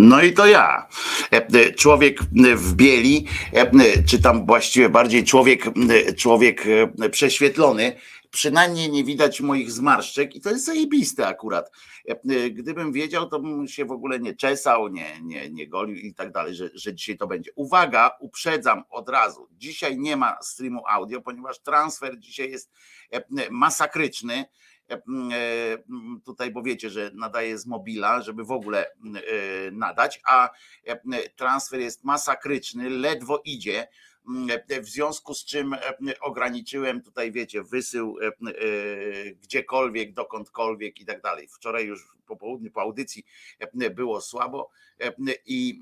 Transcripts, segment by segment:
No i to ja. E, człowiek w bieli, czy tam właściwie bardziej człowiek, człowiek prześwietlony, przynajmniej nie widać moich zmarszczek i to jest zajebiste akurat. Gdybym wiedział, to bym się w ogóle nie czesał, nie, nie, nie golił i tak dalej, że, że dzisiaj to będzie. Uwaga, uprzedzam od razu. Dzisiaj nie ma streamu audio, ponieważ transfer dzisiaj jest masakryczny E, e, tutaj, bo wiecie, że nadaje z mobila, żeby w ogóle e, nadać, a transfer jest masakryczny, ledwo idzie. W związku z czym ograniczyłem tutaj, wiecie, wysył gdziekolwiek, dokądkolwiek i tak dalej. Wczoraj już po południu, po audycji było słabo i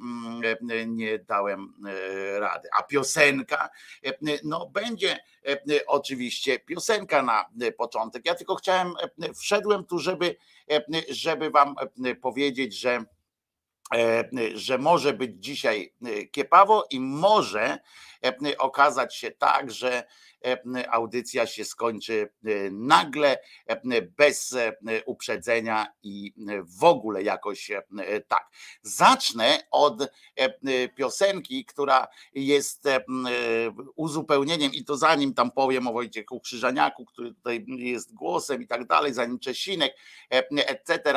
nie dałem rady. A piosenka, no będzie oczywiście piosenka na początek. Ja tylko chciałem, wszedłem tu, żeby, żeby wam powiedzieć, że że może być dzisiaj kiepawo i może okazać się tak, że E, audycja się skończy e, nagle, e, bez uprzedzenia i w ogóle jakoś tak. Zacznę od piosenki, która jest uzupełnieniem i to zanim tam powiem o Wojciechu Krzyżaniaku, który tutaj jest głosem i tak dalej, zanim Czesinek, etc.,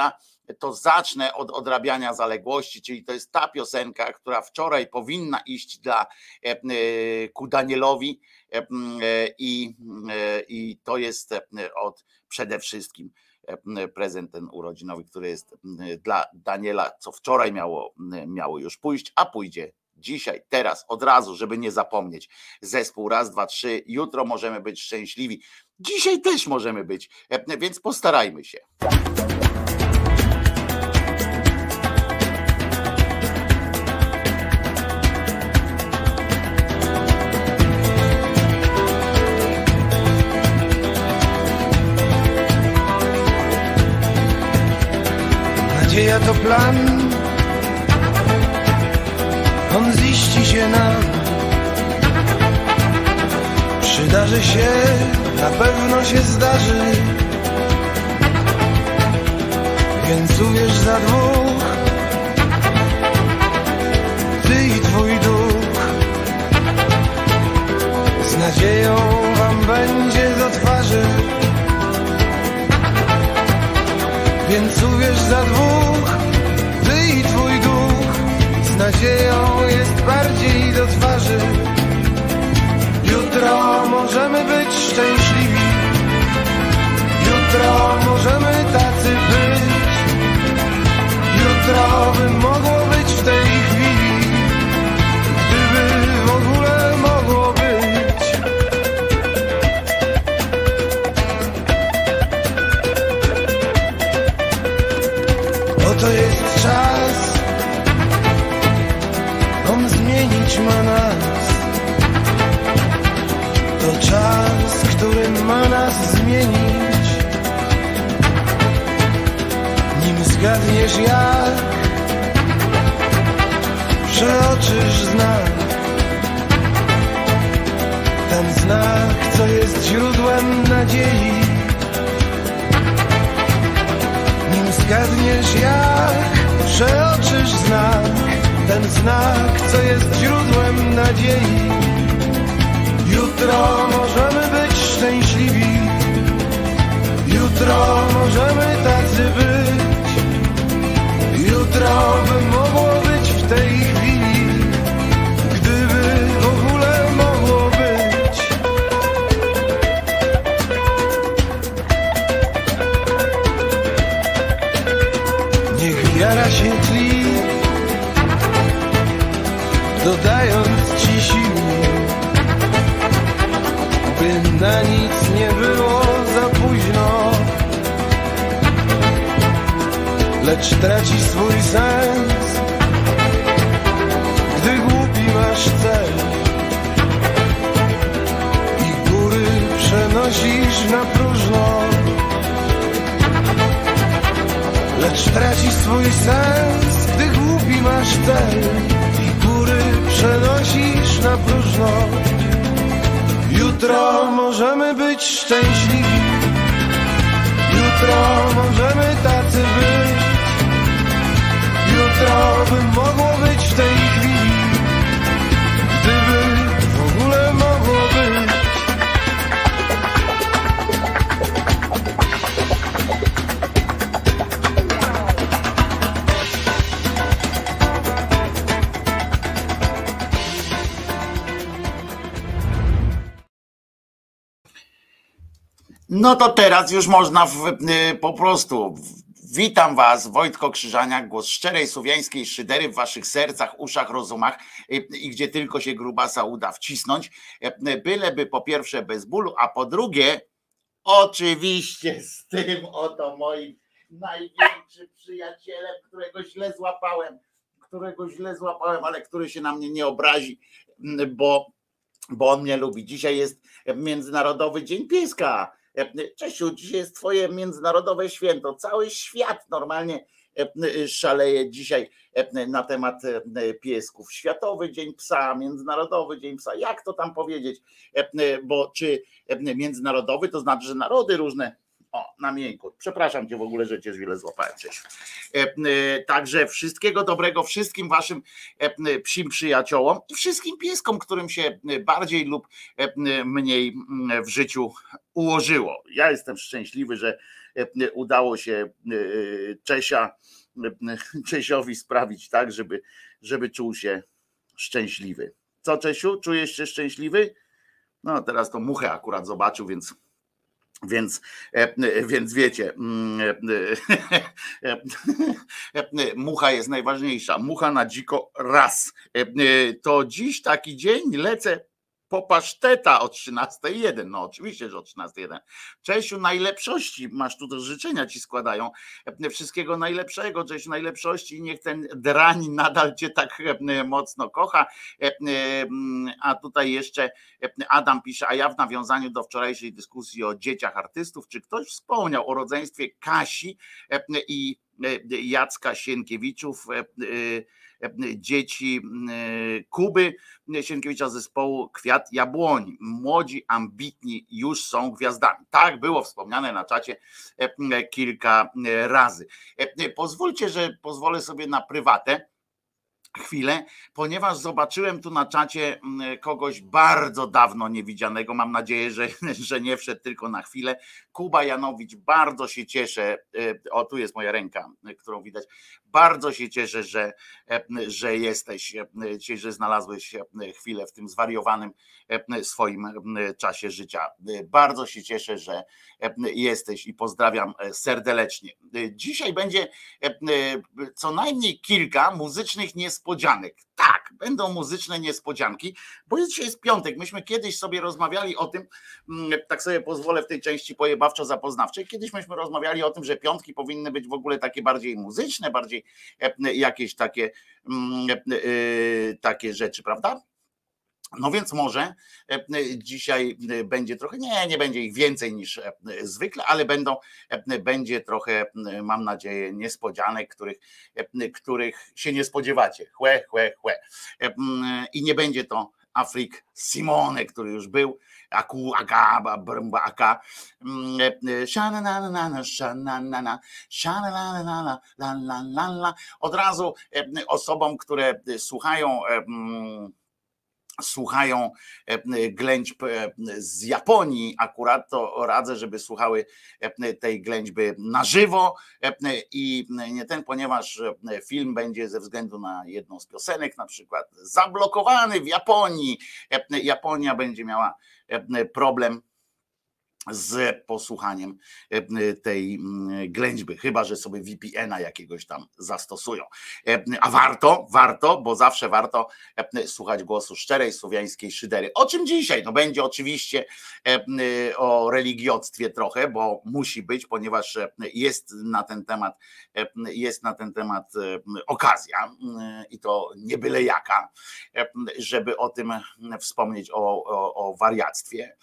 to zacznę od odrabiania zaległości, czyli to jest ta piosenka, która wczoraj powinna iść dla, ku Danielowi, E, i, e, i to jest e, od przede wszystkim prezent ten urodzinowy, który jest dla Daniela, co wczoraj miało, miało już pójść, a pójdzie dzisiaj, teraz, od razu, żeby nie zapomnieć. Zespół raz, dwa, trzy, jutro możemy być szczęśliwi. Dzisiaj też możemy być, więc postarajmy się. Plan. On ziści się nam Przydarzy się, na pewno się zdarzy zgadniesz jak? Przeoczysz znak. Ten znak, co jest źródłem nadziei. Nim zgadniesz jak? Przeoczysz znak. Ten znak, co jest źródłem nadziei. Jutro możemy być szczęśliwi. Jutro możemy tacy być Jutro by mogło być w tej chwili Lecz traci swój sens Gdy głupi masz cel. I góry przenosisz na próżno Lecz traci swój sens, gdy głupi masz cel. I góry przenosisz na próżno. Jutro możemy być szczęśliwi. Jutro możemy tacy być zdrowy mogło być w tej chwili Gdyby w ogóle mogło być. No to teraz już można w, y, po prostu Witam Was, Wojtko Krzyżaniak, głos szczerej słowiańskiej szydery w Waszych sercach, uszach, rozumach i gdzie tylko się grubasa uda wcisnąć, y, byleby po pierwsze bez bólu, a po drugie oczywiście z tym oto moim największym przyjacielem, którego źle złapałem, którego źle złapałem, ale który się na mnie nie obrazi, bo, bo on mnie lubi. Dzisiaj jest Międzynarodowy Dzień Pieska. Czesiu, dzisiaj jest twoje międzynarodowe święto. Cały świat normalnie szaleje dzisiaj na temat piesków. Światowy Dzień Psa, Międzynarodowy Dzień Psa. Jak to tam powiedzieć? Bo czy międzynarodowy to znaczy, że narody różne o, na miękko. Przepraszam cię w ogóle, że cię źle złapałem. Cześć. Także wszystkiego dobrego wszystkim waszym psim przyjaciołom i wszystkim pieskom, którym się bardziej lub mniej w życiu ułożyło. Ja jestem szczęśliwy, że udało się Czesia, Czesiowi sprawić tak, żeby, żeby czuł się szczęśliwy. Co Czesiu, czujesz się szczęśliwy? No teraz to muchę akurat zobaczył, więc więc, więc wiecie, mucha jest najważniejsza. Mucha na dziko raz. To dziś taki dzień lecę po paszteta o 13.01. No oczywiście, że o 13.01. Czesiu, najlepszości. Masz tu do życzenia ci składają. Wszystkiego najlepszego, Czesiu, najlepszości niech ten drań nadal cię tak mocno kocha. A tutaj jeszcze Adam pisze, a ja w nawiązaniu do wczorajszej dyskusji o dzieciach artystów, czy ktoś wspomniał o rodzeństwie Kasi i Jacka Sienkiewiczów, dzieci Kuby Sienkiewicza zespołu Kwiat Jabłoni. Młodzi, ambitni już są gwiazdami. Tak było wspomniane na czacie kilka razy. Pozwólcie, że pozwolę sobie na prywatę chwilę, ponieważ zobaczyłem tu na czacie kogoś bardzo dawno niewidzianego. Mam nadzieję, że, że nie wszedł tylko na chwilę. Kuba Janowicz, bardzo się cieszę. O, tu jest moja ręka, którą widać. Bardzo się cieszę, że, że jesteś, że znalazłeś chwilę w tym zwariowanym swoim czasie życia. Bardzo się cieszę, że jesteś i pozdrawiam serdecznie. Dzisiaj będzie co najmniej kilka muzycznych niespodzianek. Będą muzyczne niespodzianki, bo dzisiaj jest piątek. Myśmy kiedyś sobie rozmawiali o tym, tak sobie pozwolę w tej części pojebawczo-zapoznawczej, kiedyś myśmy rozmawiali o tym, że piątki powinny być w ogóle takie bardziej muzyczne, bardziej jakieś takie, takie rzeczy, prawda? No więc może dzisiaj będzie trochę, nie, nie będzie ich więcej niż zwykle, ale będą, będzie trochę, mam nadzieję, niespodzianek, których, których się nie spodziewacie. Chłe, chłe, chłe. I nie będzie to Afrik Simone, który już był, Aku, Aga, Brmba, Aka, od razu osobom, które słuchają słuchają ględźb z Japonii, akurat to radzę, żeby słuchały tej ględźby na żywo i nie ten, ponieważ film będzie ze względu na jedną z piosenek na przykład zablokowany w Japonii. Japonia będzie miała problem z posłuchaniem e, tej ględźby, chyba że sobie VPN-a jakiegoś tam zastosują. E, a warto, warto, bo zawsze warto e, słuchać głosu szczerej słowiańskiej szydery. O czym dzisiaj? No będzie oczywiście o religiostwie trochę, bo musi być, ponieważ jest na ten temat jest na ten temat okazja i to nie byle jaka, żeby o tym wspomnieć o, o, o wariactwie.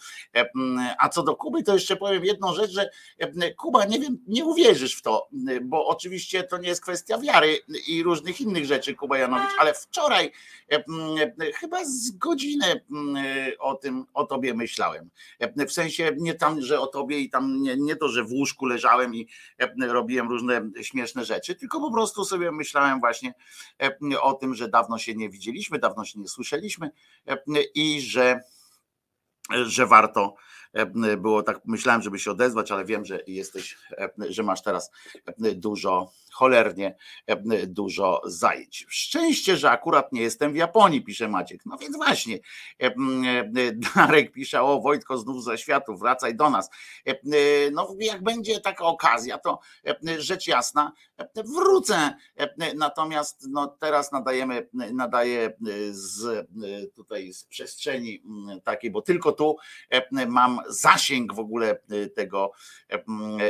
A co do Kuby, to jeszcze powiem jedną rzecz, że e, Kuba, nie wiem, nie uwierzysz w to, bo oczywiście to nie jest kwestia wiary i różnych innych rzeczy, Kuba Janowicz, ale wczoraj e, e, chyba z godzinę o tym, o tobie myślałem. W sensie nie tam, że o tobie i tam nie, nie to, że w łóżku leżałem i robiłem różne śmieszne rzeczy, tylko po prostu sobie myślałem właśnie o tym, że dawno się nie widzieliśmy, dawno się nie słyszeliśmy i że że warto było tak, myślałem, żeby się odezwać, ale wiem, że jesteś, że masz teraz dużo, cholernie dużo zajęć. Szczęście, że akurat nie jestem w Japonii, pisze Maciek. No więc właśnie, Darek pisze, o Wojtko znów ze światu, wracaj do nas. No jak będzie taka okazja, to rzecz jasna, wrócę. Natomiast no, teraz nadajemy, nadaję z tutaj z przestrzeni takiej, bo tylko tu mam zasięg w ogóle tego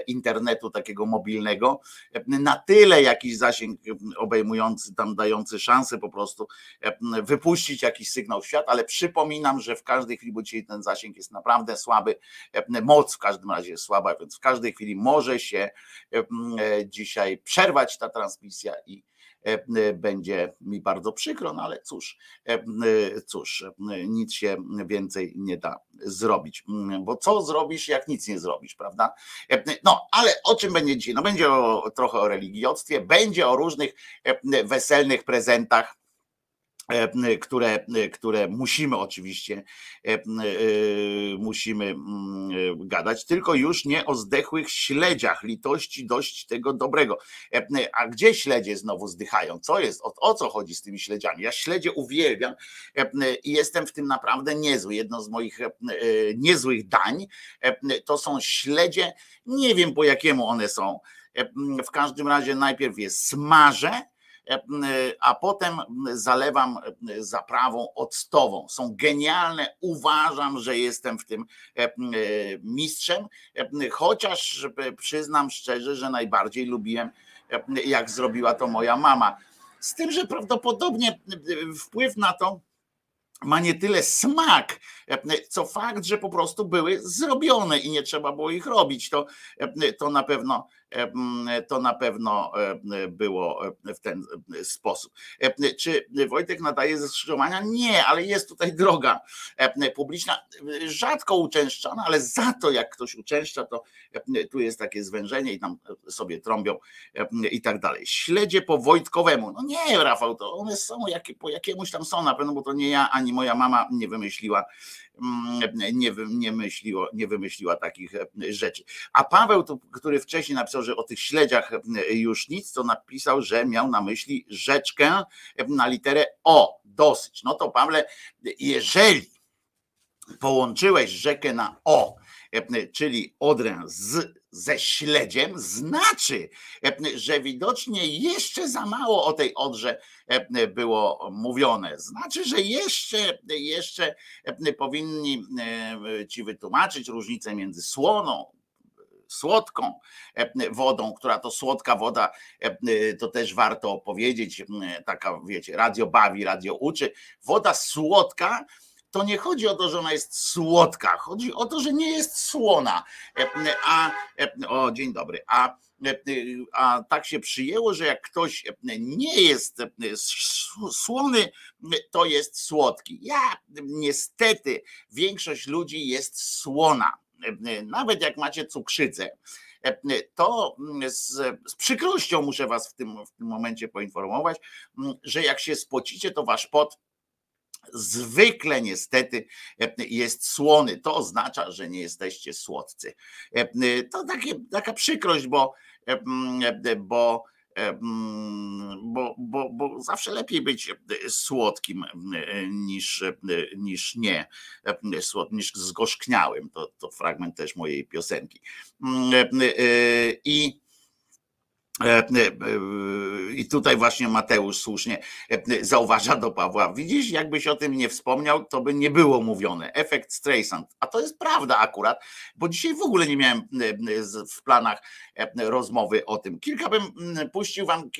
internetu takiego mobilnego, na jakiś zasięg obejmujący, tam dający szansę po prostu wypuścić jakiś sygnał w świat, ale przypominam, że w każdej chwili, bo dzisiaj ten zasięg jest naprawdę słaby, moc w każdym razie jest słaba, więc w każdej chwili może się dzisiaj przerwać ta transmisja i będzie mi bardzo przykro, no ale cóż, cóż, nic się więcej nie da zrobić. Bo co zrobisz, jak nic nie zrobisz, prawda? No, ale o czym będzie dzisiaj? No będzie o, trochę o religiostwie, będzie o różnych weselnych prezentach E, które, e, które musimy oczywiście e, musimy mm, gadać, tylko już nie o zdechłych śledziach, litości dość tego dobrego. A gdzie śledzie znowu zdychają? Co jest? O, o co chodzi z tymi śledziami? Ja śledzie uwielbiam i jestem w tym naprawdę niezły. Jedno z moich niezłych dań to są śledzie, nie wiem po jakiemu one są. W każdym razie najpierw je smażę, E, a potem zalewam e, zaprawą octową. Są genialne, uważam, że jestem w tym e, mistrzem, chociaż przyznam szczerze, że najbardziej lubiłem, jak zrobiła to moja mama. Z tym, że prawdopodobnie wpływ na to ma nie tyle smak, co fakt, że po prostu były zrobione i nie trzeba było ich robić. To, to na pewno to na pewno było w ten sposób. Czy Wojtek nadaje ze skrzyżowania? Nie, ale jest tutaj droga publiczna, rzadko uczęszczana, ale za to jak ktoś uczęszcza, to tu jest takie zwężenie i tam sobie trąbią i tak dalej. Śledzie po Wojtkowemu. No nie, Rafał, to one są po jakiemuś tam są na pewno, bo to nie ja ani moja mama nie wymyśliła nie, nie, myśliło, nie wymyśliła takich e, rzeczy. A Paweł, który wcześniej napisał, że o tych śledziach e, już nic, to napisał, że miał na myśli rzeczkę na literę O. Dosyć. No to Pawle, jeżeli połączyłeś rzekę na O, e, czyli Odrę z ze śledziem znaczy, że widocznie jeszcze za mało o tej Odrze było mówione. Znaczy, że jeszcze, jeszcze powinni ci wytłumaczyć różnicę między słoną, słodką wodą, która to słodka woda, to też warto opowiedzieć, taka wiecie, radio bawi, radio uczy. Woda słodka to nie chodzi o to, że ona jest słodka, chodzi o to, że nie jest słona. A, o, dzień dobry. A, a tak się przyjęło, że jak ktoś nie jest słony, to jest słodki. Ja niestety większość ludzi jest słona. Nawet jak macie cukrzycę, to z, z, przykrością muszę Was w tym, w tym momencie poinformować, że jak się spocicie, to wasz pot zwykle niestety e, jest słony. To oznacza, że nie jesteście słodcy. E, to takie, taka przykrość, bo, e, bo bo, bo, bo zawsze lepiej być słodkim niż, niż nie, niż zgorzkniałym. To, to fragment też mojej piosenki. I E, e, I tutaj właśnie Mateusz słusznie e, zauważa do Pawła. Widzisz, jakbyś o tym nie wspomniał, to by nie było mówione. Efekt Streisand. A to jest prawda akurat, bo dzisiaj w ogóle nie miałem w planach rozmowy o tym. Kilka bym puścił wam,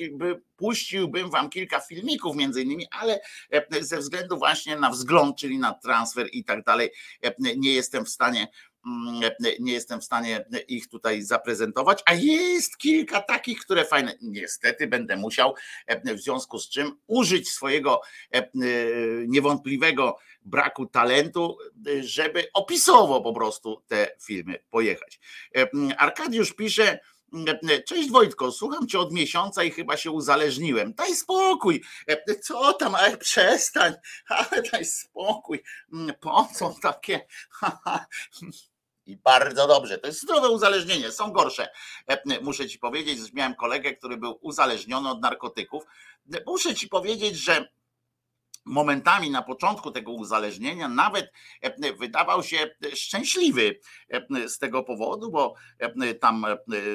puściłbym wam kilka filmików między innymi, ale ze względu właśnie na wzgląd, czyli na transfer i tak dalej, nie jestem w stanie Mm, nie jestem w stanie ich tutaj zaprezentować, a jest kilka takich, które fajne. Niestety będę musiał, e, w związku z czym, użyć swojego e, e, niewątpliwego braku talentu, żeby opisowo po prostu te filmy pojechać. Arkadiusz pisze, Cześć Wojtko, słucham cię od miesiąca i chyba się uzależniłem. Daj spokój. Co tam, ale przestań, ale daj spokój. Po co takie? I bardzo dobrze. To jest zdrowe uzależnienie. Są gorsze. Muszę ci powiedzieć, miałem kolegę, który był uzależniony od narkotyków. Muszę ci powiedzieć, że momentami na początku tego uzależnienia nawet e, wydawał się szczęśliwy e, z tego powodu, bo e, tam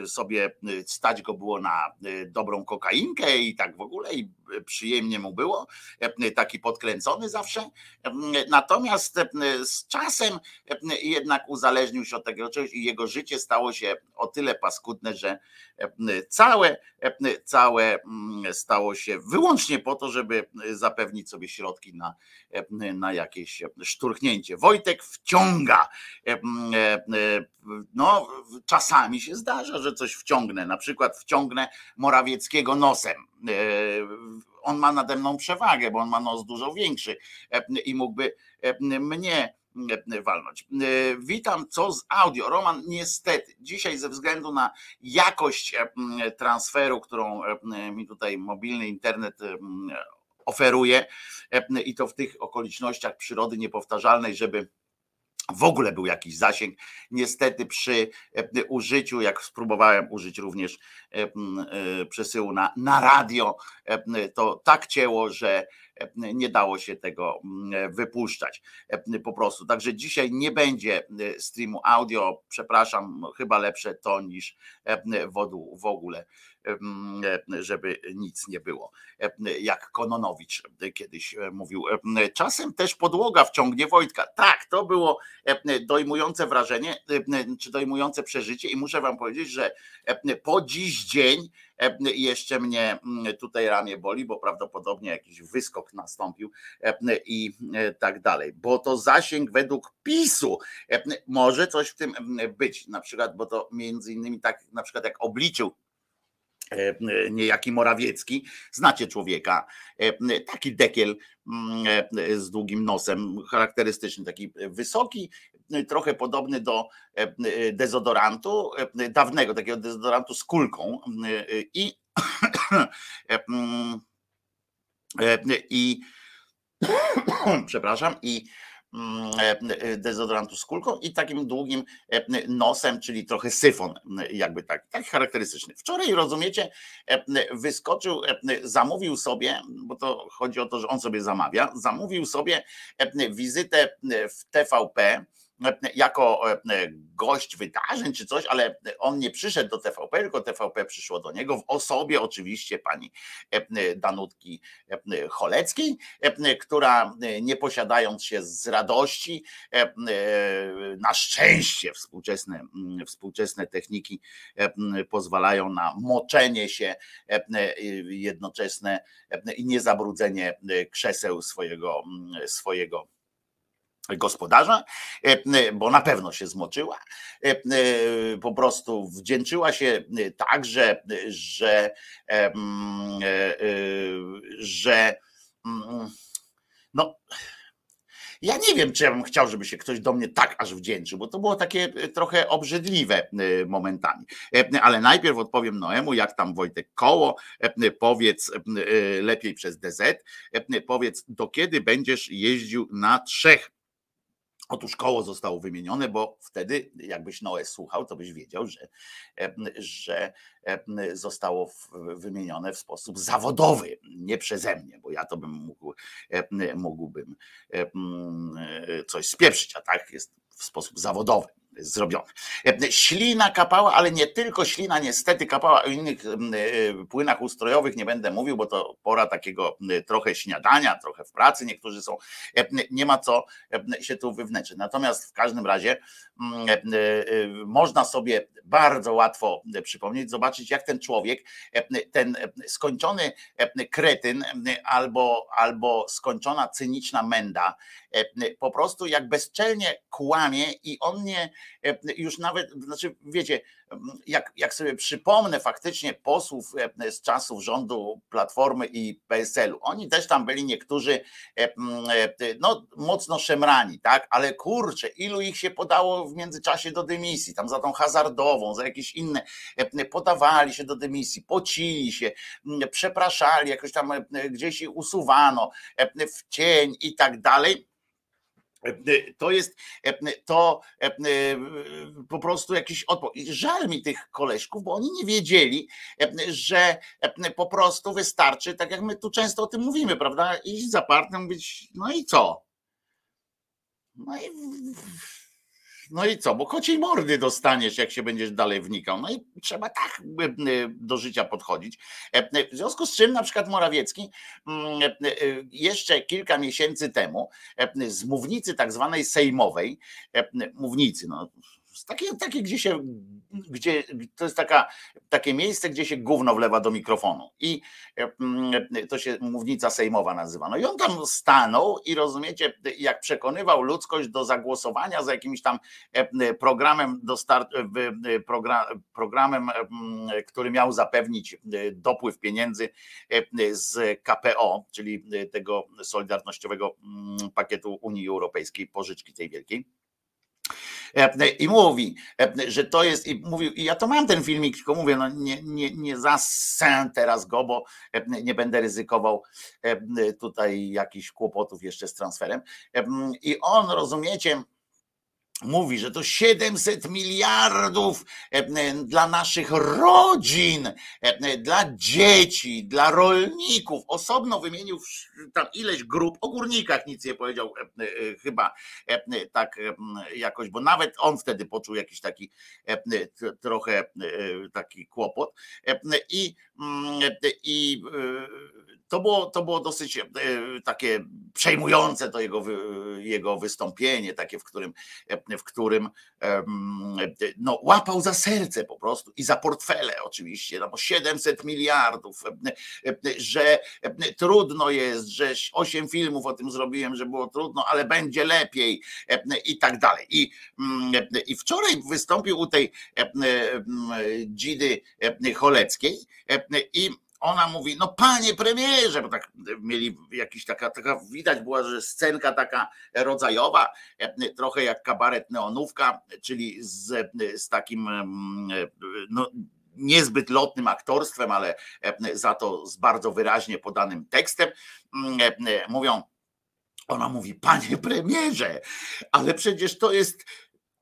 sobie stać go było na dobrą kokainkę i tak w ogóle i przyjemnie mu było, taki podkręcony zawsze. Natomiast z czasem jednak uzależnił się od tego czegoś i jego życie stało się o tyle paskudne, że całe, całe stało się wyłącznie po to, żeby zapewnić sobie środki na, na jakieś szturchnięcie. Wojtek wciąga. No, czasami się zdarza, że coś wciągnę. Na przykład wciągnę Morawieckiego nosem. On ma nade mną przewagę, bo on ma nos dużo większy i mógłby mnie walnąć. Witam, co z audio? Roman, niestety, dzisiaj ze względu na jakość transferu, którą mi tutaj mobilny internet oferuje i to w tych okolicznościach przyrody niepowtarzalnej, żeby w ogóle był jakiś zasięg. Niestety przy użyciu, jak spróbowałem użyć również e, przesyłu na, na radio, to tak cięło, że nie dało się tego wypuszczać po prostu. Także dzisiaj nie będzie streamu audio. Przepraszam, chyba lepsze to niż w ogóle żeby nic nie było. Jak Kononowicz kiedyś mówił. Czasem też podłoga wciągnie Wojtka. Tak, to było dojmujące wrażenie, czy dojmujące przeżycie i muszę wam powiedzieć, że po dziś dzień jeszcze mnie tutaj ramię boli, bo prawdopodobnie jakiś wyskok nastąpił i tak dalej. Bo to zasięg według PiSu może coś w tym być. Na przykład, bo to między innymi tak, na przykład jak obliczył E, niejaki Morawiecki, znacie człowieka, e, taki dekiel mm, e, z długim nosem, charakterystyczny, taki wysoki, trochę podobny do dezodorantu, dawnego takiego dezodorantu z kulką i i przepraszam, i Mm, e, e, dezodorantu z kulką i takim długim e, nosem, czyli trochę syfon, jakby tak, tak charakterystyczny. Wczoraj, rozumiecie, wyskoczył, zamówił sobie, bo to chodzi o to, że on sobie zamawia, zamówił sobie wizytę w TVP jako e, gość wydarzeń czy coś, ale on nie przyszedł do TVP, tylko TVP przyszło do niego w osobie oczywiście pani e, Danutki e, Choleckiej, która nie posiadając się z radości, na szczęście współczesne, współczesne techniki pozwalają na moczenie się jednoczesne i niezabrudzenie krzeseł swojego, swojego gospodarza, e, bo na pewno się zmoczyła. E, e, po prostu wdzięczyła się tak, że, że, że no. Ja nie wiem, czy ja bym chciał, żeby się ktoś do mnie tak aż wdzięczył, bo to było takie trochę obrzydliwe momentami. Ale najpierw odpowiem Noemu, jak tam Wojtek Koło, powiedz lepiej przez DZ, powiedz, do kiedy będziesz jeździł na trzech Otóż koło zostało wymienione, bo wtedy, jakbyś Noe słuchał, to byś wiedział, że, że zostało wymienione w sposób zawodowy, nie przeze mnie, bo ja to bym mógł, mógłbym coś spieprzyć, a tak jest w sposób zawodowy zrobione. Ślina kapała, ale nie tylko ślina, niestety kapała o innych e, płynach ustrojowych nie będę mówił, bo to pora takiego trochę śniadania, trochę w pracy niektórzy są. Nie ma co się tu wywnęczyć. Natomiast w każdym razie e, można sobie bardzo łatwo przypomnieć, zobaczyć, jak ten człowiek, ten skończony kretyn albo, albo skończona cyniczna menda, po prostu jak bezczelnie kłamie i on nie już nawet, znaczy wiecie, jak, jak sobie przypomnę faktycznie posłów z czasów rządu Platformy i PSL-u, oni też tam byli niektórzy no, mocno szemrani, tak, ale kurczę, ilu ich się podało w międzyczasie do dymisji, tam za tą hazardową, za jakieś inne, podawali się do dymisji, pocili się, przepraszali, jakoś tam gdzieś usuwano w cień i tak dalej To jest to po prostu jakiś odpowiedź. Żal mi tych koleżków, bo oni nie wiedzieli, że po prostu wystarczy, tak jak my tu często o tym mówimy, prawda? Iść za partnerem, być, no i co? No i no i co? Bo kociej mordy dostaniesz, jak się będziesz dalej wnikał. No i trzeba tak e, e, do życia podchodzić. E, w związku z czym na przykład Morawiecki mm, jeszcze kilka miesięcy temu z mównicy tak zwanej sejmowej, mównicy, no takie, takie gdzie się, gdzie to jest taka, takie miejsce, gdzie się gówno wlewa do mikrofonu. I mm, to się mównica sejmowa nazywa. No i on tam stanął i rozumiecie, jak przekonywał ludzkość do zagłosowania za jakimś tam e, programem do start, e, programem, który miał zapewnić e, dopływ pieniędzy z KPO, czyli tego Solidarnościowego Pakietu Unii Europejskiej, pożyczki tej wielkiej. I mówi, że to jest, i mówił, i ja to mam ten filmik, tylko mówię, no nie, nie, nie zasę teraz go, bo nie będę ryzykował tutaj jakichś kłopotów jeszcze z transferem. I on, rozumiecie, mówi, że to 700 miliardów e, e, dla naszych rodzin, e, dla dzieci, dla rolników. Osobno wymienił tam ileś grup, o górnikach nic nie powiedział chyba tak jakoś, bo nawet on wtedy poczuł jakiś taki trochę taki kłopot. I, mm, i to było, to było dosyć takie przejmujące to jego, jego wystąpienie, takie, w którym w którym no, łapał za serce po prostu i za portfele oczywiście, no bo 700 miliardów, że trudno jest, że 8 filmów o tym zrobiłem, że było trudno, ale będzie lepiej i tak dalej. I, i wczoraj wystąpił u tej Dzidy Choleckiej i ona mówi, no panie premierze, bo tak mieli jakiś taka, taka widać była, że scenka taka rodzajowa, trochę jak kabaret neonówka, czyli z, z takim no, niezbyt lotnym aktorstwem, ale za to z bardzo wyraźnie podanym tekstem. Mówią, ona mówi, panie premierze, ale przecież to jest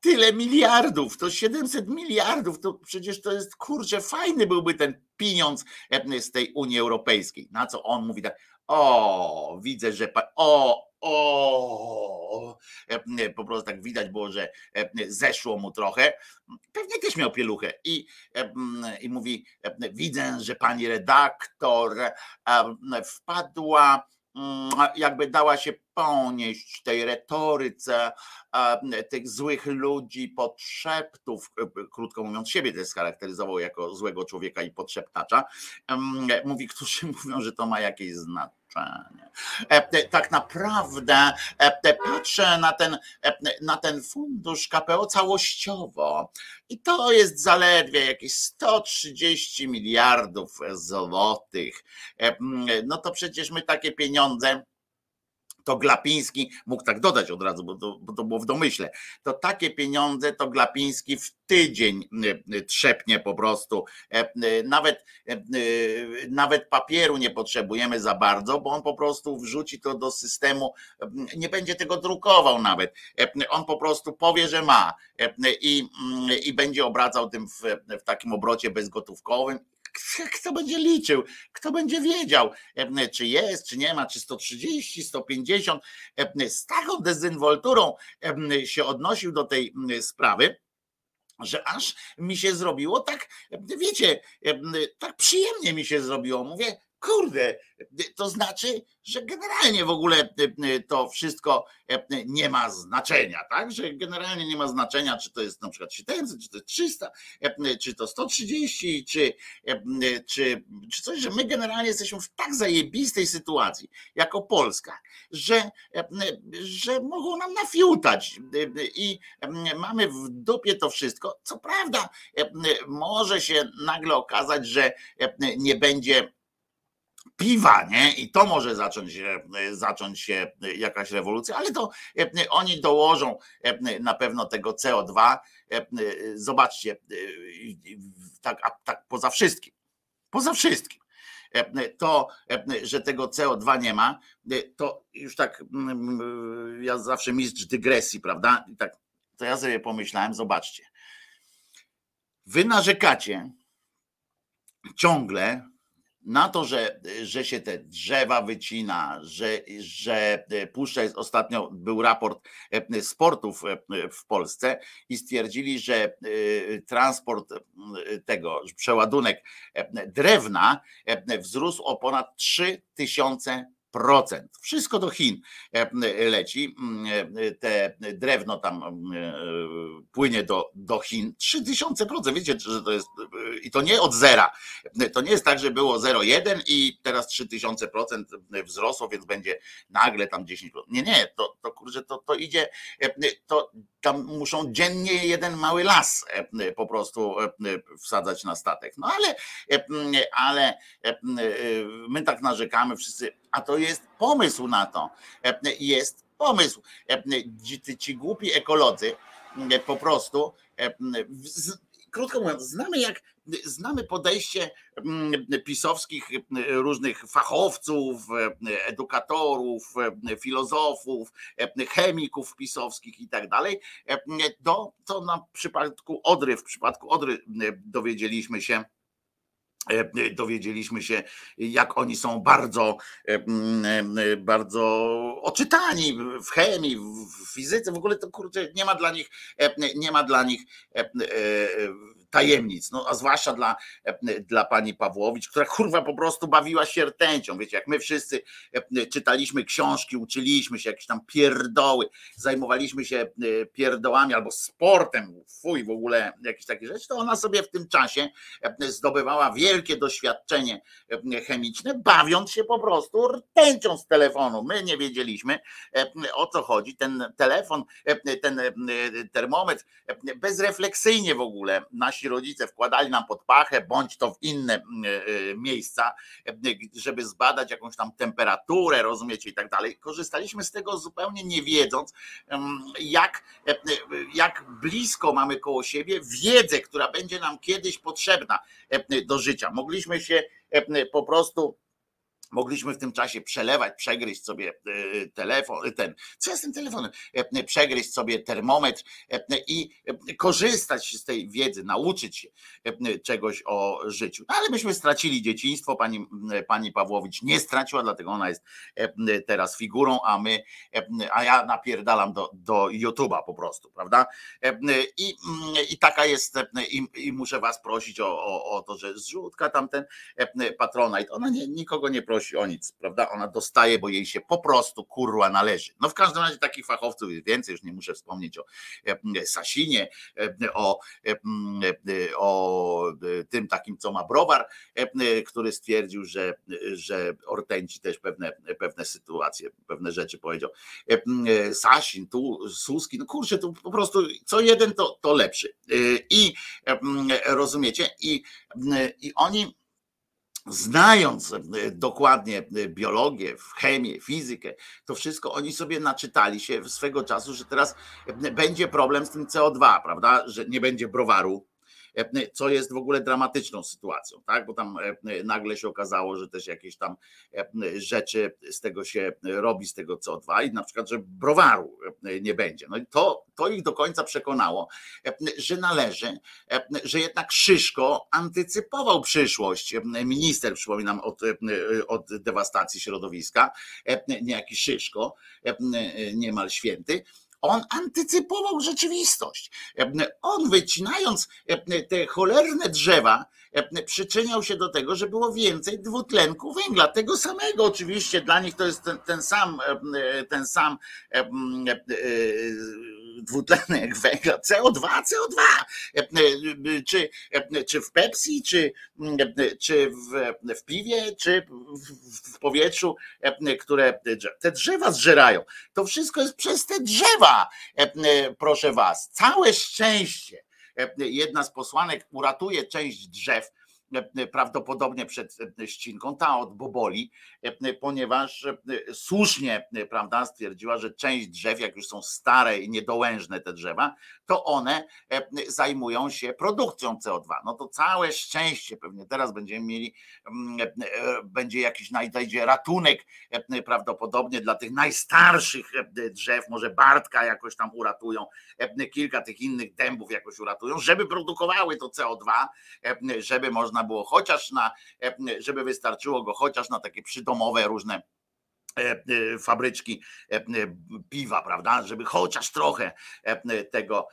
tyle miliardów, to 700 miliardów, to przecież to jest, kurczę, fajny byłby ten pieniądz e, z tej Unii Europejskiej. Na co on mówi tak, o, widzę, że, pa, o, o, e, po prostu tak widać było, że e, zeszło mu trochę. Pewnie też miał pieluchę i, i mówi, widzę, że pani redaktor wpadła jakby dała się ponieść tej retoryce tych złych ludzi, podszeptów, krótko mówiąc, siebie też scharakteryzował jako złego człowieka i podszeptacza. Mówi, którzy mówią, że to ma jakieś znaczenie E, tak naprawdę e, patrzę na ten, e, na ten fundusz KPO całościowo i to jest zaledwie jakieś 130 miliardów złotych. No to przecież my takie pieniądze to Glapiński mógł tak dodać od razu, bo to, bo to, było w domyśle. To takie pieniądze to Glapiński w tydzień y, y, trzepnie po prostu. E, nawet, e, nawet papieru nie potrzebujemy za bardzo, bo on po prostu wrzuci to do systemu, nie będzie tego drukował nawet. E, on po prostu powie, że ma i, i będzie obracał tym w, w takim obrocie bezgotówkowym kto będzie liczył, kto będzie wiedział, czy jest, czy nie ma, czy 130, 150. Z taką dezynwolturą się odnosił do tej sprawy że aż mi się zrobiło tak, wiecie, tak przyjemnie mi się zrobiło. Mówię, kurde, to znaczy, że generalnie w ogóle e, e, to wszystko nie ma znaczenia, tak? Że generalnie nie ma znaczenia, czy to jest na przykład 700, czy to jest 300, czy to 130, czy, czy, czy coś, że my generalnie jesteśmy w tak zajebistej sytuacji jako Polska, że, że mogą nam nafiutać i mamy w dupie to wszystko. Co prawda, może się nagle okazać, że nie będzie piwa, nie? I to może zacząć się, zacząć się jakaś rewolucja, ale to e, oni dołożą e, na pewno tego CO2. E, zobaczcie, tak, tak poza wszystkim, poza wszystkim. to, że tego CO2 nie ma, to już tak, mm, ja zawsze mistrz dygresji, prawda? I tak, to ja sobie pomyślałem, zobaczcie. Wy narzekacie ciągle na to, że, że się te drzewa wycina, że, że puszcza jest ostatnio, był raport sportów w Polsce i stwierdzili, że transport tego, przeładunek drewna wzrósł o ponad 3000 procent. Wszystko do Chin leci. Te drewno tam płynie do, do Chin. 3000%. Wiecie, że to jest i to nie od zera. To nie jest tak, że było 0,1 i teraz 3000% wzrosło, więc będzie nagle tam 10%. Nie, nie, to, to kurczę, to, to idzie, to tam muszą dziennie jeden mały las po prostu wsadzać na statek. No ale, ale my tak narzekamy wszyscy, a to jest pomysł na to. Jest pomysł. Ci, ci głupi ekolodzy po prostu krótko mówiąc, znamy jak znamy podejście pisowskich różnych fachowców, edukatorów, filozofów, chemików pisowskich i tak dalej. Do, to na przypadku Odry, w przypadku Odry dowiedzieliśmy się, dowiedzieliśmy się, jak oni są bardzo, bardzo oczytani w chemii, w fizyce, w ogóle to kurczę, nie ma dla nich, nie ma dla nich tajemnic, no a zwłaszcza dla, dla pani Pawłowicz, która kurwa po prostu bawiła się rtęcią, wiecie, jak my wszyscy czytaliśmy książki, uczyliśmy się jakieś tam pierdoły, zajmowaliśmy się pierdołami albo sportem, fuj w ogóle jakieś takie rzeczy, to ona sobie w tym czasie zdobywała wielkie doświadczenie chemiczne, bawiąc się po prostu rtęcią z telefonu. My nie wiedzieliśmy o co chodzi, ten telefon, ten termometr bezrefleksyjnie w ogóle nasi nasi rodzice wkładali nam pod pachę, bądź to w inne mm, e, e, miejsca, e, żeby zbadać jakąś tam temperaturę, rozumiecie, i tak dalej. Korzystaliśmy z tego zupełnie nie wiedząc, jak, jak blisko mamy koło siebie wiedzę, która będzie nam kiedyś potrzebna do życia. Mogliśmy się po prostu Mogliśmy w tym czasie przelewać, przegryźć sobie e, telefon, e, ten, co jest tym telefonem, e, przegryźć sobie termometr i korzystać z tej wiedzy, nauczyć się czegoś o życiu. No, ale myśmy stracili dzieciństwo, pani, pani Pawłowicz nie straciła, dlatego ona jest teraz figurą, a my, a ja napierdalam do, do YouTube'a po prostu, prawda? I, i taka jest, i, i muszę was prosić o, o, o to, że zrzutka tamten patronite, ona nie, nikogo nie prosi prosi o nic, prawda? Ona dostaje, bo jej się po prostu kurwa należy. No w każdym razie takich fachowców jest więcej, już nie muszę wspomnieć o e, Sasinie, e, o, e, o tym takim, co ma browar, który stwierdził, że, że Ortenci też pewne, pewne sytuacje, pewne rzeczy powiedział. Sasin, tu Suski, no kurczę, tu po prostu co jeden to, to lepszy. I rozumiecie, i, i oni znając e, dokładnie e, biologię, chemię, fizykę, to wszystko oni sobie naczytali się swego czasu, że teraz e, będzie problem z tym CO2, prawda? Że nie będzie browaru, co jest w ogóle dramatyczną sytuacją, tak? Bo tam nagle się okazało, że też jakieś tam rzeczy z tego się robi, z tego CO2 i na przykład, że browaru nie będzie. No i to, to ich do końca przekonało, że należy, że jednak Szyszko antycypował przyszłość. Minister, przypominam, od, od dewastacji środowiska, niejaki Szyszko, niemal święty, on antycypował rzeczywistość. On wycinając te cholerne drzewa, przyczyniał się do tego, że było więcej dwutlenku węgla. Tego samego oczywiście dla nich to jest ten, ten sam, ten sam dwutlenek węgla, CO2, CO2. Czy, czy w Pepsi, czy, czy w, w piwie, czy w powietrzu, które te drzewa zżerają. To wszystko jest przez te drzewa, proszę was. Całe szczęście jedna z posłanek uratuje część drzew, prawdopodobnie przed ścinką, ta od Boboli, ponieważ słusznie, prawda, stwierdziła, że część drzew, jak już są stare i niedołężne te drzewa, to one zajmują się produkcją CO2. No to całe szczęście, pewnie teraz będziemy mieli, będzie jakiś najdzie ratunek prawdopodobnie dla tych najstarszych drzew, może Bartka jakoś tam uratują, kilka tych innych dębów jakoś uratują, żeby produkowały to CO2, żeby można było chociaż na, żeby wystarczyło go chociaż na takie przydomowe różne E, e, fabryczki e, piwa, prawda, żeby chociaż trochę tego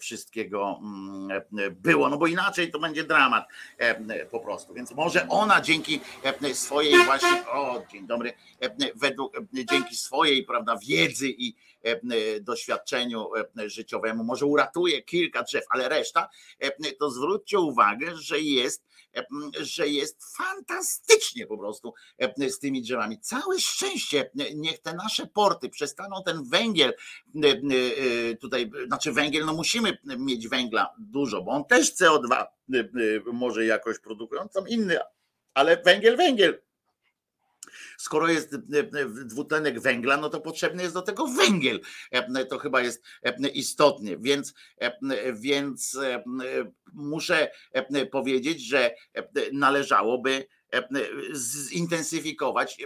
wszystkiego mm, było, no bo inaczej to będzie dramat po prostu. Więc może ona dzięki swojej właśnie, o dzień dobry, według, dzięki swojej, prawda, wiedzy i doświadczeniu życiowemu może uratuje kilka drzew, ale reszta, to zwróćcie uwagę, że jest że jest fantastycznie po prostu z tymi drzewami. Całe szczęście, niech te nasze porty przestaną ten węgiel tutaj, znaczy węgiel, no musimy mieć węgla dużo, bo on też CO2 może jakoś produkują, tam inny, ale węgiel, węgiel skoro jest dwutlenek węgla, no to potrzebny jest do tego węgiel. To chyba jest istotnie, więc, więc muszę powiedzieć, że należałoby zintensyfikować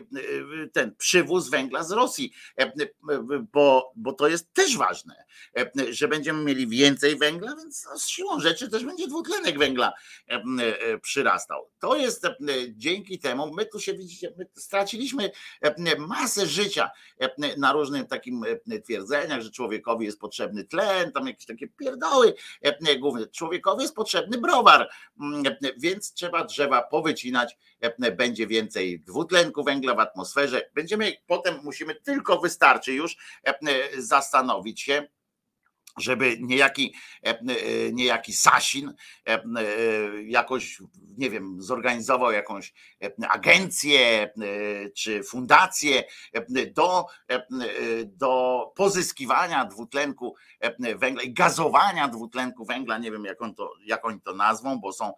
ten przywóz węgla z Rosji, bo, bo to jest też ważne, że będziemy mieli więcej węgla, więc z siłą rzeczy też będzie dwutlenek węgla przyrastał. To jest dzięki temu, my tu się widzicie, my straciliśmy masę życia na różnych takim twierdzeniach, że człowiekowi jest potrzebny tlen, tam jakieś takie pierdoły głównie. Człowiekowi jest potrzebny browar, więc trzeba drzewa powycinać będzie więcej dwutlenku węgla w atmosferze. Będziemy potem musimy tylko wystarczy już zastanowić się, żeby niejaki, niejaki Sasin jakoś, nie wiem, zorganizował jakąś agencję czy fundację do, do pozyskiwania dwutlenku węgla i gazowania dwutlenku węgla. Nie wiem, jak, on to, jak oni to nazwą, bo są,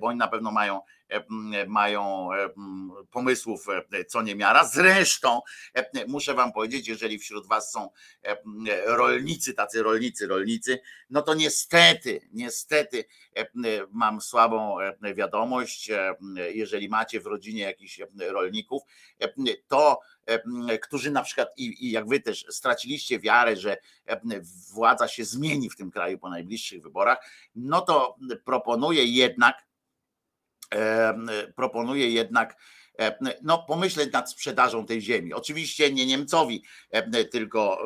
bo oni na pewno mają mają pomysłów co niemiara. Zresztą muszę wam powiedzieć, jeżeli wśród was są rolnicy, tacy rolnicy, rolnicy, no to niestety, niestety mam słabą wiadomość, jeżeli macie w rodzinie jakichś rolników, to którzy na przykład i, jak wy też straciliście wiarę, że władza się zmieni w tym kraju po najbliższych wyborach, no to proponuję jednak proponuje jednak no, pomyśleć nad sprzedażą tej ziemi. Oczywiście nie Niemcowi, tylko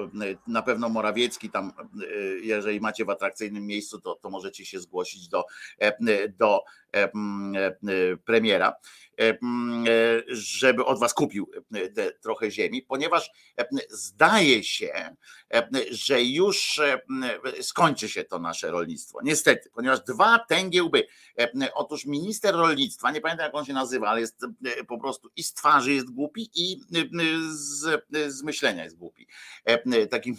na pewno Morawiecki tam, jeżeli macie w atrakcyjnym miejscu, to, to możecie się zgłosić do, do premiera, żeby od was kupił te trochę ziemi, ponieważ zdaje się, że już skończy się to nasze rolnictwo. Niestety, ponieważ dwa tęgiełby. Otóż minister rolnictwa, nie pamiętam jak on się nazywa, ale jest po prostu i z twarzy jest głupi, i z, z myślenia jest głupi. Takim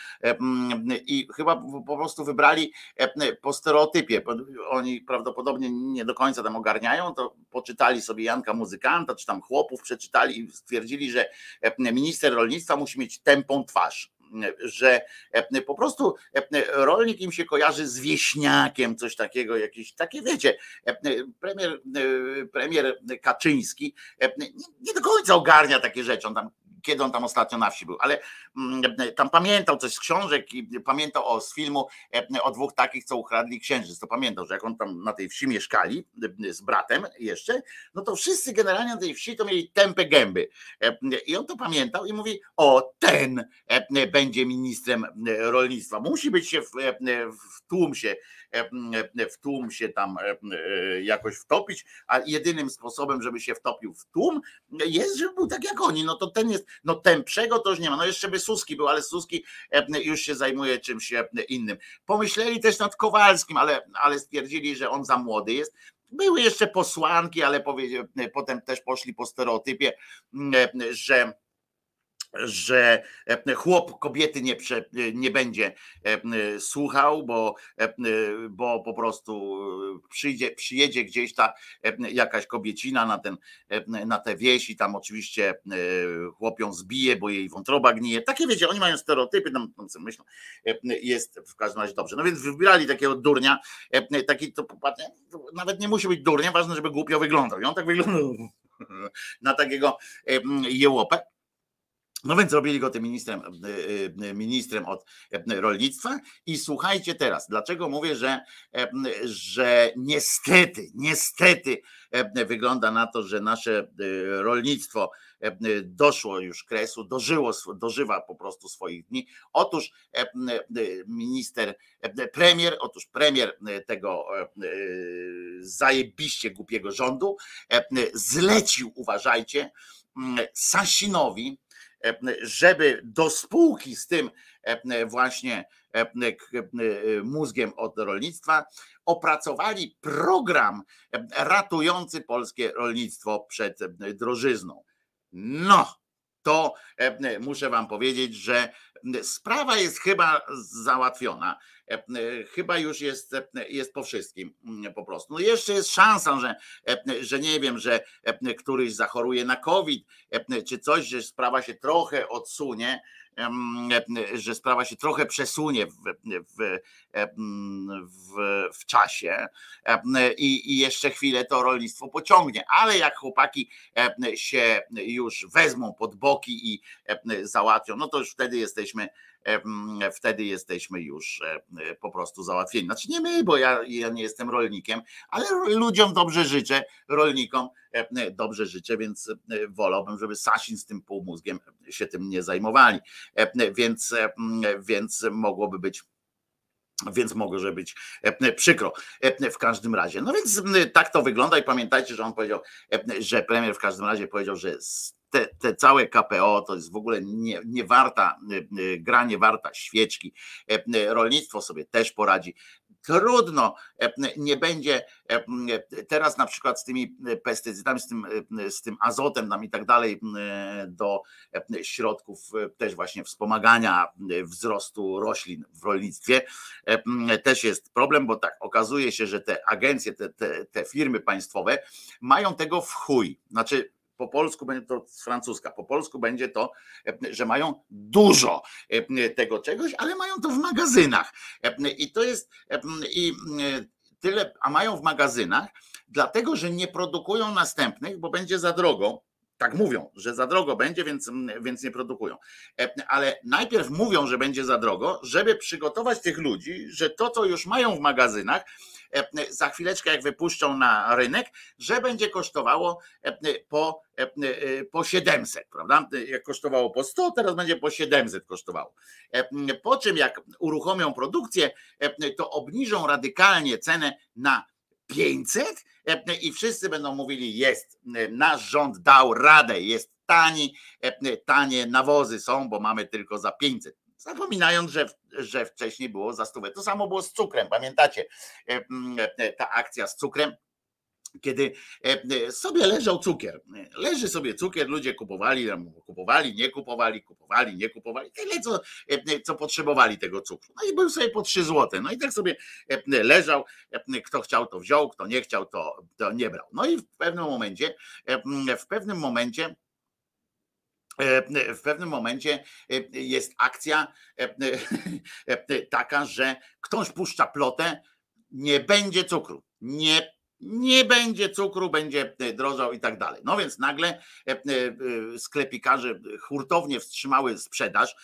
i chyba po prostu wybrali po stereotypie. Oni prawdopodobnie nie do końca tam ogarniają, to poczytali sobie Janka Muzykanta, czy tam chłopów przeczytali i stwierdzili, że minister rolnictwa musi mieć tępą twarz że po prostu rolnik im się kojarzy z wieśniakiem, coś takiego, jakieś takie, wiecie, premier, premier Kaczyński nie do końca ogarnia takie rzeczy, on tam kiedy on tam ostatnio na wsi był, ale mm, tam pamiętał coś z książek i pamiętał o, z filmu e, o dwóch takich, co ukradli księżyc. To pamiętał, że jak on tam na tej wsi mieszkali e, z bratem jeszcze, no to wszyscy generalnie na tej wsi to mieli tępe gęby. E, I on to pamiętał i mówi, o ten będzie ministrem rolnictwa. Musi być się w, w tłum się w tłum się tam jakoś wtopić, a jedynym sposobem, żeby się wtopił w tłum jest, żeby był tak jak oni. No to ten jest, no temprzego to już nie ma. No jeszcze by Suski był, ale Suski już się zajmuje czymś innym. Pomyśleli też nad Kowalskim, ale, ale stwierdzili, że on za młody jest. Były jeszcze posłanki, ale potem też poszli po stereotypie, że że e, chłop kobiety nie, prze, nie będzie e, słuchał, bo, e, bo po prostu przyjdzie, przyjedzie gdzieś ta jakaś kobiecina na, ten, na tę wieś i tam oczywiście chłopią zbije, bo jej wątroba gnije. Takie wiecie, oni mają stereotypy, tam, tam sobie myślą, jest w każdym razie dobrze. No więc wybierali takiego durnia, taki to nawet nie musi być durnie, ważne, żeby głupio wyglądał. I on tak wyglądał na takiego jełopę. No więc zrobili go tym ministrem, e, e, ministrem od e, rolnictwa. I słuchajcie teraz, dlaczego mówię, że, że niestety, niestety wygląda na to, że nasze rolnictwo doszło już kresu, dożyło, dożywa po prostu swoich dni. Otóż minister, premier, otóż premier tego zajebiście głupiego rządu zlecił, uważajcie, Sasinowi, żeby do spółki z tym właśnie mózgiem od rolnictwa opracowali program ratujący polskie rolnictwo przed drożyzną. No, to muszę Wam powiedzieć, że sprawa jest chyba załatwiona. Chyba już jest, jest po wszystkim po prostu. No jeszcze jest szansa, że, że nie wiem, że któryś zachoruje na COVID czy coś, że sprawa się trochę odsunie że sprawa się trochę przesunie w, w, w, w czasie i, i jeszcze chwilę to rolnictwo pociągnie, ale jak chłopaki się już wezmą pod boki i załatwią, no to już wtedy jesteśmy wtedy jesteśmy już po prostu załatwieni. Znaczy nie my, bo ja, ja nie jestem rolnikiem, ale ludziom dobrze życzę, rolnikom dobrze życzę, więc wolałbym, żeby Sasin z tym półmózgiem się tym nie zajmowali. Więc, więc mogłoby być więc mogło być przykro w każdym razie. No więc tak to wygląda i pamiętajcie, że on powiedział, że premier w każdym razie powiedział, że te, te całe KPO to jest w ogóle nie, nie warta, y, y, gra nie warta świeczki. E, y, rolnictwo sobie też poradzi. Trudno, e, nie będzie teraz na przykład z tymi pestycydami, z tym, z tym azotem tam i tak dalej do środków też właśnie wspomagania wzrostu roślin w rolnictwie też jest problem, bo tak okazuje się, że te agencje, te, te, te firmy państwowe mają tego w chuj. Znaczy po polsku będzie to z francuska, po polsku będzie to, e, że mają dużo e, tego czegoś, ale mają to w magazynach. E, I to jest i tyle, a mają w magazynach, dlatego że nie produkują następnych, bo będzie za drogo. Tak mówią, że za drogo będzie, więc, więc nie produkują. Ale najpierw mówią, że będzie za drogo, żeby przygotować tych ludzi, że to, co już mają w magazynach, za chwileczkę jak wypuszczą na rynek, że będzie kosztowało e, po, e, po 700, prawda? Jak kosztowało po 100, teraz będzie po 700 kosztowało. Po czym jak uruchomią produkcję, to obniżą radykalnie cenę na 500 i wszyscy będą mówili jest, nasz rząd dał radę, jest tani, tanie nawozy są, bo mamy tylko za 500. Zapominając, że, że wcześniej było za stówę. To samo było z cukrem, pamiętacie? E, e, ta akcja z cukrem kiedy e, sobie leżał cukier. Leży sobie cukier, ludzie kupowali, kupowali, nie kupowali, kupowali, nie kupowali, tyle co, co potrzebowali tego cukru. No i był sobie po 3 złote. No i tak sobie leżał, kto chciał to wziął, kto nie chciał to, to nie brał. No i w pewnym momencie, w pewnym momencie w pewnym momencie e, jest akcja e, taka, że ktoś puszcza plotę, nie będzie cukru, nie, nie będzie cukru, będzie drożał i tak dalej. No więc nagle sklepikarze hurtownie wstrzymały sprzedaż,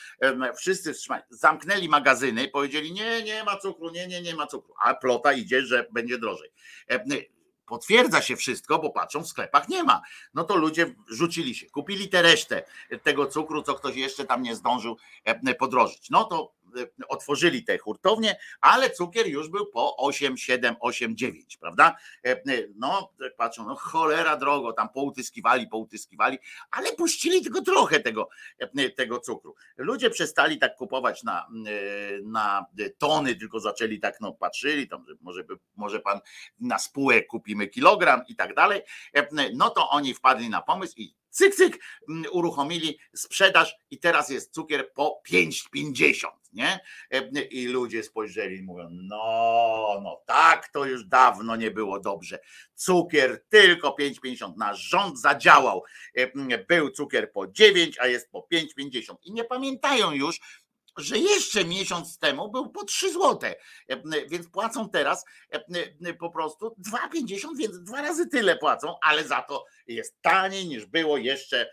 wszyscy wstrzymali, zamknęli magazyny, powiedzieli nie, nie ma cukru, nie, nie, nie ma cukru, a plota idzie, że będzie drożej potwierdza się wszystko, bo patrzą w sklepach nie ma. No to ludzie rzucili się, kupili tę resztę tego cukru, co ktoś jeszcze tam nie zdążył e, podrożyć. No to otworzyli te hurtownie, ale cukier już był po 8, 7, 8, 9, prawda? E, no, patrzą, no cholera drogo, tam poutyskiwali, poutyskiwali, ale puścili tylko trochę tego, tego cukru. Ludzie przestali tak kupować na, na tony, tylko zaczęli tak, no patrzyli, tam, może, może pan na spółę kupi kupimy kilogram i tak dalej, e, no to oni wpadli na pomysł i cyk, cyk, mm, uruchomili sprzedaż i teraz jest cukier po 5,50, nie? E, I ludzie spojrzeli i mówią, no, no tak, to już dawno nie było dobrze. Cukier tylko 5,50, nasz rząd zadziałał. E, był cukier po 9, a jest po 5,50 i nie pamiętają już, że jeszcze miesiąc temu był po 3 złote, więc płacą teraz po prostu 2,50, więc dwa razy tyle płacą, ale za to jest taniej niż było jeszcze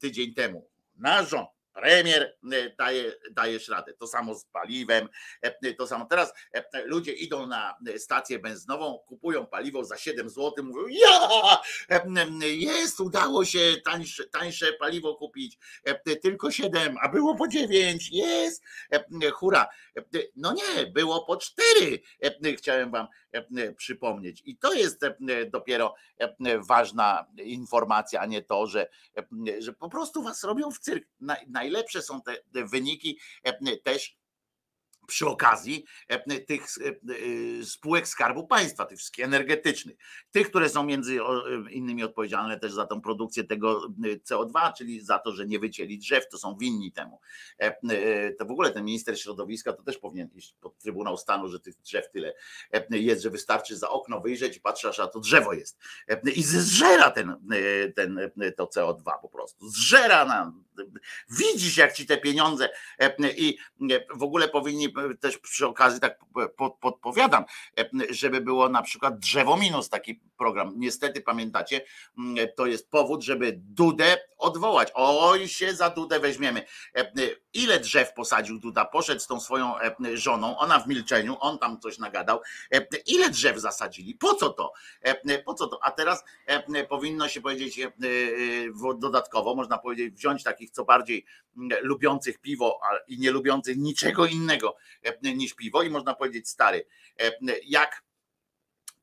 tydzień temu. Nasz rząd premier e, daje, dajesz radę. To samo z paliwem, e, to samo. Teraz e, ludzie idą na stację benzynową, kupują paliwo za 7 zł, mówią, ja, jest, udało się tańsze, tańsze paliwo kupić, tylko 7, a było po 9, jest, hura. No nie, było po 4, chciałem wam przypomnieć. I to jest dopiero ważna informacja, a nie to, że, że po prostu was robią w cyrk. Najlepsze są te wyniki też przy okazji e, tych e, spółek Skarbu Państwa, tych wszystkich energetycznych, tych, które są między innymi odpowiedzialne też za tą produkcję tego CO2, czyli za to, że nie wycięli drzew, to są winni temu. E, to w ogóle ten minister środowiska to też powinien iść pod Trybunał Stanu, że tych drzew tyle jest, że wystarczy za okno wyjrzeć i patrzeć, a to drzewo jest. I zżera ten, ten, to CO2 po prostu. Zżera na, widzisz jak ci te pieniądze i w ogóle powinni też przy okazji tak podpowiadam, żeby było na przykład drzewo minus taki program. Niestety pamiętacie, to jest powód, żeby Dudę odwołać. Oj się za Dudę weźmiemy. Ile drzew posadził Duda? Poszedł z tą swoją żoną, ona w milczeniu, on tam coś nagadał. Ile drzew zasadzili? Po co to? Po co to? A teraz powinno się powiedzieć dodatkowo, można powiedzieć, wziąć takich co bardziej lubiących piwo i nie lubiących niczego innego E, niż piwo i można powiedzieć stary, e, jak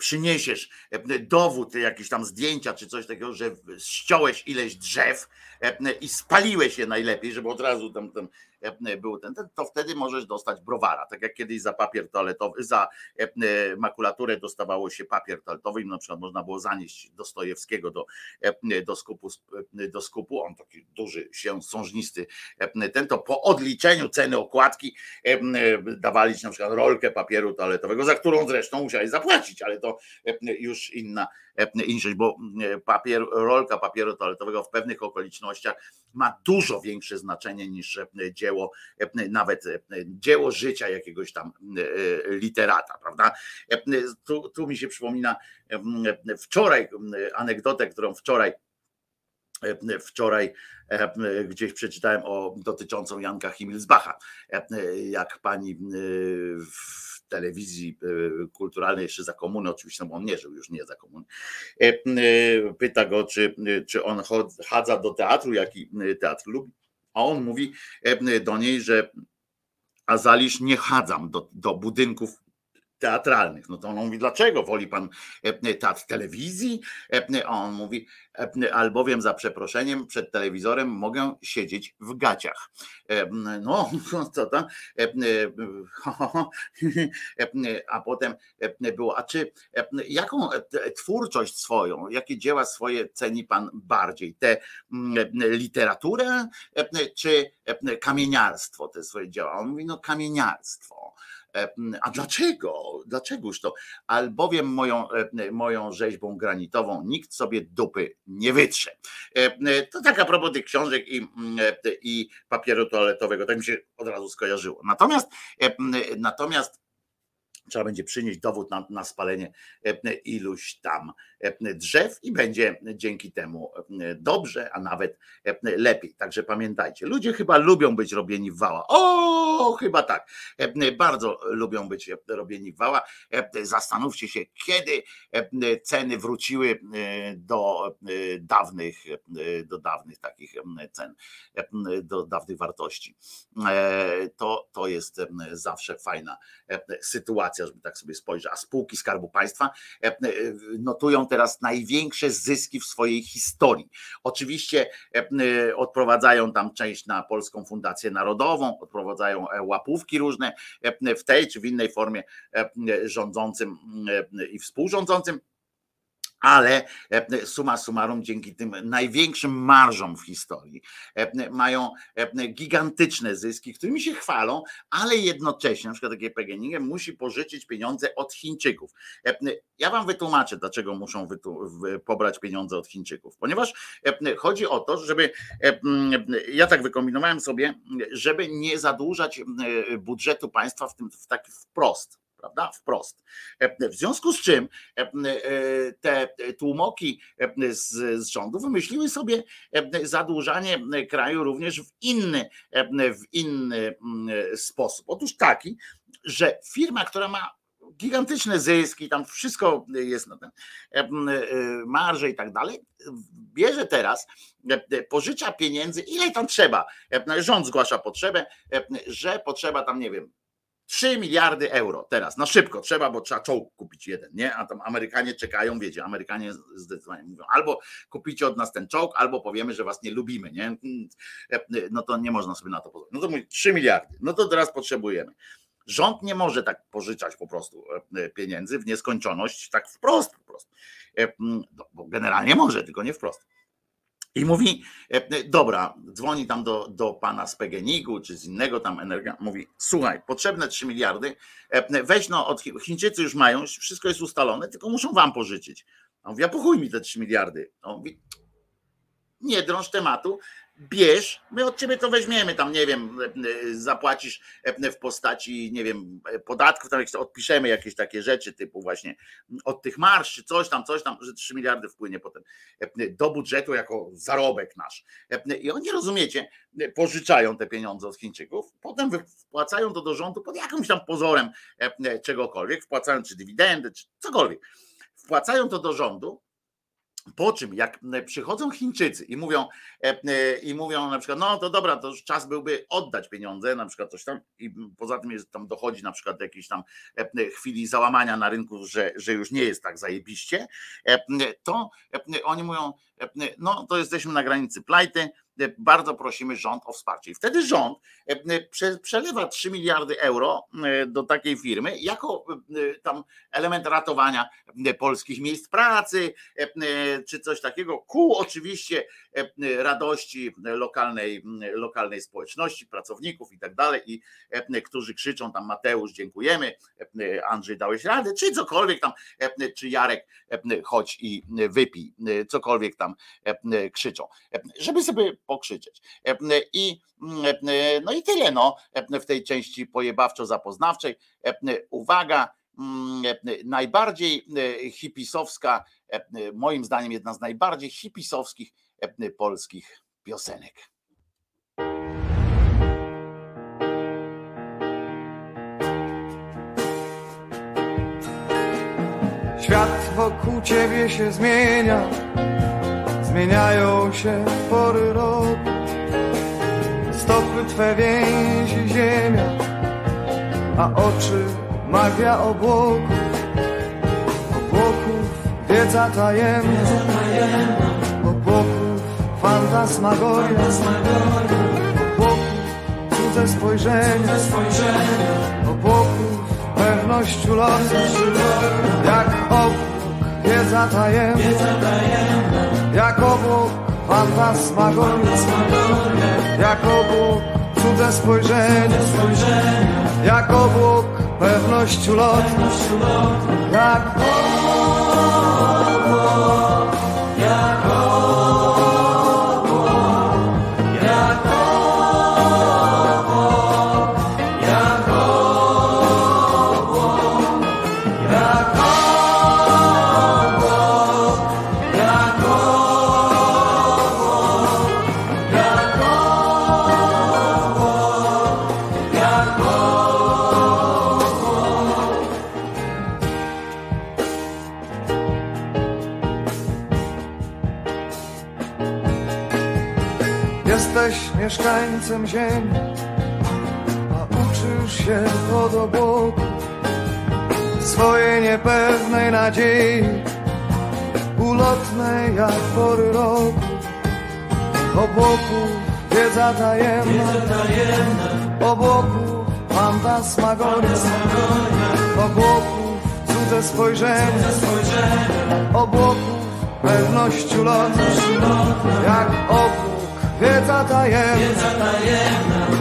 przyniesiesz e, dowód, jakieś tam zdjęcia czy coś takiego, że ściąłeś ileś drzew i spaliłeś je najlepiej, żeby od razu tam, tam E, był ten, to wtedy możesz dostać browara. Tak jak kiedyś za papier toaletowy, za e, e, makulaturę dostawało się papier toaletowy na przykład można było zanieść Dostojewskiego do, do, skupu, do skupu, on taki duży się sążnisty, ten to po odliczeniu ceny okładki dawali ci na przykład rolkę papieru toaletowego, za którą zresztą musiałeś zapłacić, ale to już inna inszość, bo papier, rolka papieru toaletowego w pewnych okolicznościach ma dużo większe znaczenie niż dzieło dzieło, e, nawet e, dzieło życia jakiegoś tam e, literata, prawda? Tu, tu mi się przypomina wczoraj anegdotę, którą wczoraj wczoraj gdzieś przeczytałem o dotyczącą Janka Himmelsbacha, jak pani w telewizji kulturalnej jeszcze za komuny, oczywiście, no bo on nie żył już nie za komuny, pyta go, czy, czy on chadza do teatru, jaki teatr lubi. A on mówi e, do niej, że Azalisz nie chadzam do, do budynków teatralnych. No to on mówi, dlaczego woli pan e, teatr telewizji? E, a on mówi, e, albowiem za przeproszeniem przed telewizorem mogę siedzieć w gaciach. No, co tam? A potem było, a czy jaką twórczość swoją, jakie dzieła swoje ceni pan bardziej? Tę literaturę czy kamieniarstwo, te swoje dzieła? On mówi, no kamieniarstwo. E, a dlaczego? Dlaczegoż to? Albowiem moją, e, moją rzeźbą granitową nikt sobie dupy nie wytrze. E, to taka propos tych książek i, i papieru toaletowego, tak mi się od razu skojarzyło. Natomiast, natomiast trzeba będzie przynieść dowód na, na spalenie iluś tam drzew i będzie dzięki temu dobrze, a nawet lepiej. Także pamiętajcie, ludzie chyba lubią być robieni w wała. O, chyba tak. Bardzo lubią być robieni w wała. Zastanówcie się, kiedy ceny wróciły do dawnych, do dawnych takich cen, do dawnych wartości. To, to jest zawsze fajna sytuacja, żeby tak sobie spojrzeć. A spółki Skarbu Państwa notują teraz największe zyski w swojej historii. Oczywiście e, e, odprowadzają tam część na Polską Fundację Narodową, odprowadzają e, łapówki różne w tej czy w innej formie rządzącym i współrządzącym ale e, suma summarum dzięki tym największym marżom w historii e, mają e, gigantyczne zyski, którymi się chwalą, ale jednocześnie na przykład takie PGNiG musi pożyczyć pieniądze od Chińczyków. Ja wam wytłumaczę, dlaczego muszą pobrać pieniądze od Chińczyków, ponieważ chodzi o to, żeby ja tak wykombinowałem sobie, żeby nie zadłużać budżetu państwa w tym w taki wprost prawda? Wprost. E, w związku z czym e, e, te tłumoki z, rządu wymyśliły sobie zadłużanie kraju również w inny, w inny mm, sposób. Otóż taki, że firma, która ma gigantyczne zyski, tam wszystko jest na ten marże i tak dalej, bierze teraz, pożycza pieniędzy, ile tam trzeba. Rząd zgłasza potrzebę, że potrzeba tam, nie wiem, 3 miliardy euro teraz, na szybko trzeba, bo trzeba czołg kupić jeden, nie? A tam Amerykanie czekają, wiecie, Amerykanie zdecydowanie mówią, albo kupicie od nas ten czołg, albo powiemy, że was nie lubimy, nie? No to nie można sobie na to pozwolić. No to mówi 3 miliardy, no to teraz potrzebujemy. Rząd nie może tak pożyczać po prostu e, pieniędzy w nieskończoność, tak wprost po prostu. E, no, bo generalnie może, tylko nie wprost. I mówi, e, dobra, dzwoni tam do, do pana z Pegenigu czy z innego tam energia, mówi, słuchaj, potrzebne 3 miliardy, e, weź no, od Chińczycy już mają, wszystko jest ustalone, tylko muszą wam pożyczyć. On mówi, a pochuj mi te 3 miliardy. On mówi, nie drąż tematu, bierz, my od ciebie to weźmiemy, tam nie wiem, zapłacisz w postaci, nie wiem, podatków, tam odpiszemy jakieś takie rzeczy typu właśnie od tych marsz, coś tam, coś tam, że 3 miliardy wpłynie potem do budżetu jako zarobek nasz. I oni rozumiecie, pożyczają te pieniądze od Chińczyków, potem wpłacają to do rządu pod jakimś tam pozorem czegokolwiek, wpłacają czy dywidendy, czy cokolwiek. Wpłacają to do rządu, po czym, jak przychodzą Chińczycy i mówią, e, e, i mówią na przykład, no to dobra, to już czas byłby oddać pieniądze, na przykład coś tam, i poza tym jest, tam dochodzi na przykład do jakiejś tam e, chwili załamania na rynku, że, że już nie jest tak zajebiście, to oni mówią, no to jesteśmy na granicy plajty, E, bardzo prosimy rząd o wsparcie. I wtedy rząd e, przelewa 3 miliardy euro e, do takiej firmy jako tam element ratowania polskich miejsc pracy, czy coś takiego, ku oczywiście radości lokalnej, lokalnej społeczności, pracowników i tak dalej, i którzy krzyczą tam Mateusz, dziękujemy, Andrzej dałeś radę, czy cokolwiek tam, czy Jarek, chodź i wypij, cokolwiek tam krzyczą. Żeby sobie pokrzyczeć. I, no i tyle no, w tej części pojebawczo-zapoznawczej. Uwaga, najbardziej hipisowska, moim zdaniem jedna z najbardziej hipisowskich polskich piosenek. Świat wokół ciebie się zmienia. Zmieniają się pory roku. Stopy twe więzi ziemia. A oczy magia obłoków Obłoków wiedza tajemna. Obłoków fantasmagoria Obłoków cudze spojrzenia Obłoków pewność ulotu Jak obłok wiedza tajemna jak obłok fantasmagoria, jak obłok cudze spojrzenie, jak obłok pewność ulotu, jak obłok, mieszkańcem ziemi, a uczysz się od obłoku swojej niepewnej nadziei, ulotnej jak pory roku, obłoków wiedza tajemna, obłoków fantasmagoria, obłoków cudze spojrzenie Obłoków pewnościu lot Jak obłok wiedza tajemna.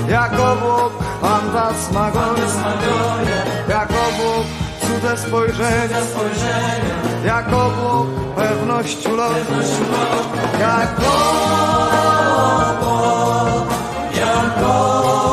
Jak obłok fantasmagoria Jak obłok cudze spojrzenie. Jak obłok pewnościu lot Jak obłok Jak obłok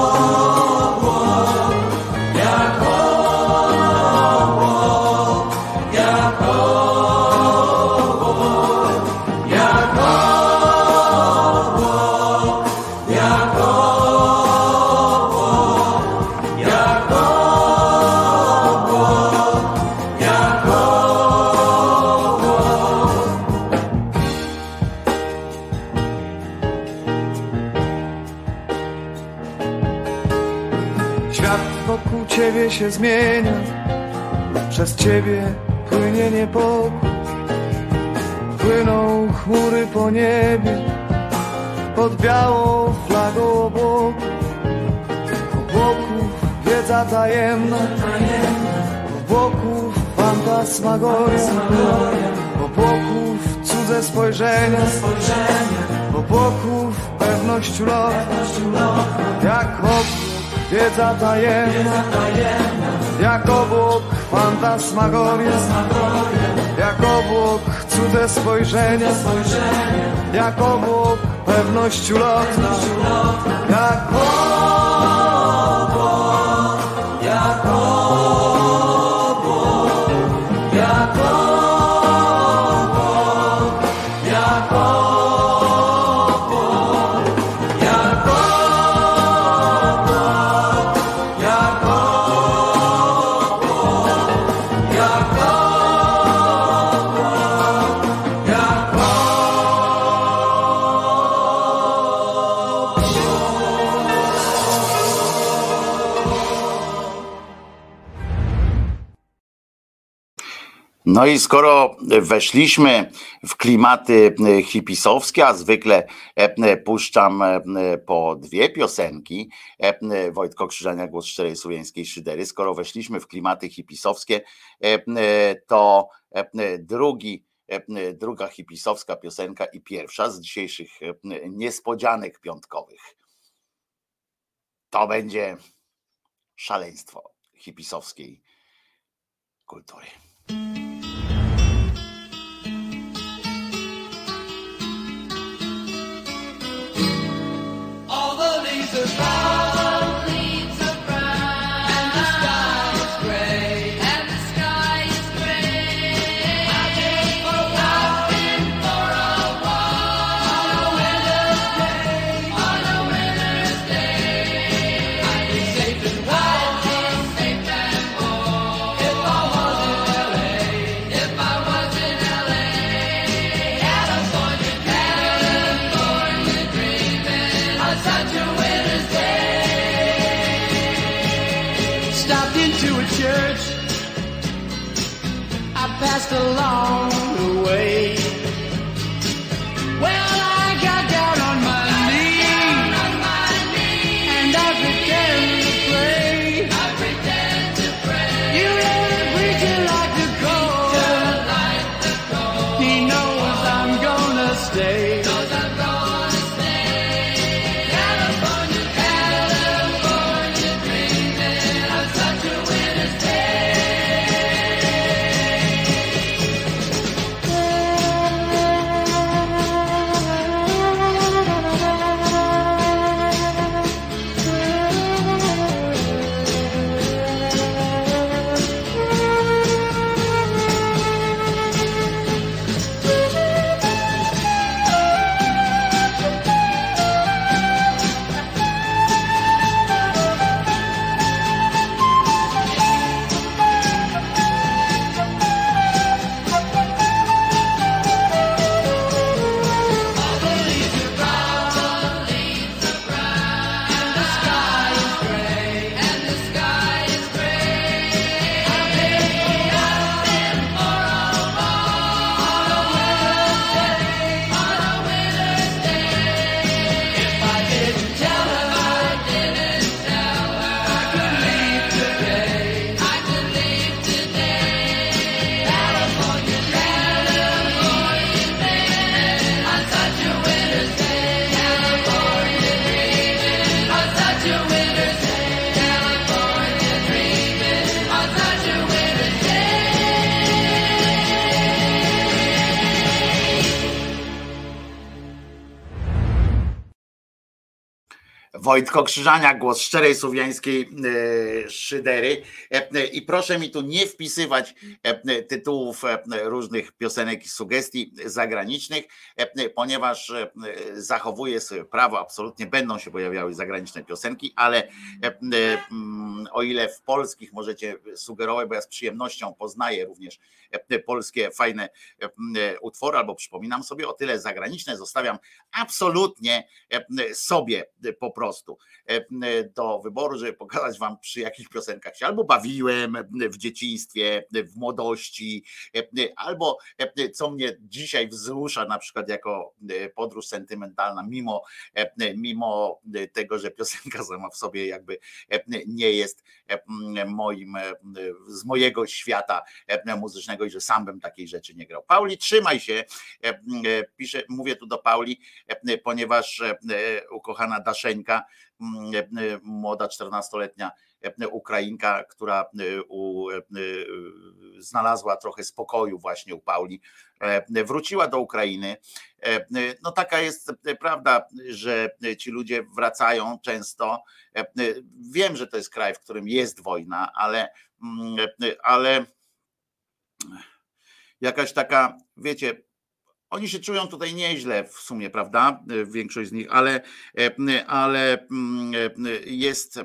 się zmienia. Przez ciebie płynie niepokój. Płyną chmury po niebie. Pod białą flagą obłoku. Obłoków wiedza tajemna. Obłoków fantasmagoria. Obłoków cudze spojrzenia. Obłoków pewność lot Jak obłok wiedza tajemna Jak obłok fantasmagoria. Jak obłok cudze spojrzenia Jak obłok pewność lot Jak obłok No i skoro weszliśmy w klimaty e, hipisowskie, a zwykle e, e, puszczam po dwie piosenki Wojtko Krzyżania, głos szczerej słowiańskiej szydery, skoro weszliśmy w klimaty hipisowskie, to drugi druga hipisowska piosenka i pierwsza z dzisiejszych niespodzianek piątkowych. To będzie szaleństwo hipisowskiej kultury. survive. Wojtko Krzyżania, głos szczerej słowiańskiej e, szydery. E, e, I proszę mi tu nie wpisywać tytułów różnych piosenek i sugestii zagranicznych, ponieważ zachowuję sobie prawo, absolutnie będą się pojawiały zagraniczne piosenki, ale mm, o ile w polskich możecie sugerować, bo ja z przyjemnością poznaję również polskie fajne e, e, utwory, albo przypominam sobie, o tyle zagraniczne zostawiam absolutnie e, sobie po prostu e, do wyboru, żeby pokazać wam przy jakich piosenkach się albo bawiłem w dzieciństwie, w młodości, e, albo e, co mnie dzisiaj wzrusza na przykład jako e, podróż sentymentalna, mimo, e, mimo tego, że piosenka sama w sobie jakby e, nie jest e, moim, e, z mojego świata e, muzycznego i że sam bym takiej rzeczy nie grał. Pauli, trzymaj się, e, e, piszę, mówię tu do Pauli, e, ponieważ ukochana Daszeńka, młoda 14-letnia e, Ukrainka, która u, znalazła trochę spokoju właśnie u Pauli, wróciła do Ukrainy. No taka jest prawda, że ci ludzie wracają często. Wiem, że to jest kraj, w którym jest wojna, ale, ale jakaś taka, wiecie, oni się czują tutaj nieźle w sumie, prawda? Większość z nich, ale, ale mm, jest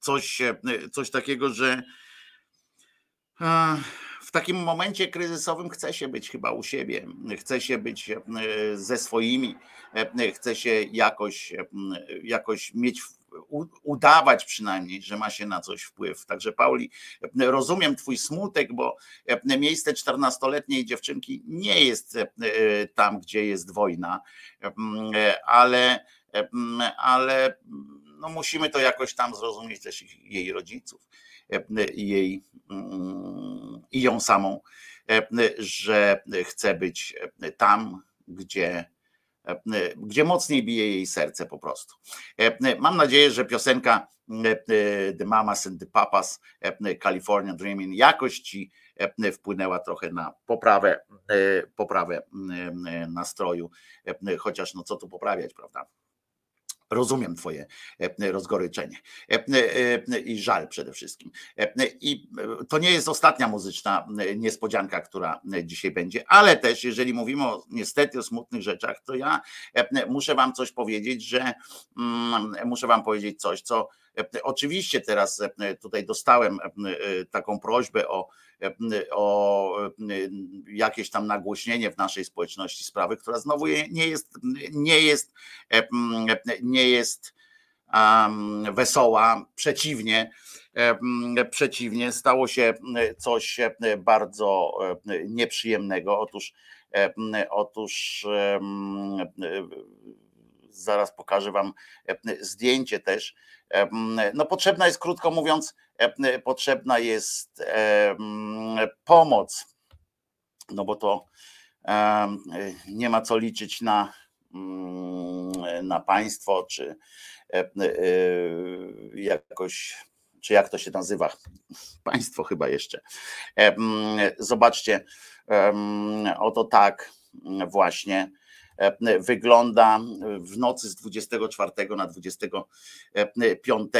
coś, coś takiego, że w takim momencie kryzysowym chce się być chyba u siebie, chce się być e, ze swoimi, e, chce się jakoś, e, jakoś mieć, udawać przynajmniej, że ma się na coś wpływ. Także Pauli, rozumiem twój smutek, bo miejsce 14-letniej dziewczynki nie jest e, tam, gdzie jest wojna, e, ale, ale no musimy to jakoś tam zrozumieć też jej rodziców jej mm, i ją samą, e, że chce być tam, gdzie, e, gdzie mocniej bije jej serce po prostu. E, Mam nadzieję, że piosenka e, The Mamas and the Papas e, California Dreaming jakoś ci e, wpłynęła trochę na poprawę, e, poprawę e, nastroju, e, chociaż no co tu poprawiać, prawda? Rozumiem Twoje e, rozgoryczenie e, e, i żal przede wszystkim. E, I e, to nie jest ostatnia muzyczna e, niespodzianka, która e, dzisiaj będzie, ale też, jeżeli mówimy o, niestety o smutnych rzeczach, to ja e, muszę Wam coś powiedzieć, że mm, muszę Wam powiedzieć coś, co e, oczywiście teraz e, tutaj dostałem e, e, taką prośbę o, e, o e, jakieś tam nagłośnienie w naszej społeczności sprawy, która znowu nie jest, nie jest, e, mm, nie jest wesoła, przeciwnie, em, przeciwnie, stało się e, coś e, bardzo e, nieprzyjemnego. Otóż, e, otóż e, zaraz pokażę wam e, zdjęcie też. No potrzebna jest, krótko mówiąc, e, potrzebna jest pomoc, no bo to nie ma co liczyć na, mm, na państwo, czy e, e, jakoś, czy jak to się nazywa, państwo chyba jeszcze. E, Zobaczcie, oto tak właśnie e, wygląda w nocy z 24 na 25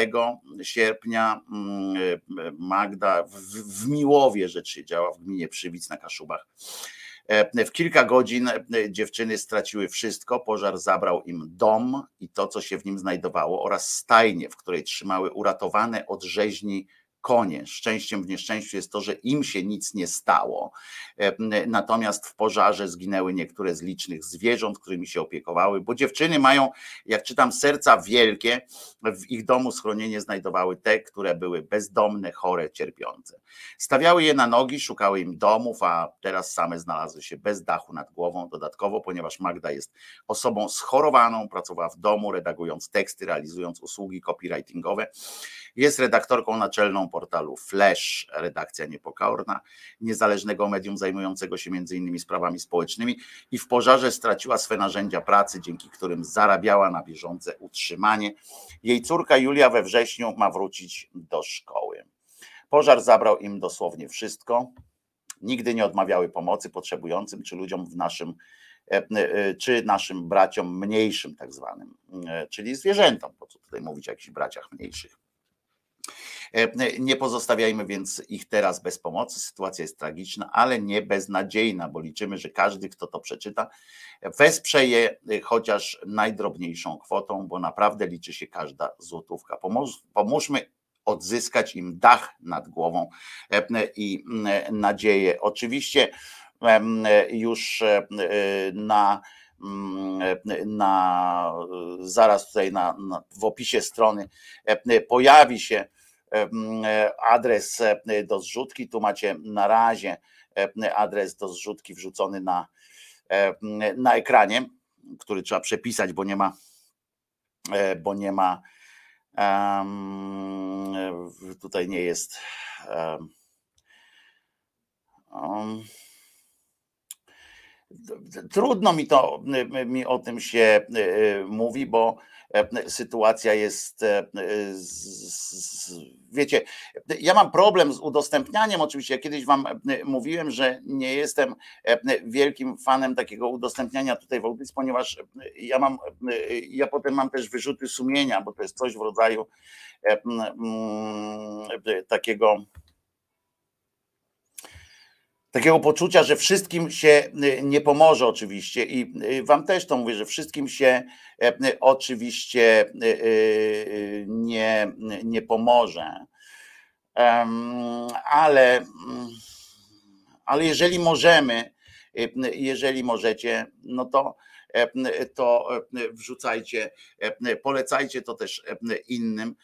sierpnia mm, Magda w, Miłowie rzecz się działa, w gminie Przywic na Kaszubach. E, W kilka godzin e, dziewczyny straciły wszystko. Pożar zabrał im dom i to, co się w nim znajdowało, oraz stajnię, w której trzymały uratowane od rzeźni konie. Szczęściem w nieszczęściu jest to, że im się nic nie stało. E, Natomiast w pożarze zginęły niektóre z licznych zwierząt, którymi się opiekowały, bo dziewczyny mają, jak czytam, serca wielkie. W ich domu schronienie znajdowały te, które były bezdomne, chore, cierpiące. Stawiały je na nogi, szukały im domów, a teraz same znalazły się bez dachu nad głową. Dodatkowo, ponieważ Magda jest osobą schorowaną, pracowała w domu, redagując teksty, realizując usługi copywritingowe. Jest redaktorką naczelną portalu Flash, redakcja niepokorna, niezależnego medium zajmującego się innymi sprawami społecznymi i w pożarze straciła swe narzędzia pracy, dzięki którym zarabiała na bieżące utrzymanie. Jej córka Julia we wrześniu ma wrócić do szkoły. Pożar zabrał im dosłownie wszystko. Nigdy nie odmawiały pomocy potrzebującym czy ludziom w naszym czy naszym braciom mniejszym, tak zwanym, czyli zwierzętom, po co tutaj mówić o jakichś braciach mniejszych. Nie pozostawiajmy więc ich teraz bez pomocy. Sytuacja jest tragiczna, ale nie beznadziejna, bo liczymy, że każdy, kto to przeczyta, wesprze je chociaż najdrobniejszą kwotą, bo naprawdę liczy się każda złotówka. Pomóż, pomóżmy odzyskać im dach nad głową i nadzieję. Oczywiście już na na zaraz tutaj na, na, w opisie strony pojawi się adres do zrzutki. Tu macie na razie adres do zrzutki wrzucony na, na ekranie, który trzeba przepisać, bo nie ma, bo nie ma tutaj nie jest. Trudno mi to mi o tym się mówi, bo sytuacja jest, wiecie, ja mam problem z udostępnianiem, oczywiście, ja kiedyś wam mówiłem, że nie jestem wielkim fanem takiego udostępniania tutaj w audycji, ponieważ ja mam, ja potem mam też wyrzuty sumienia, bo to jest coś w rodzaju takiego takiego poczucia, że wszystkim się y, nie pomoże oczywiście i y, wam też to mówię, że wszystkim się y, oczywiście nie, nie pomoże. Ale, ale jeżeli możemy, jeżeli możecie, no to to wrzucajcie, polecajcie to też innym,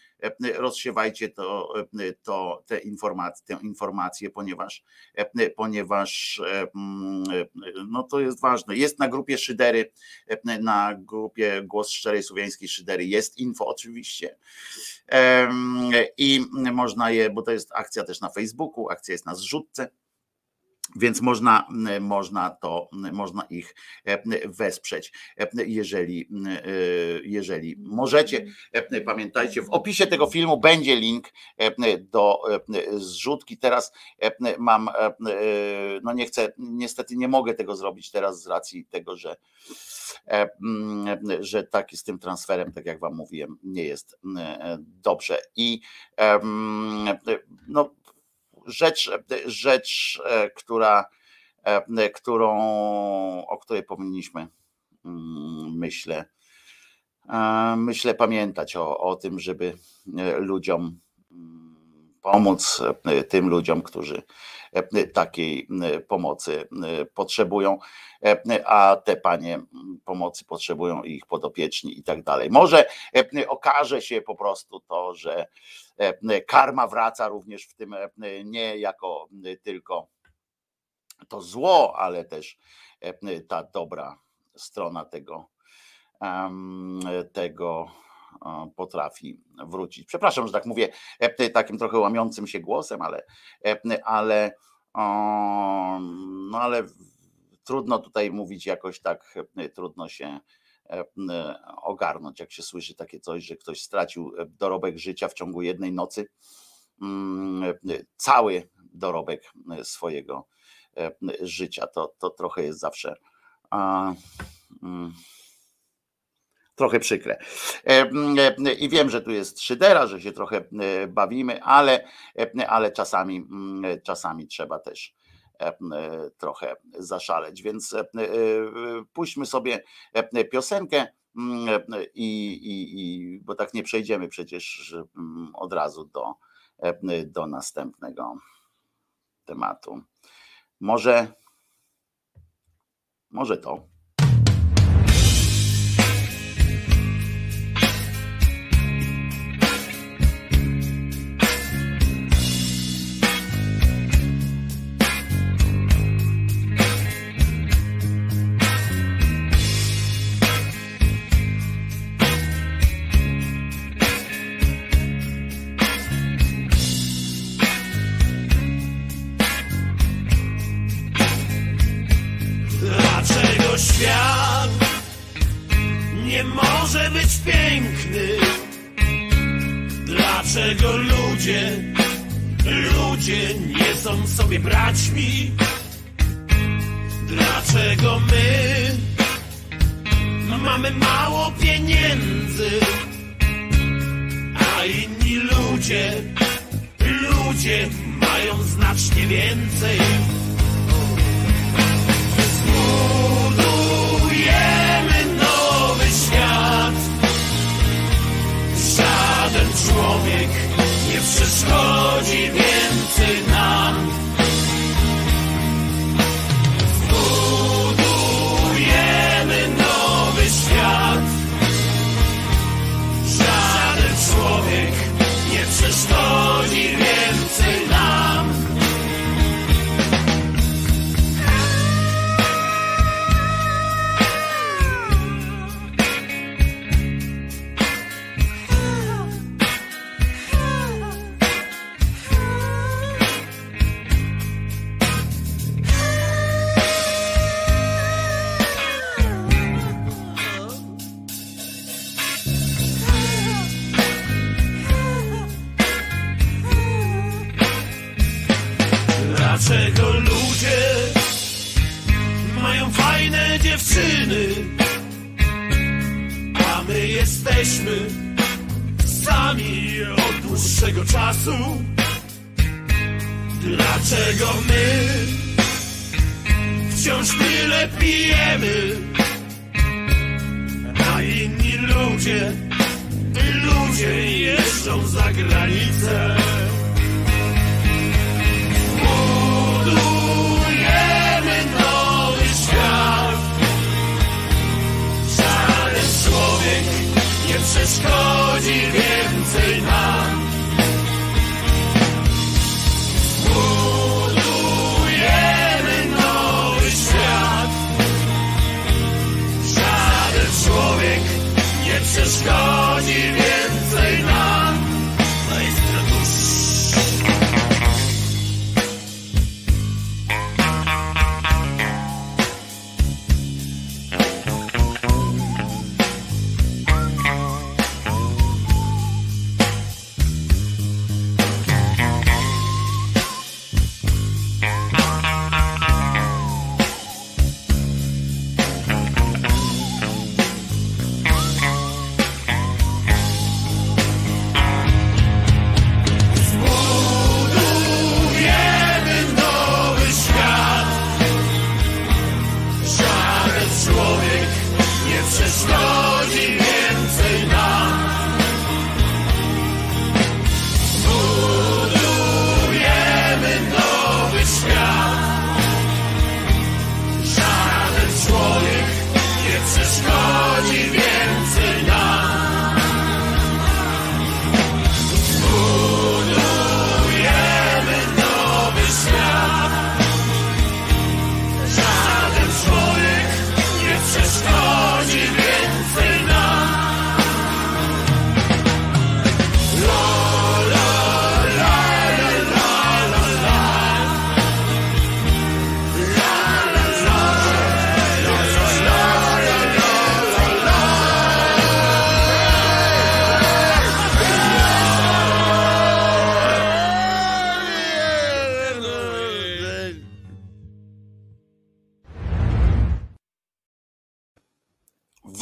rozsiewajcie to, to te informacje, tę informację, ponieważ, ponieważ no to jest ważne. Jest na grupie Szydery, na grupie Głos Szczerej Słowiańskiej Szydery jest info oczywiście i można je, bo to jest akcja też na Facebooku, akcja jest na zrzutce, więc można, można to, można ich wesprzeć, jeżeli, jeżeli możecie. Pamiętajcie, w opisie tego filmu będzie link do zrzutki. Teraz mam, no nie chcę, niestety nie mogę tego zrobić teraz z racji tego, że, że tak z tym transferem, tak jak wam mówiłem, nie jest dobrze. I no, rzecz, rzecz e, która, e, którą, o której powinniśmy, mm, myślę, e, myślę pamiętać o, o tym, żeby ludziom mm, pomóc, tym ludziom, którzy takiej pomocy potrzebują, a te panie pomocy potrzebują ich podopieczni i tak dalej. Może okaże się po prostu to, że karma wraca również w tym nie jako tylko to zło, ale też ta dobra strona tego, tego potrafi wrócić. Przepraszam, że tak mówię takim trochę łamiącym się głosem, ale, ale, no ale trudno tutaj mówić jakoś tak, trudno się ogarnąć, jak się słyszy takie coś, że ktoś stracił dorobek życia w ciągu jednej nocy, mm, cały dorobek swojego życia. To, to trochę jest zawsze. Mm, trochę przykre. I wiem, że tu jest szydera, że się trochę bawimy, ale, ale czasami, czasami trzeba też trochę zaszaleć. Więc puśćmy sobie piosenkę i, i, i bo tak nie przejdziemy przecież od razu do, do następnego tematu. Może, może to.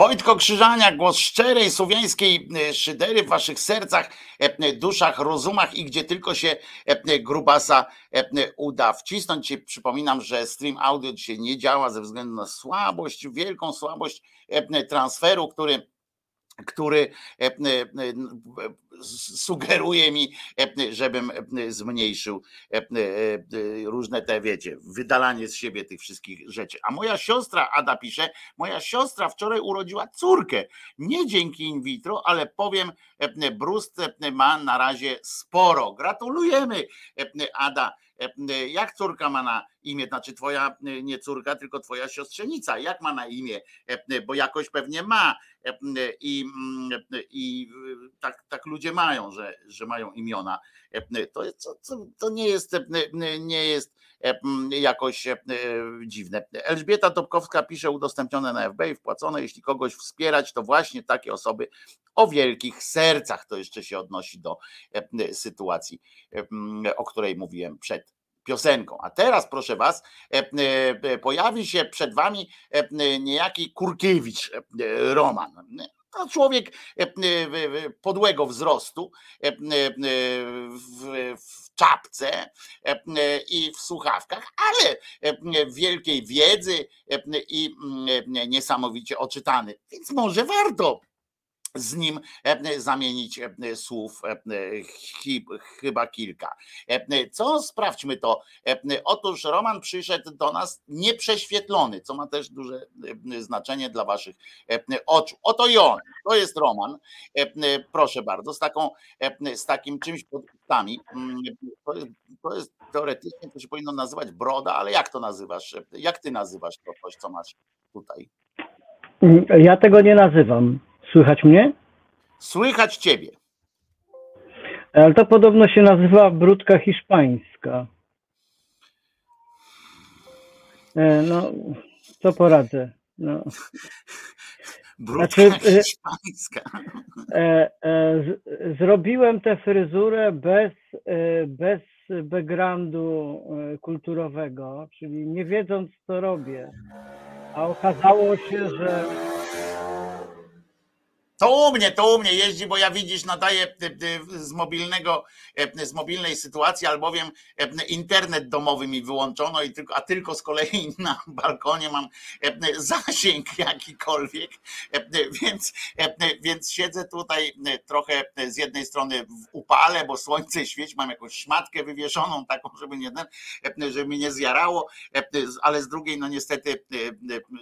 Wojtko Krzyżania, głos szczerej słowiańskiej e, szydery w waszych sercach, e, duszach, rozumach i gdzie tylko się e, grubasa e, uda wcisnąć. Ci Przypominam, że stream audio dzisiaj nie działa ze względu na słabość, wielką słabość e, transferu, który który e, e, e, sugeruje mi, e, żebym e, zmniejszył e, różne te, wiecie, wydalanie z siebie tych wszystkich rzeczy. A moja siostra, Ada pisze, moja siostra wczoraj urodziła córkę. Nie dzięki in vitro, ale powiem, brust ma na razie sporo. Gratulujemy, Ada. Jak córka ma na imię? Znaczy twoja e, nie córka, tylko twoja siostrzenica. Jak ma na imię? E, Bo jakoś pewnie ma. E, I, mm, i tak, tak ludzie mają, że, że mają imiona. To, to, to nie jest, nie jest jakoś dziwne. Elżbieta Topkowska pisze udostępnione na FB, wpłacone. Jeśli kogoś wspierać, to właśnie takie osoby o wielkich sercach. To jeszcze się odnosi do sytuacji, o której mówiłem przed piosenką. A teraz, proszę was, e, e, pojawi się przed wami e, niejaki Kurkiewicz e, Roman. To człowiek e, e, podłego wzrostu e, e, w, czapce e, i w słuchawkach, ale e, wielkiej wiedzy e, i mm, niesamowicie oczytany. Więc może warto z nim e, zamienić e, słów e, chyba kilka. Co sprawdźmy to? Otóż Roman przyszedł do nas nieprześwietlony, co ma też duże znaczenie dla waszych oczu. Oto i on, to jest Roman. Proszę bardzo, z taką, z takim czymś pod ustami. Mm, To jest, to jest teoretycznie to się powinno nazywać broda, ale jak to nazywasz? Jak ty nazywasz to coś, co masz tutaj? Ja tego nie nazywam. Słychać mnie? Słychać ciebie. Ale to podobno się nazywa brudka hiszpańska. E, No, co poradzę. No. Brudka Znaczy, e, hiszpańska. E, e, z, zrobiłem tę fryzurę bez, e, bez backgroundu e, kulturowego, czyli nie wiedząc, co robię. A okazało się, że To u mnie, to u mnie jeździ, bo ja widzisz, nadaję e, e, z mobilnego, e, z mobilnej sytuacji, albowiem internet domowy mi wyłączono, i tylko, a tylko z kolei na balkonie mam zasięg jakikolwiek, więc, więc siedzę tutaj trochę z jednej strony w upale, bo słońce świeci, mam jakąś szmatkę wywieszoną taką, żeby nie, żeby mnie nie zjarało, ale z drugiej, no niestety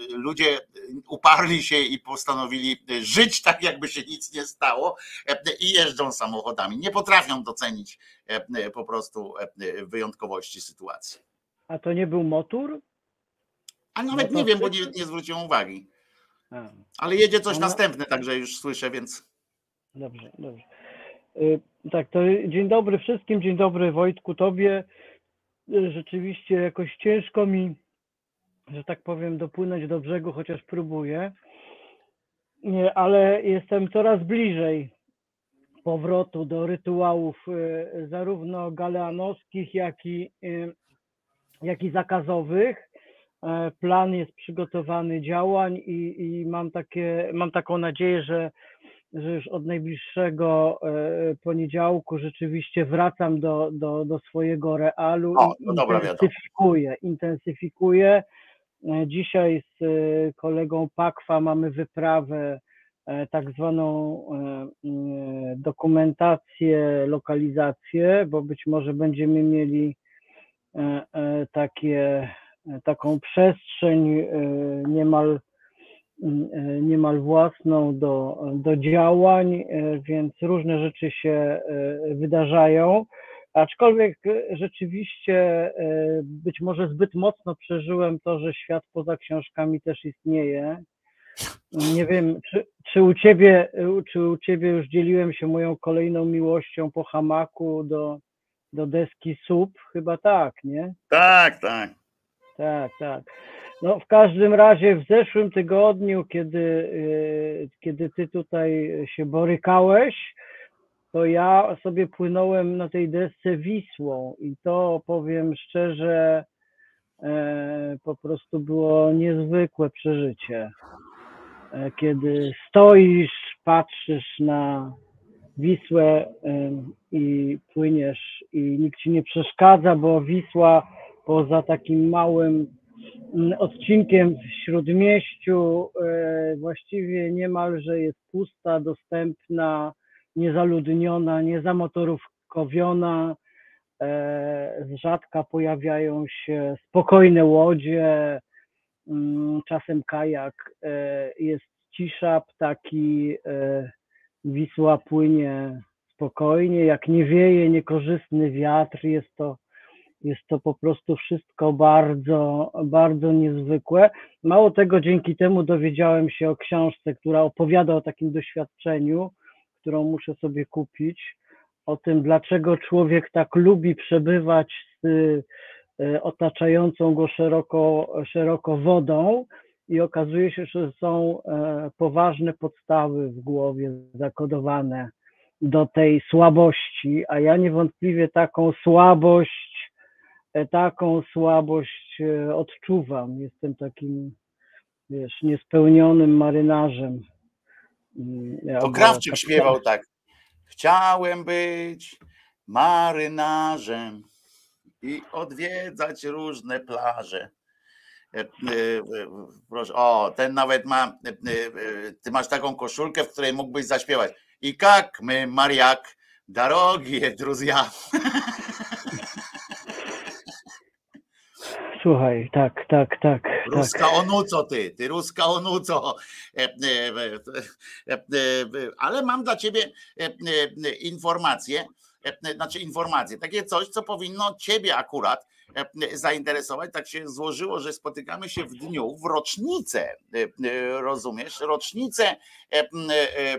ludzie uparli się i postanowili żyć tak, jakby się nic nie stało e, i jeżdżą samochodami. Nie potrafią docenić e, po prostu e, wyjątkowości sytuacji. a to nie był motor? A nawet No to nie wiem, bo nie, nie zwróciłem uwagi. A. Ale jedzie coś No. następne, także już słyszę, więc Dobrze, dobrze. Y, Tak, to dzień dobry wszystkim, dzień dobry Wojtku Tobie. Y, Rzeczywiście jakoś ciężko mi, że tak powiem, dopłynąć do brzegu, chociaż próbuję, ale jestem coraz bliżej powrotu do rytuałów y, zarówno galeanowskich, jak i, y, jak i zakazowych. E, Plan jest przygotowany działań i, i mam, takie, mam taką nadzieję, że że już od najbliższego e, poniedziałku rzeczywiście wracam do, do, do swojego realu O, i no intensyfikuję, intensyfikuję. E, Dzisiaj z e, kolegą Pakwa mamy wyprawę, e, tak zwaną dokumentację, lokalizację, bo być może będziemy mieli takie, taką przestrzeń niemal niemal własną do, do działań, więc różne rzeczy się wydarzają. Aczkolwiek e, rzeczywiście e, być może zbyt mocno przeżyłem to, że świat poza książkami też istnieje. Nie wiem, czy, czy, u ciebie, czy u ciebie już dzieliłem się moją kolejną miłością po hamaku do, do deski SUP? Chyba tak, nie? tak, tak. Tak, tak. No w każdym razie w zeszłym tygodniu, kiedy, kiedy ty tutaj się borykałeś, to ja sobie płynąłem na tej desce Wisłą i to powiem szczerze, e, po prostu było niezwykłe przeżycie. E, Kiedy stoisz, patrzysz na Wisłę em, i płyniesz i nikt ci nie przeszkadza, bo Wisła poza takim małym mm, odcinkiem w Śródmieściu e, właściwie niemalże jest pusta, dostępna, niezaludniona, niezamotorówkowiona. E, Z rzadka pojawiają się spokojne łodzie, mm, czasem kajak. E, Jest cisza, ptaki, e, Wisła płynie spokojnie, jak nie wieje niekorzystny wiatr, jest to jest to po prostu wszystko bardzo, bardzo niezwykłe. Mało tego, dzięki temu dowiedziałem się o książce, która opowiada o takim doświadczeniu, którą muszę sobie kupić, o tym, dlaczego człowiek tak lubi przebywać z y, otaczającą go szeroko, szeroko wodą. I okazuje się, że są e, poważne podstawy w głowie zakodowane do tej słabości, a ja niewątpliwie taką słabość e, taką słabość e, odczuwam. Jestem takim, wiesz, niespełnionym marynarzem. Mm, To Krawczyk śpiewał tak. Chciałem być marynarzem i odwiedzać różne plaże. E, e, e, Proszę, o, ten nawet ma, ty masz taką koszulkę, w której mógłbyś zaśpiewać. I jak my, Mariak, drogie druzja. Słuchaj, tak, tak, tak. tak. Ruska onuco ty, ty ruska onuco. E, e, e, Ale mam dla ciebie informację, znaczy informację, takie coś, co powinno ciebie akurat zainteresować. Tak się złożyło, że spotykamy się w dniu, w rocznicę, e, e, rozumiesz, rocznicę e, e, e, e,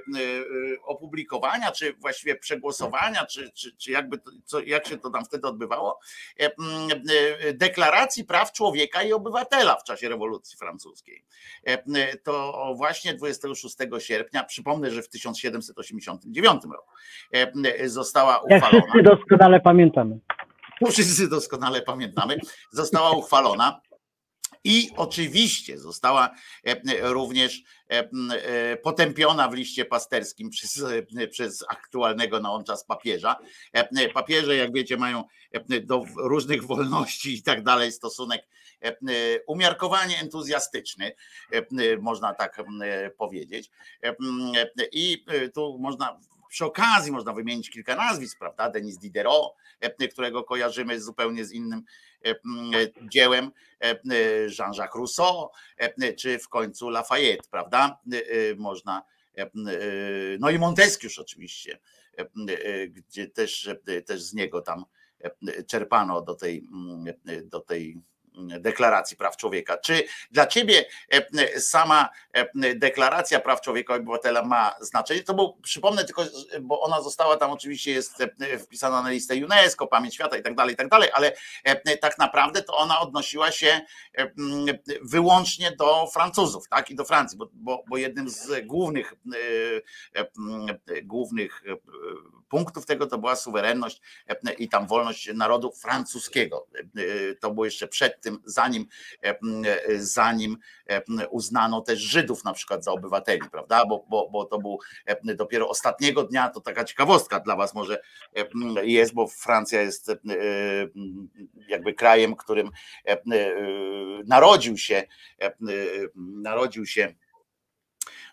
opublikowania, czy właściwie przegłosowania, czy, czy, czy jakby to, co, jak się to tam wtedy odbywało, e, e, deklaracji praw człowieka i obywatela w czasie rewolucji francuskiej. E, To właśnie 26 sierpnia, przypomnę, że w 1789 roku e, została Jak uchwalona. wszyscy doskonale pamiętamy. Wszyscy doskonale pamiętamy, została uchwalona. I oczywiście została e, również e, m, e, potępiona w liście pasterskim przez, przez aktualnego na on czas papieża. Papieże, jak wiecie, mają do różnych wolności i tak dalej stosunek umiarkowanie entuzjastyczny, można tak powiedzieć. I tu można przy okazji można wymienić kilka nazwisk, prawda? Denis Diderot, e, którego kojarzymy zupełnie z innym e, e, dziełem, Jean-Jacques Rousseau, czy w końcu Lafayette, prawda? Można, no i Montesquieu oczywiście, gdzie też, też z niego tam czerpano do tej, do tej deklaracji praw człowieka. Czy dla ciebie e, sama e, deklaracja praw człowieka obywatela ma znaczenie? To bo przypomnę tylko, bo ona została tam oczywiście jest e, wpisana na listę UNESCO, pamięć świata i tak dalej, i tak dalej, ale e, tak naprawdę to ona odnosiła się e, wyłącznie do Francuzów, tak, i do Francji, bo, bo, bo jednym z głównych e, e, głównych e, punktów tego to była suwerenność e, i tam wolność narodu francuskiego. E, To było jeszcze przed tym, zanim, e, m, zanim e, uznano też Żydów na przykład za obywateli, prawda? Bo, bo, bo to był e, dopiero ostatniego dnia, to taka ciekawostka dla Was może e, jest, bo Francja jest e, jakby krajem, którym e, e, narodził się, e, e, narodził się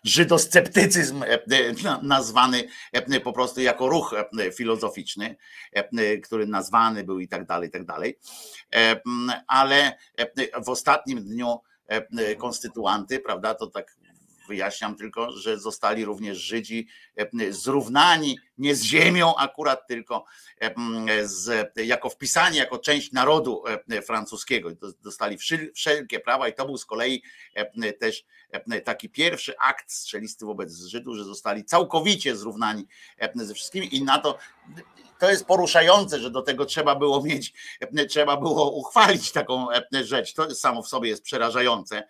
żydosceptycyzm e, e, na- nazwany e, po prostu jako ruch filozoficzny, który nazwany był i tak dalej, i tak dalej. Ale w ostatnim dniu konstytuanty, prawda, to tak wyjaśniam tylko, że zostali również Żydzi zrównani nie z ziemią akurat, tylko z, jako wpisani jako część narodu francuskiego. Dostali wszel- wszelkie prawa i to był z kolei też taki pierwszy akt strzelisty wobec Żydów, że zostali całkowicie zrównani ze wszystkimi i na to to jest poruszające, że do tego trzeba było mieć, trzeba było uchwalić taką rzecz. To samo w sobie jest przerażające.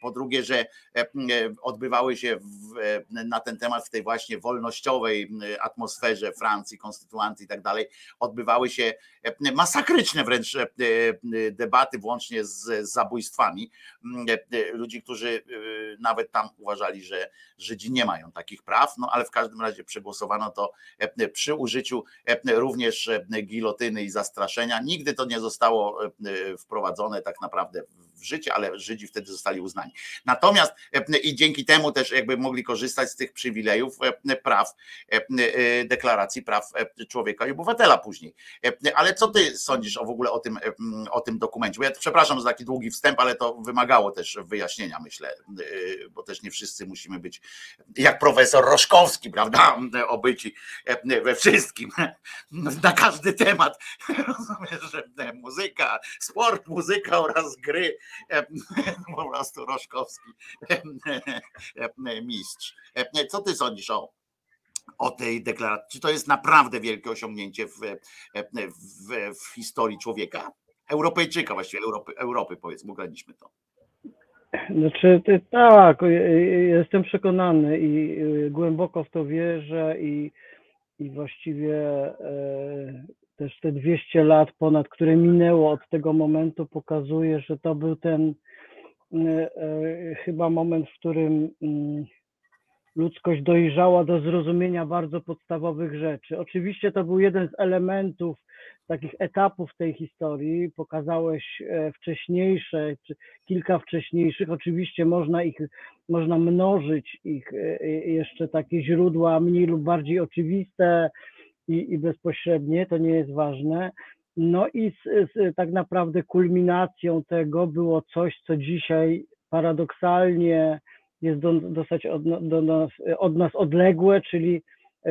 Po drugie, że odbywały się w, na ten temat w tej właśnie wolnościowej atmosferze Francji, konstytuanty i tak dalej, odbywały się e, masakryczne wręcz e, e, debaty, włącznie z zabójstwami e, ludzi, którzy nawet tam uważali, że Żydzi nie mają takich praw, no ale w każdym razie przegłosowano to przy użyciu również gilotyny i zastraszenia. Nigdy to nie zostało wprowadzone tak naprawdę w życie, ale Żydzi wtedy zostali uznani. Natomiast e, i dzięki temu też jakby mogli korzystać z tych przywilejów e, praw e, deklaracji praw człowieka i obywatela później. Ale co ty sądzisz o w ogóle o tym, o tym dokumencie? Bo ja przepraszam za taki długi wstęp, ale to wymagało też wyjaśnienia, myślę, bo też nie wszyscy musimy być jak profesor Roszkowski, prawda? Obyci we wszystkim, na każdy temat. Rozumiesz, że muzyka, sport, muzyka oraz gry. Po prostu Roszkowski mistrz. Co ty sądzisz o, o tej deklaracji? Czy to jest naprawdę wielkie osiągnięcie w, w, w historii człowieka? Europejczyka właściwie, Europy, Europy powiedzmy, ograniczmy to. Znaczy, tak, jestem przekonany i y, głęboko w to wierzę i, i właściwie e, też te 200 lat ponad, które minęło od tego momentu, pokazuje, że to był ten e, e, chyba moment, w którym mm, ludzkość dojrzała do zrozumienia bardzo podstawowych rzeczy. Oczywiście to był jeden z elementów takich etapów tej historii. Pokazałeś e, wcześniejsze, czy kilka wcześniejszych. Oczywiście można ich, można mnożyć ich jeszcze takie źródła mniej lub bardziej oczywiste i, i bezpośrednie, to nie jest ważne. No i z, z, tak naprawdę kulminacją tego było coś, co dzisiaj paradoksalnie jest do, dosyć od, do nas, od nas odległe, czyli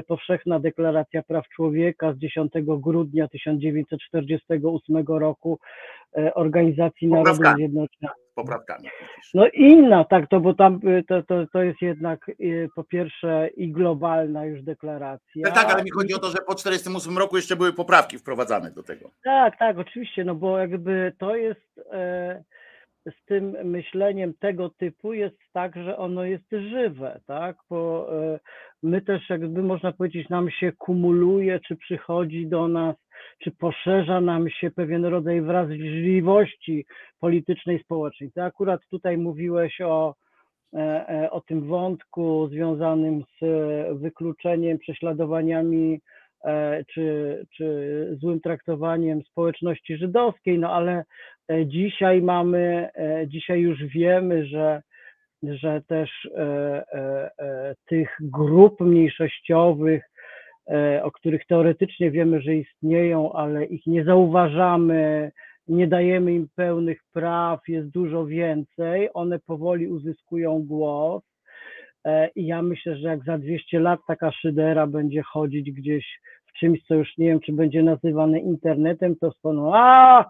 Powszechna Deklaracja Praw Człowieka z 10 grudnia 1948 roku e, Organizacji Narodów. Zjednoczonych. Poprawkami. No inna, tak, to bo tam y, to, to, to jest jednak y, po pierwsze i globalna już deklaracja. Tak, tak, ale mi chodzi o to, że po 48 roku jeszcze były poprawki wprowadzane do tego. Tak, tak, oczywiście, no bo jakby to jest e, z tym myśleniem tego typu jest tak, że ono jest żywe, tak, bo e, my też jakby można powiedzieć nam się kumuluje, czy przychodzi do nas, czy poszerza nam się pewien rodzaj wrażliwości politycznej, społecznej. Ty akurat tutaj mówiłeś o e, e, o tym wątku związanym z wykluczeniem, prześladowaniami czy, czy złym traktowaniem społeczności żydowskiej, no ale e, dzisiaj mamy, e, dzisiaj już wiemy, że, że też e, e, e, tych grup mniejszościowych, e, o których teoretycznie wiemy, że istnieją, ale ich nie zauważamy, nie dajemy im pełnych praw, jest dużo więcej, one powoli uzyskują głos. E, I ja myślę, że jak za 200 lat taka szydera będzie chodzić gdzieś w czymś, co już nie wiem, czy będzie nazywane internetem, to wspomną, a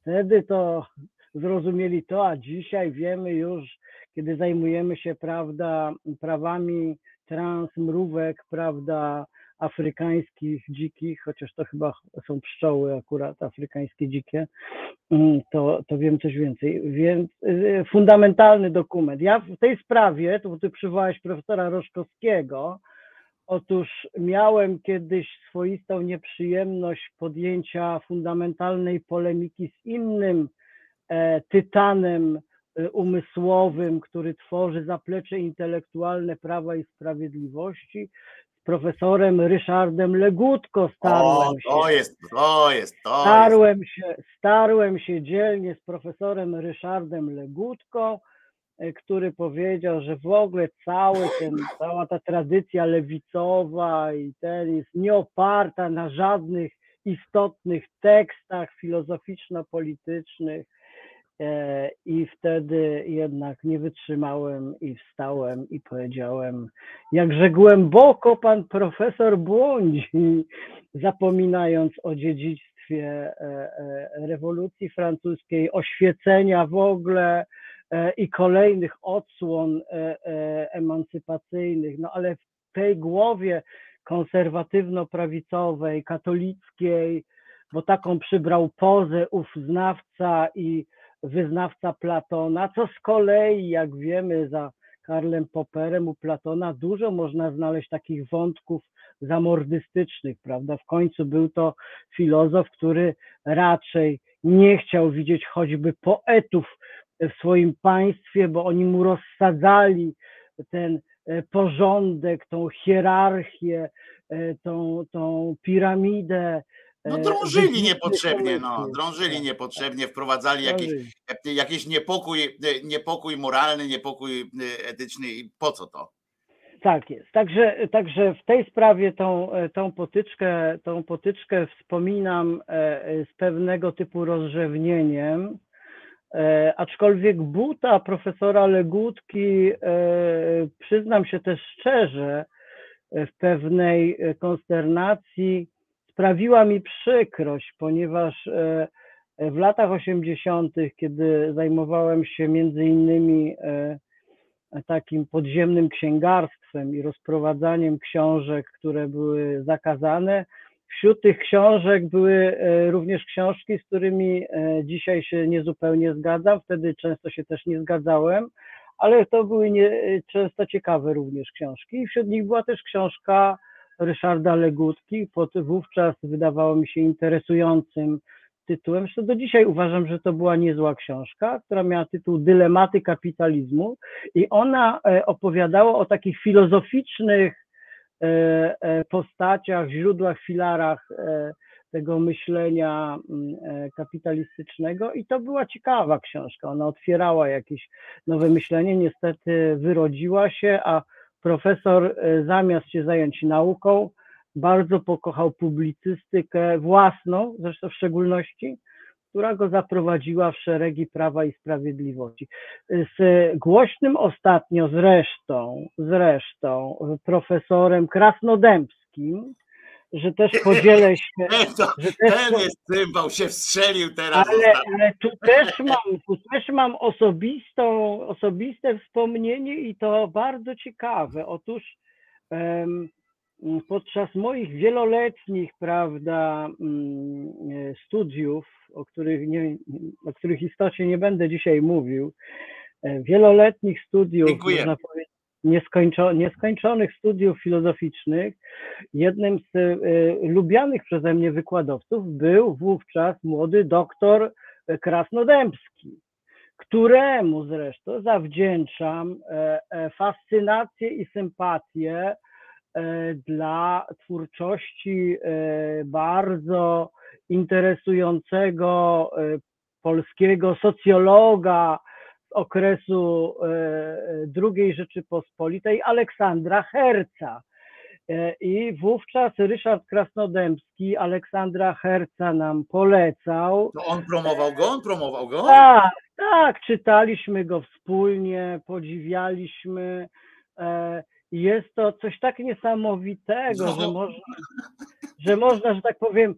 wtedy to zrozumieli to, a dzisiaj wiemy już, kiedy zajmujemy się, prawda, prawami trans, mrówek, prawda, afrykańskich, dzikich, chociaż to chyba są pszczoły akurat afrykańskie, dzikie, mm, to, to wiem coś więcej. Więc y, fundamentalny dokument. Ja w tej sprawie, to bo ty przywołałeś profesora Roszkowskiego, otóż miałem kiedyś swoistą nieprzyjemność podjęcia fundamentalnej polemiki z innym e, tytanem e, umysłowym, który tworzy zaplecze intelektualne Prawa i Sprawiedliwości, profesorem Ryszardem Legutko O, starłem się. to jest, to jest, to jest. Starłem się, starłem się dzielnie z profesorem Ryszardem Legutko, e, który powiedział, że w ogóle cały ten, cała ta tradycja lewicowa i ten jest nie oparta na żadnych istotnych tekstach filozoficzno-politycznych. E, I wtedy jednak nie wytrzymałem i wstałem i powiedziałem, jakże głęboko pan profesor błądzi, zapominając o dziedzictwie e, e, rewolucji francuskiej, oświecenia w ogóle i kolejnych odsłon emancypacyjnych. No ale w tej głowie konserwatywno-prawicowej, katolickiej, bo taką przybrał pozę ów znawca i wyznawca Platona, co z kolei, jak wiemy, za Karlem Popperem u Platona dużo można znaleźć takich wątków zamordystycznych, prawda? W końcu był to filozof, który raczej nie chciał widzieć choćby poetów w swoim państwie, bo oni mu rozsadzali ten e, porządek, tą hierarchię, e, tą, tą piramidę. No e, drążyli niepotrzebnie, no, drążyli niepotrzebnie, wprowadzali jakiś, Drążyli. jakiś niepokój, niepokój moralny, niepokój e, etyczny i po co to? Tak jest. Także, także w tej sprawie tą, e, tą, potyczkę, tą potyczkę wspominam e, e, z pewnego typu rozrzewnieniem. E, Aczkolwiek buta profesora Legutki, e, przyznam się też szczerze, e, w pewnej e, konsternacji sprawiła mi przykrość, ponieważ e, e, w latach 80., kiedy zajmowałem się między innymi e, takim podziemnym księgarstwem i rozprowadzaniem książek, które były zakazane. Wśród tych książek były również książki, z którymi dzisiaj się niezupełnie zgadzam, wtedy często się też nie zgadzałem, ale to były nie, często ciekawe również książki. I wśród nich była też książka Ryszarda Legutki pod wówczas wydawało mi się interesującym tytułem. Zresztą do dzisiaj uważam, że to była niezła książka, która miała tytuł Dylematy kapitalizmu i ona e, opowiadała o takich filozoficznych e, e, postaciach, źródłach, filarach tego myślenia mm, kapitalistycznego i to była ciekawa książka. Ona otwierała jakieś nowe myślenie, niestety wyrodziła się, a profesor e, zamiast się zająć nauką, bardzo pokochał publicystykę własną, zresztą w szczególności, która go zaprowadziła w szeregi Prawa i Sprawiedliwości. Z głośnym ostatnio zresztą, zresztą profesorem Krasnodębskim, że też podzielę się, to, że też ten po- jest cymbał, się wstrzelił teraz. ale, ale tu też mam, tu też mam osobistą, osobiste wspomnienie i to bardzo ciekawe. Otóż em, podczas moich wieloletnich, prawda, mm, studiów, o których, nie, o których istocie nie będę dzisiaj mówił, e, wieloletnich studiów, Dziękuję. można powiedzieć, nieskończo, nieskończonych studiów filozoficznych, jednym z e, lubianych przeze mnie wykładowców był wówczas młody doktor Krasnodębski, któremu zresztą zawdzięczam e, e, fascynację i sympatię e, dla twórczości bardzo interesującego polskiego socjologa okresu e, II Rzeczypospolitej Aleksandra Herca. E, I wówczas Ryszard Krasnodębski Aleksandra Herca nam polecał. To on promował go? On promował go? Tak, tak, czytaliśmy go wspólnie, podziwialiśmy. E, Jest to coś tak niesamowitego, No. że można, że można, że tak powiem,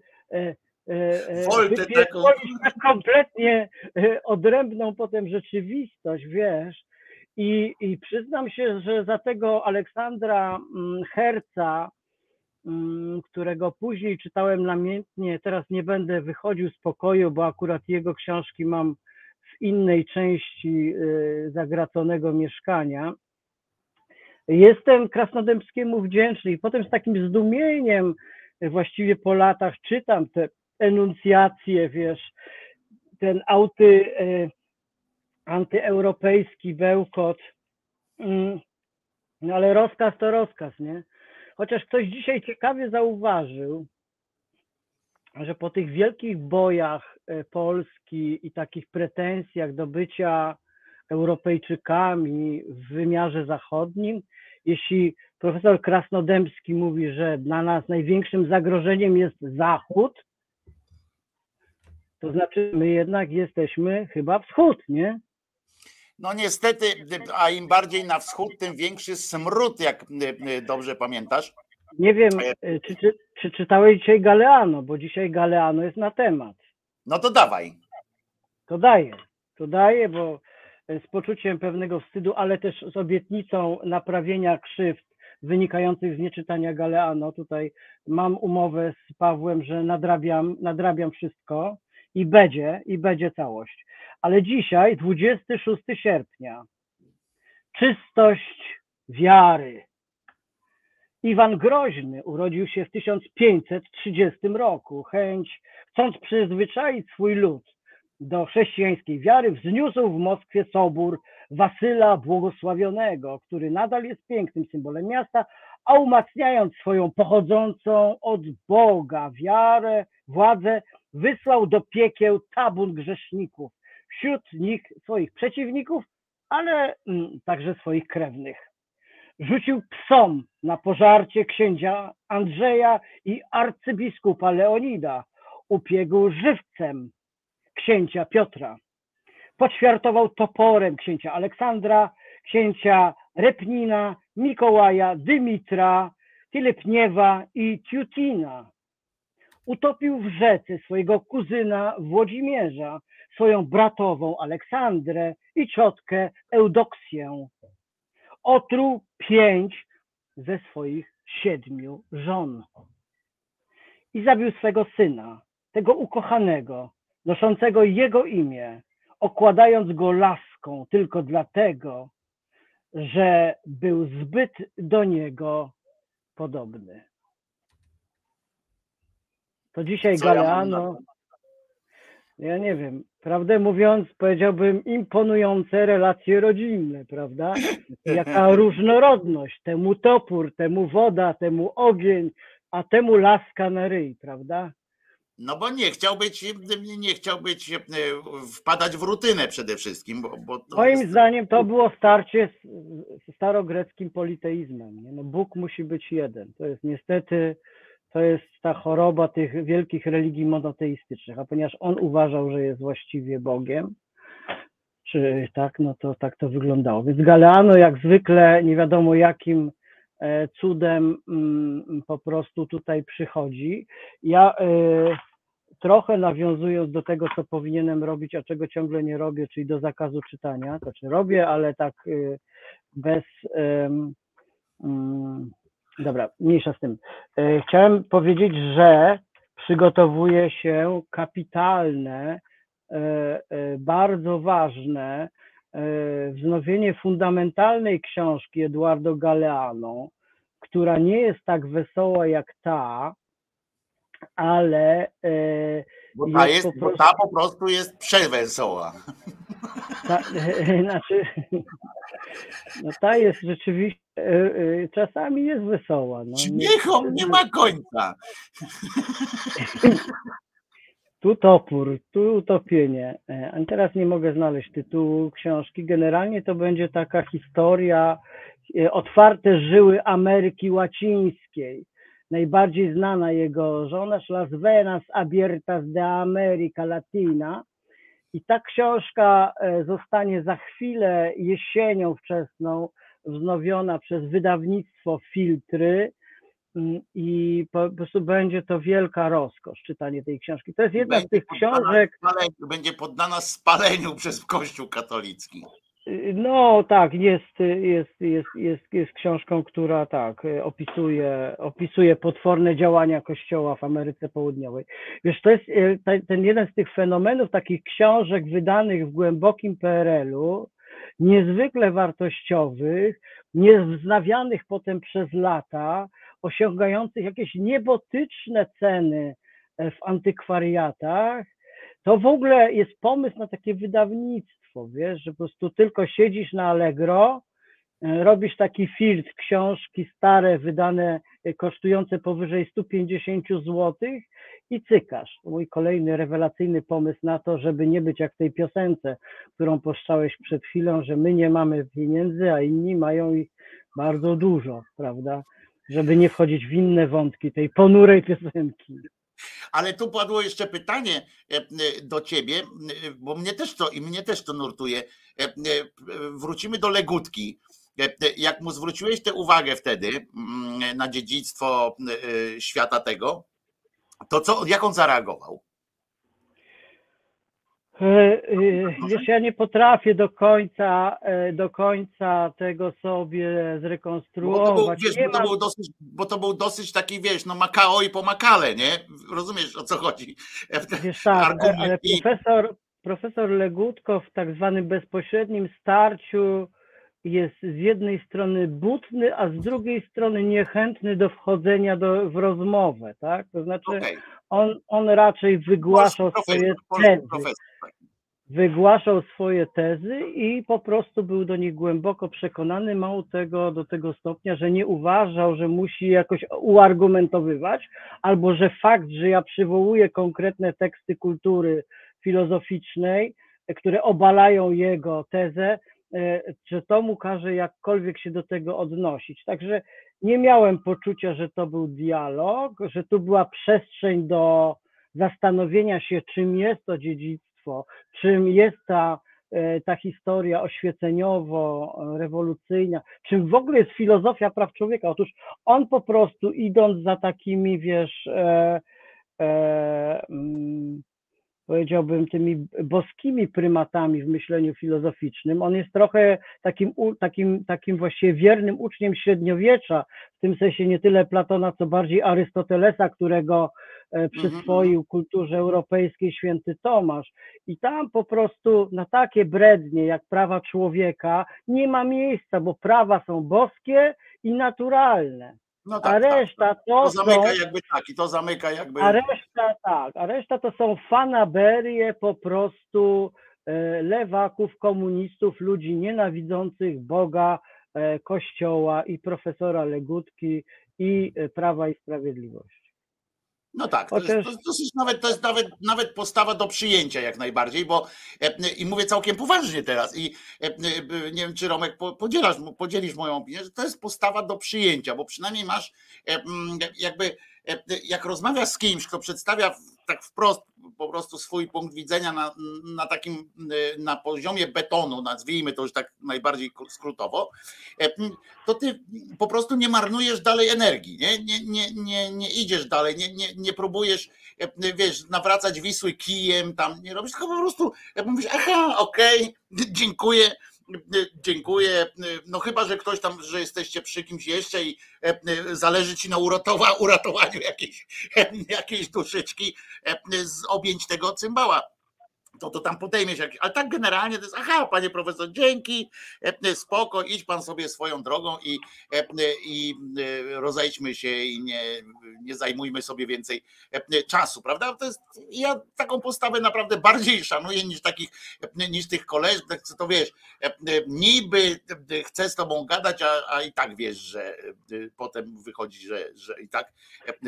Woltę wypierdolić tak kompletnie e, odrębną potem rzeczywistość, wiesz. I, I przyznam się, że za tego Aleksandra mm, Herca, mm, którego później czytałem namiętnie, teraz nie będę wychodził z pokoju, bo akurat jego książki mam w innej części zagraconego mieszkania. Jestem Krasnodębskiemu wdzięczny i potem z takim zdumieniem właściwie po latach czytam te enuncjacje, wiesz, ten auty, y, antyeuropejski bełkot, Mm, no ale rozkaz to rozkaz, nie? Chociaż ktoś dzisiaj ciekawie zauważył, że po tych wielkich bojach e, Polski i takich pretensjach do bycia Europejczykami w wymiarze zachodnim, jeśli profesor Krasnodębski mówi, że dla nas największym zagrożeniem jest Zachód, to znaczy my jednak jesteśmy chyba wschód, nie? No niestety, a im bardziej na wschód, tym większy smród, jak y, y, dobrze pamiętasz. Nie wiem, e, czy, czy, czy czytałeś dzisiaj Galeano, bo dzisiaj Galeano jest na temat. No to dawaj. To daję, to daję, bo e, z poczuciem pewnego wstydu, ale też z obietnicą naprawienia krzywd wynikających z nieczytania Galeano. Tutaj mam umowę z Pawłem, że nadrabiam, nadrabiam wszystko i będzie, i będzie całość. Ale dzisiaj, 26 sierpnia, czystość wiary. Iwan Groźny urodził się w 1530 roku. Chęć, chcąc przyzwyczaić swój lud do chrześcijańskiej wiary, wzniósł w Moskwie sobór Wasyla Błogosławionego, który nadal jest pięknym symbolem miasta, a umacniając swoją pochodzącą od Boga wiarę, władzę, wysłał do piekieł tabun grzeszników, wśród nich swoich przeciwników, ale mm, także swoich krewnych. Rzucił psom na pożarcie księcia Andrzeja i arcybiskupa Leonida, upiegł żywcem księcia Piotra. Poćwiartował toporem księcia Aleksandra, księcia Repnina, Mikołaja, Dymitra, Tylepniewa i Tiutina. Utopił w rzece swojego kuzyna Włodzimierza, swoją bratową Aleksandrę i ciotkę Eudoksję. Otruł pięć ze swoich siedmiu żon. I zabił swego syna, tego ukochanego, noszącego jego imię, okładając go laską tylko dlatego, że był zbyt do niego podobny. To dzisiaj Co ja Galeano, na ja nie wiem, prawdę mówiąc, powiedziałbym imponujące relacje rodzinne, prawda? Jaka różnorodność, temu topór, temu woda, temu ogień, a temu laska na ryj, prawda? No bo nie chciał być, nie chciał być, e, wpadać w rutynę przede wszystkim, bo, bo Moim jest- zdaniem to było starcie z, z starogreckim politeizmem. Nie? No Bóg musi być jeden. To jest niestety, to jest ta choroba tych wielkich religii monoteistycznych, a ponieważ on uważał, że jest właściwie Bogiem, czy tak, no to tak to wyglądało. Więc Galeano jak zwykle nie wiadomo jakim e, cudem mm, po prostu tutaj przychodzi. Ja e, trochę nawiązując do tego, co powinienem robić, a czego ciągle nie robię, czyli do zakazu czytania, to czy robię, ale tak y, bez. mm, dobra, mniejsza z tym. E, Chciałem powiedzieć, że przygotowuje się kapitalne, e, e, bardzo ważne wznowienie fundamentalnej książki Eduardo Galeano, która nie jest tak wesoła jak ta, ale bo ta, jest jest, po bo ta po prostu jest przewesoła. Ta, znaczy, no ta jest rzeczywiście, czasami jest wesoła. No, nie, Śmiechom nie ma końca. tu topór, tu utopienie. E, A teraz nie mogę znaleźć tytułu książki. Generalnie to będzie taka historia, e, otwarte żyły Ameryki Łacińskiej. Najbardziej znana jego żona, Las Venas Abiertas de America Latina. I ta książka e, zostanie za chwilę jesienią wczesną wznowiona przez wydawnictwo Filtry mm, i po prostu będzie to wielka rozkosz czytanie tej książki. To jest jedna z Będzie tych poddana książek, spaleniu- Będzie poddana spaleniu przez Kościół katolicki. y, no tak, jest, jest, jest, jest, jest książką, która tak y, opisuje, opisuje potworne działania Kościoła w Ameryce Południowej. Wiesz, to jest y, te- ten jeden z tych fenomenów takich książek wydanych w głębokim PRL-u, niezwykle wartościowych, nie wznawianych potem przez lata, osiągających jakieś niebotyczne ceny e, w antykwariatach, to w ogóle jest pomysł na takie wydawnictwo, wiesz, że po prostu tylko siedzisz na Allegro, robisz taki filtr, książki stare, wydane, e, kosztujące powyżej 150 zł i cykasz. Mój kolejny rewelacyjny pomysł na to, żeby nie być jak w tej piosence, którą poszczałeś przed chwilą, że my nie mamy pieniędzy, a inni mają ich bardzo dużo, prawda? Żeby nie wchodzić w inne wątki tej ponurej piosenki. Ale tu padło jeszcze pytanie e, e, do ciebie, e, bo mnie też to i mnie też to nurtuje. E, e, Wrócimy do Legutki. E, Jak mu zwróciłeś tę uwagę wtedy mm, na dziedzictwo e, świata tego, to co, jak on zareagował? E, Wiesz, ja nie potrafię do końca, do końca tego sobie Bo to był, zrekonstruować. wiesz, bo to był dosyć, bo to był dosyć taki, wiesz, no Makao i po Makale, nie? Rozumiesz o co chodzi? Wiesz tak, ale profesor, profesor Legutko w tak zwanym bezpośrednim starciu jest z jednej strony butny, a z drugiej strony niechętny do wchodzenia do, w rozmowę, tak? To znaczy Okej. on, on raczej wygłaszał swoje tezy. wygłaszał swoje tezy i po prostu był do nich głęboko przekonany, mało tego do tego stopnia, że nie uważał, że musi jakoś uargumentowywać, albo że fakt, że ja przywołuję konkretne teksty kultury filozoficznej, które obalają jego tezę, e, że to mu każe jakkolwiek się do tego odnosić. Także nie miałem poczucia, że to był dialog, że tu była przestrzeń do zastanowienia się, czym jest to dziedzictwo, czym jest ta, e, ta historia oświeceniowo-rewolucyjna, czym w ogóle jest filozofia praw człowieka. Otóż on po prostu idąc za takimi, wiesz, e, e, mm, powiedziałbym, tymi boskimi prymatami w myśleniu filozoficznym. On jest trochę takim, takim, takim właściwie wiernym uczniem średniowiecza, w tym sensie nie tyle Platona, co bardziej Arystotelesa, którego e, przyswoił kulturze europejskiej święty Tomasz. I tam po prostu na takie brednie jak prawa człowieka nie ma miejsca, bo prawa są boskie i naturalne. No a tak, tak. reszta To to są, zamyka jakby tak i to zamyka jakby. a reszta tak, a reszta to są fanaberie po prostu e, lewaków, komunistów, ludzi nienawidzących Boga, e, Kościoła i profesora Legutki i e, Prawa i Sprawiedliwości. No tak, to jest, Chociaż- to, jest dosyć nawet, to jest nawet, nawet postawa do przyjęcia jak najbardziej, bo e, i mówię całkiem poważnie teraz i e, e, nie wiem, czy Romek po- podzielasz, podzielisz moją opinię, że to jest postawa do przyjęcia, bo przynajmniej masz jakby, jak rozmawiasz z kimś, kto przedstawia tak wprost po prostu swój punkt widzenia na, na takim, e, na poziomie betonu, nazwijmy to już tak najbardziej skrótowo, e, to ty po prostu nie marnujesz dalej energii, nie, nie, nie, nie, nie idziesz dalej, nie, nie, nie próbujesz, e, wiesz, nawracać Wisły kijem, tam nie robisz, tylko po prostu mówisz, aha, okej, dziękuję, e, dziękuję, no chyba, że ktoś tam, że jesteście przy kimś jeszcze i e, e, zależy ci na uratowa, uratowaniu jakiejś, jakiejś duszyczki e, z objęć tego cymbała. To, to tam podejmiesz jakieś, ale tak generalnie to jest, aha, panie profesor, dzięki, e, spoko, idź pan sobie swoją drogą i, e, i e, rozejdźmy się i nie, nie zajmujmy sobie więcej czasu, prawda? To jest, ja taką postawę naprawdę bardziej szanuję niż takich, niż tych koleżek, co to wiesz, niby chcę z tobą gadać, a, a i tak wiesz, że potem wychodzi, że, że i tak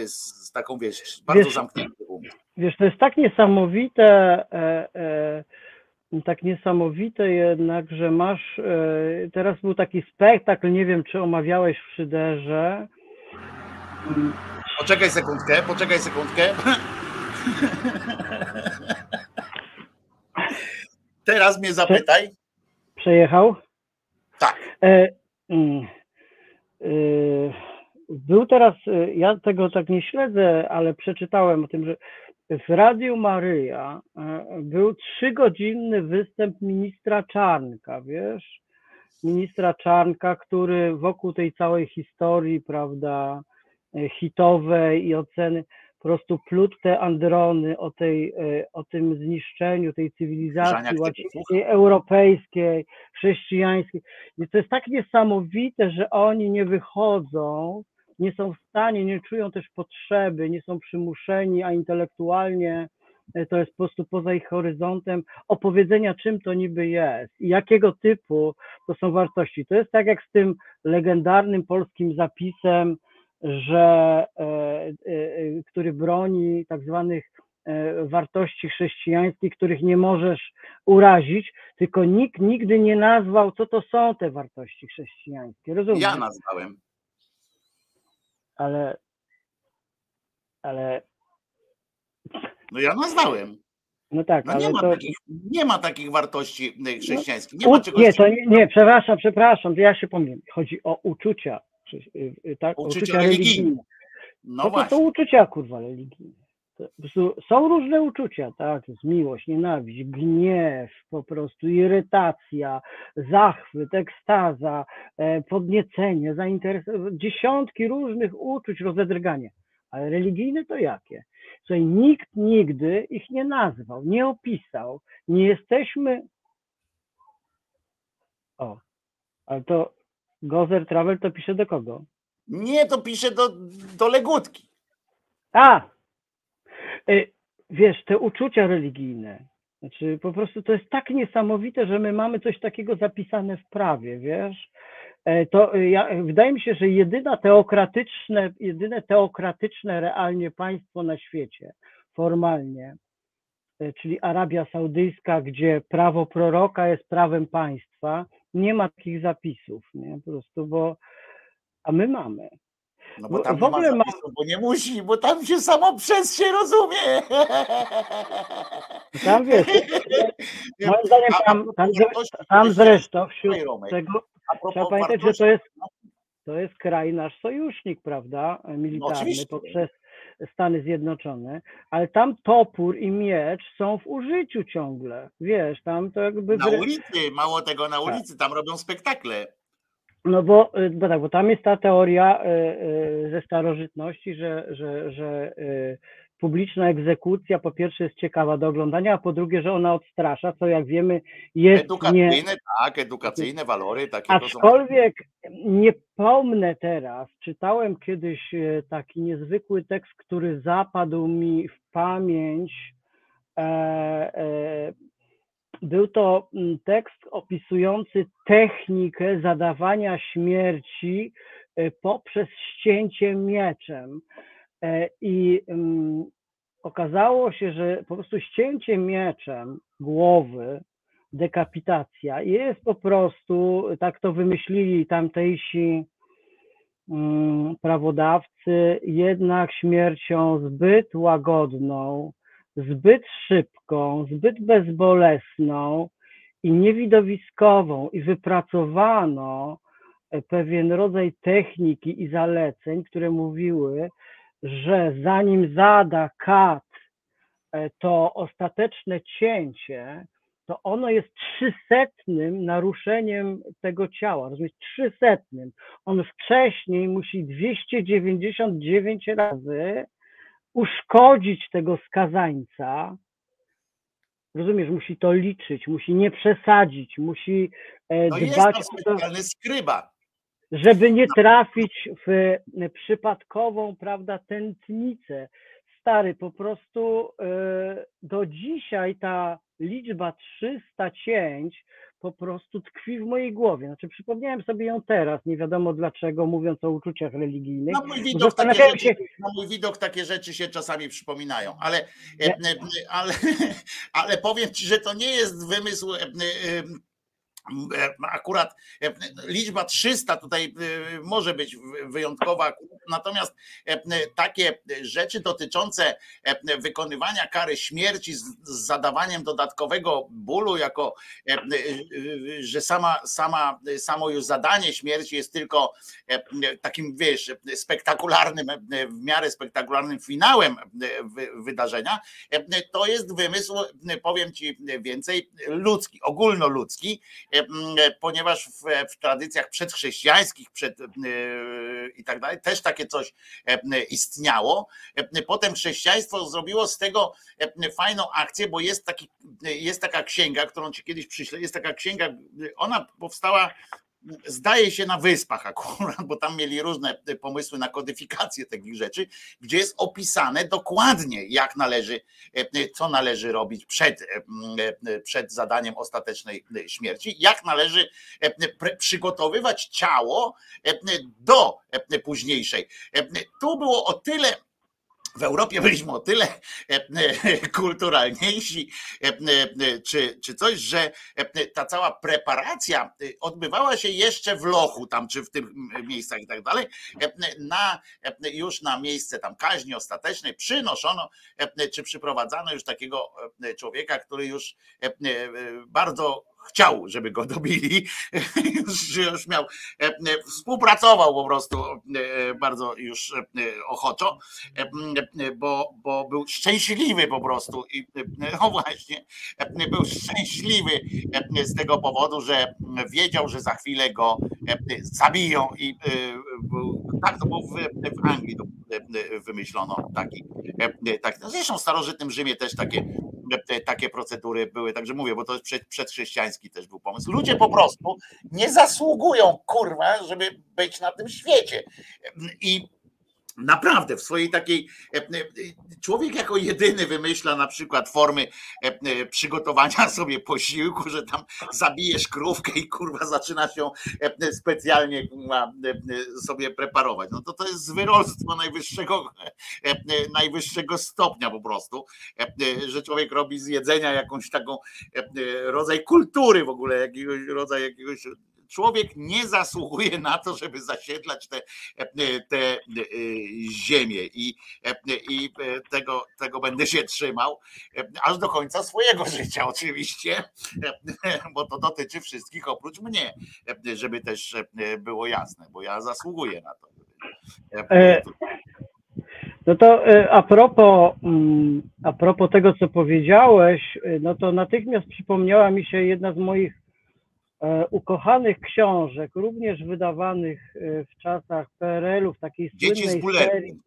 z, z taką, wiesz, bardzo Wiesz, zamknięty umysł. Wiesz, to jest tak niesamowite, e, e, tak niesamowite jednak, że masz, e, teraz był taki spektakl, nie wiem, czy omawiałeś w Szyderze, Poczekaj sekundkę, poczekaj sekundkę. Teraz mnie zapytaj. przejechał? Tak. E, mm, e, Był teraz, e, ja tego tak nie śledzę, ale przeczytałem o tym, że w Radiu Maryja e, był trzygodzinny występ ministra Czarnka, wiesz? Ministra Czarnka, który wokół tej całej historii, prawda, e, hitowej i oceny po prostu plótł te androny o, tej, e, o tym zniszczeniu tej cywilizacji europejskiej, chrześcijańskiej. I to jest tak niesamowite, że oni nie wychodzą, nie są w stanie, nie czują też potrzeby, nie są przymuszeni, a intelektualnie e, to jest po prostu poza ich horyzontem opowiedzenia, czym to niby jest i jakiego typu to są wartości. To jest tak jak z tym legendarnym polskim zapisem, że e, e, który broni tak zwanych wartości chrześcijańskich, których nie możesz urazić, tylko nikt nigdy nie nazwał, co to są te wartości chrześcijańskie. Rozumiesz? Ja nazwałem. Ale, ale, No ja nazwałem. no tak, No ale nie ma, to... takich, nie ma takich wartości y, chrześcijańskich. Nie ma czegoś. nie, to nie, nie, przepraszam, przepraszam, to ja się pomyliłem. Chodzi o uczucia, y, y, tak, Uczucia religijne. No No to są właśnie. uczucia, kurwa, religijne. Są różne uczucia, tak? Jest miłość, nienawiść, gniew, po prostu irytacja, zachwyt, ekstaza, e, podniecenie, zainteresowanie, dziesiątki różnych uczuć, rozedrganie. Ale religijne to jakie? Słuchaj, nikt nigdy ich nie nazwał, nie opisał. Nie jesteśmy. O, ale to Gozer Travel to pisze do kogo? Nie, to pisze do, do legutki. A! Y, Wiesz, te uczucia religijne, znaczy po prostu to jest tak niesamowite, że my mamy coś takiego zapisane w prawie, wiesz? E, To y, ja, wydaje mi się, że jedyna teokratyczne, jedyne teokratyczne realnie państwo na świecie, formalnie, e, czyli Arabia Saudyjska, gdzie prawo proroka jest prawem państwa, nie ma takich zapisów, nie? Po prostu, bo a my mamy. No bo Bo tam w nie ma ogóle ma- zapisu, bo nie musi, bo tam się samo przez się rozumie. Tam wiesz, moim zdaniem tam, tam, tam zresztą wśród tego trzeba pamiętać, że to jest, to jest kraj nasz sojusznik, prawda, militarny oczywiście. poprzez Stany Zjednoczone, ale tam topór i miecz są w użyciu ciągle, wiesz, tam to jakby... Na ulicy, mało tego Tak. na ulicy, tam robią spektakle. No bo, y, bo tak, bo tam jest ta teoria y, y, ze starożytności, że, że, że publiczna egzekucja po pierwsze jest ciekawa do oglądania, a po drugie, że ona odstrasza, co jak wiemy jest nie... Edukacyjne, tak, edukacyjne walory takiego są. Aczkolwiek nie pomnę teraz, czytałem kiedyś e, taki niezwykły tekst, który zapadł mi w pamięć. Był to mm, tekst opisujący technikę zadawania śmierci e, poprzez ścięcie mieczem. E, I mm, okazało się, że po prostu ścięcie mieczem głowy dekapitacja jest po prostu, tak to wymyślili tamtejsi mm, prawodawcy, jednak śmiercią zbyt łagodną, zbyt szybką, zbyt bezbolesną i niewidowiskową i wypracowano e, pewien rodzaj techniki i zaleceń, które mówiły, że zanim zada kat e, to ostateczne cięcie, to ono jest trzysetnym naruszeniem tego ciała, rozumiesz, trzysetnym. On wcześniej musi 299 razy uszkodzić tego skazańca, rozumiesz, musi to liczyć, musi nie przesadzić, musi e, No jest dbać o to, specjalny skryba. żeby nie trafić w przypadkową, prawda, tętnicę. Stary, po prostu e, do dzisiaj ta liczba 300 cięć po prostu tkwi w mojej głowie. Znaczy przypomniałem sobie ją teraz, nie wiadomo dlaczego, mówiąc o uczuciach religijnych. Na mój, widok takie Zastanawiałem rzeczy, się, na mój widok takie rzeczy się czasami przypominają, ale, e, Nie. e, ale, ale powiem ci, że to nie jest wymysł. E, Akurat e, liczba 300 tutaj e, może być wy- wyjątkowa, natomiast takie rzeczy dotyczące wykonywania kary śmierci z zadawaniem dodatkowego bólu, jako że sama, sama, samo już zadanie śmierci jest tylko takim, wiesz, spektakularnym, w miarę spektakularnym finałem wy- wydarzenia, to jest wymysł, powiem ci więcej, ludzki, ogólnoludzki, ponieważ w, w tradycjach przedchrześcijańskich przed, e, i tak dalej też takie coś e, istniało. E, Potem chrześcijaństwo zrobiło z tego e, fajną akcję, bo jest, taki, jest taka księga, którą ci kiedyś przyślę, jest taka księga, ona powstała zdaje się na wyspach akurat, bo tam mieli różne pomysły na kodyfikację takich rzeczy, gdzie jest opisane dokładnie, jak należy, co należy robić przed, przed zadaniem ostatecznej śmierci, jak należy przygotowywać ciało do późniejszej. Tu było o tyle w Europie byliśmy o tyle e, e, kulturalniejsi, e, czy, czy coś, że ta cała preparacja odbywała się jeszcze w lochu, tam czy w tych miejscach i tak dalej. Na, już na miejsce tam kaźni ostatecznej przynoszono, czy przyprowadzano już takiego człowieka, który już bardzo chciał, żeby go dobili, już, miał, e, e, współpracował po prostu e, bardzo już ochoczo, bo, bo był szczęśliwy po prostu i no właśnie, był szczęśliwy z tego powodu, że wiedział, że za chwilę go zabiją i tak to było w, Anglii wymyślono taki, tak, zresztą w starożytnym Rzymie też takie takie procedury były, także mówię, bo to jest przed, przedchrześcijański też był pomysł. Ludzie po prostu nie zasługują, kurwa, żeby być na tym świecie. I naprawdę w swojej takiej, e, e, człowiek jako jedyny wymyśla na przykład formy e, przygotowania sobie posiłku, że tam zabijesz krówkę i kurwa zaczynasz ją e, specjalnie sobie preparować. No to to jest zwyrolstwo najwyższego, najwyższego stopnia po prostu że człowiek robi z jedzenia jakąś taką rodzaj kultury w ogóle, jakiegoś rodzaj jakiegoś. Człowiek nie zasługuje na to, żeby zasiedlać te, e, te e, ziemię i, e, i tego, tego będę się trzymał aż do końca swojego życia oczywiście, bo to dotyczy wszystkich oprócz mnie, żeby też było jasne, bo ja zasługuję na to. No to a propos, mm, a propos tego, co powiedziałeś, no to natychmiast przypomniała mi się jedna z moich ukochanych książek, również wydawanych e, w czasach PRL-u, w takiej Dzieci z słynnej buletu. serii.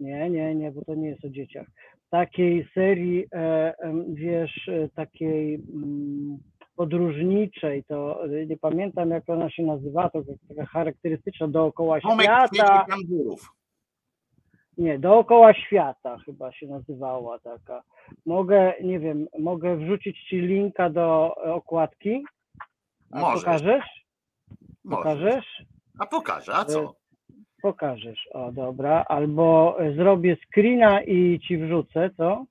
Nie, nie, nie, bo to nie jest o dzieciach. Takiej serii, e, wiesz, e, takiej mm, podróżniczej, to e, nie pamiętam jak ona się nazywa, to taka charakterystyczna dookoła Tomek świata. kangurów. Nie, dookoła świata chyba się nazywała taka. Mogę, nie wiem, mogę wrzucić ci linka do e, okładki. A Możesz. pokażesz? Możesz. Pokażesz? A pokażę, a co? Pokażesz, o dobra, albo e, zrobię screena i ci wrzucę, co?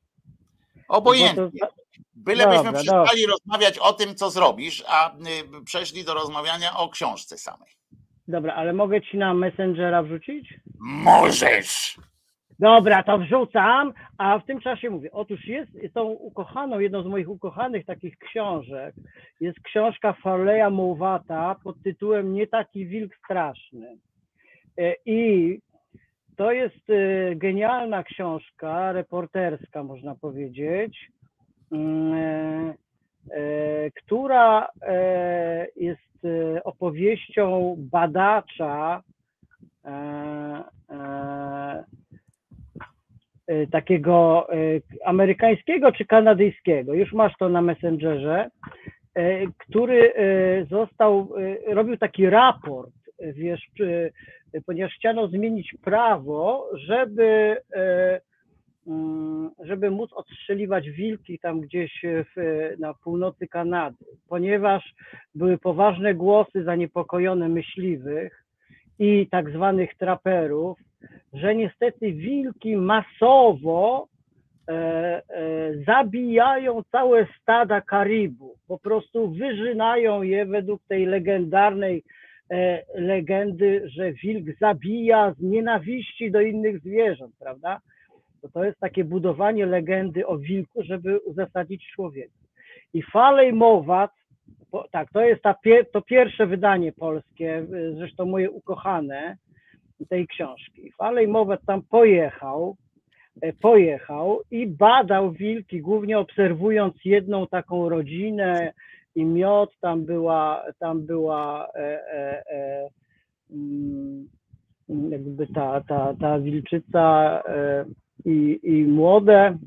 Obojętnie. Bo to- Bylebyśmy Dobra, przestali rozmawiać o tym, co zrobisz, a y, przeszli do rozmawiania o książce samej. Dobra, ale mogę ci na Messengera wrzucić? Możesz! Dobra, to wrzucam, a w tym czasie mówię, otóż jest tą ukochaną, jedną z moich ukochanych takich książek, jest książka Farleya Mowata pod tytułem Nie taki wilk straszny. E, I to jest e, genialna książka, reporterska można powiedzieć, mm, e, która jest opowieścią badacza takiego e, amerykańskiego czy kanadyjskiego, już masz to na Messengerze, e, który został, robił taki raport, wiesz, ponieważ chciano zmienić prawo, żeby, mm, żeby móc odstrzeliwać wilki tam gdzieś w, na północy Kanady, ponieważ były poważne głosy zaniepokojone myśliwych i tak zwanych traperów, że niestety wilki masowo e, e, zabijają całe stada karibu. Po prostu wyżynają je według tej legendarnej e, legendy, że wilk zabija z nienawiści do innych zwierząt, prawda? To, to jest takie budowanie legendy o wilku, żeby uzasadnić człowieka. I Falej Mowat, tak, to jest ta to pierwsze wydanie polskie, y, zresztą moje ukochane, tej książki. Falej Mowat tam pojechał, e, pojechał i badał wilki, głównie obserwując jedną taką rodzinę i miod, tam była, tam była e, e, e, mm, jakby ta, ta, ta wilczyca e, i, i młode.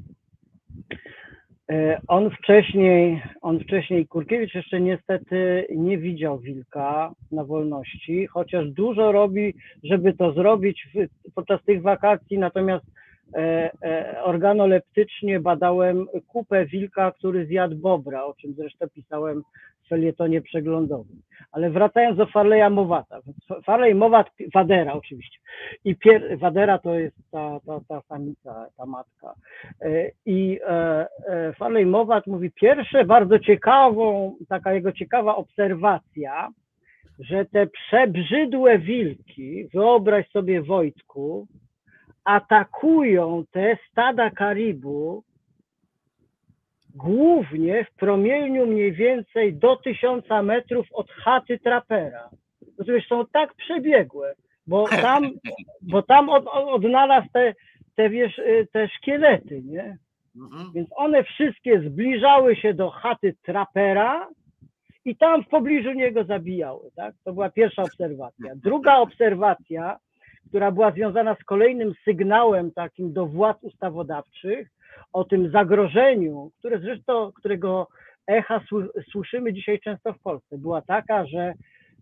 E, On wcześniej, on wcześniej, Kurkiewicz jeszcze niestety nie widział wilka na wolności, chociaż dużo robi, żeby to zrobić w, podczas tych wakacji, natomiast organoleptycznie badałem kupę wilka, który zjadł bobra, o czym zresztą pisałem w felietonie przeglądowym. Ale wracając do Farleya Mowata, Farley Mowat, Wadera oczywiście, i pier, Wadera to jest ta, ta, ta samica, ta matka. E, I e, e, Farley Mowat mówi, pierwsze bardzo ciekawą, taka jego ciekawa obserwacja, że te przebrzydłe wilki, wyobraź sobie Wojtku, atakują te stada karibu głównie w promieniu mniej więcej do tysiąca metrów od chaty trapera. Rozumiesz, są tak przebiegłe, bo tam, bo tam od, od, odnalazł te, te, wiesz, y, te szkielety, nie? Mhm. Więc one wszystkie zbliżały się do chaty trapera i tam w pobliżu niego zabijały. Tak? To była pierwsza obserwacja. Druga obserwacja, która była związana z kolejnym sygnałem takim do władz ustawodawczych o tym zagrożeniu, które zresztą, którego echa sły- słyszymy dzisiaj często w Polsce, była taka, że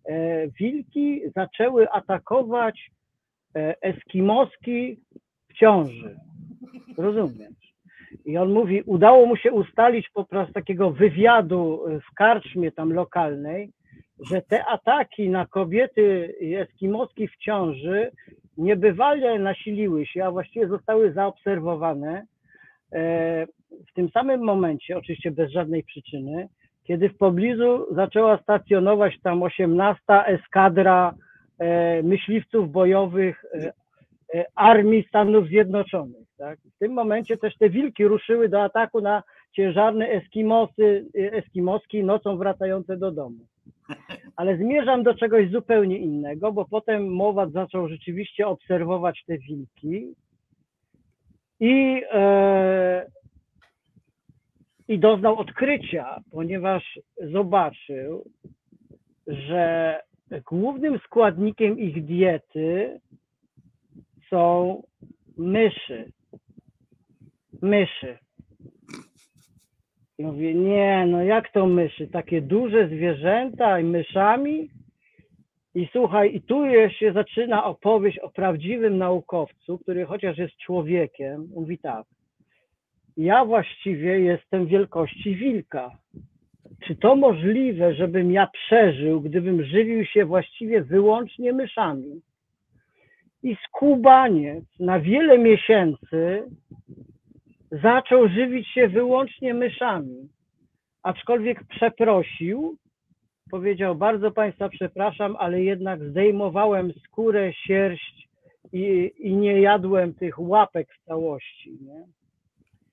e, wilki zaczęły atakować e, eskimoski w ciąży. Rozumiesz? I on mówi, udało mu się ustalić poprzez takiego wywiadu w karczmie tam lokalnej, że te ataki na kobiety eskimoski w ciąży niebywale nasiliły się, a właściwie zostały zaobserwowane e, w tym samym momencie, oczywiście bez żadnej przyczyny, kiedy w pobliżu zaczęła stacjonować tam 18 eskadra e, myśliwców bojowych e, Armii Stanów Zjednoczonych. Tak? W tym momencie też te wilki ruszyły do ataku na ciężarne Eskimosy, Eskimoski nocą wracające do domu. Ale zmierzam do czegoś zupełnie innego, bo potem Mowat zaczął rzeczywiście obserwować te wilki i, e, i doznał odkrycia, ponieważ zobaczył, że głównym składnikiem ich diety są myszy. Myszy. Mówię, nie, no jak to myszy? Takie duże zwierzęta i myszami? I słuchaj, i tu się zaczyna opowieść o prawdziwym naukowcu, który chociaż jest człowiekiem, mówi tak. Ja właściwie jestem wielkości wilka. Czy to możliwe, żebym ja przeżył, gdybym żywił się właściwie wyłącznie myszami? I skubaniec na wiele miesięcy zaczął żywić się wyłącznie myszami. Aczkolwiek przeprosił, powiedział: Bardzo Państwa przepraszam, ale jednak zdejmowałem skórę, sierść i, i nie jadłem tych łapek w całości. Nie?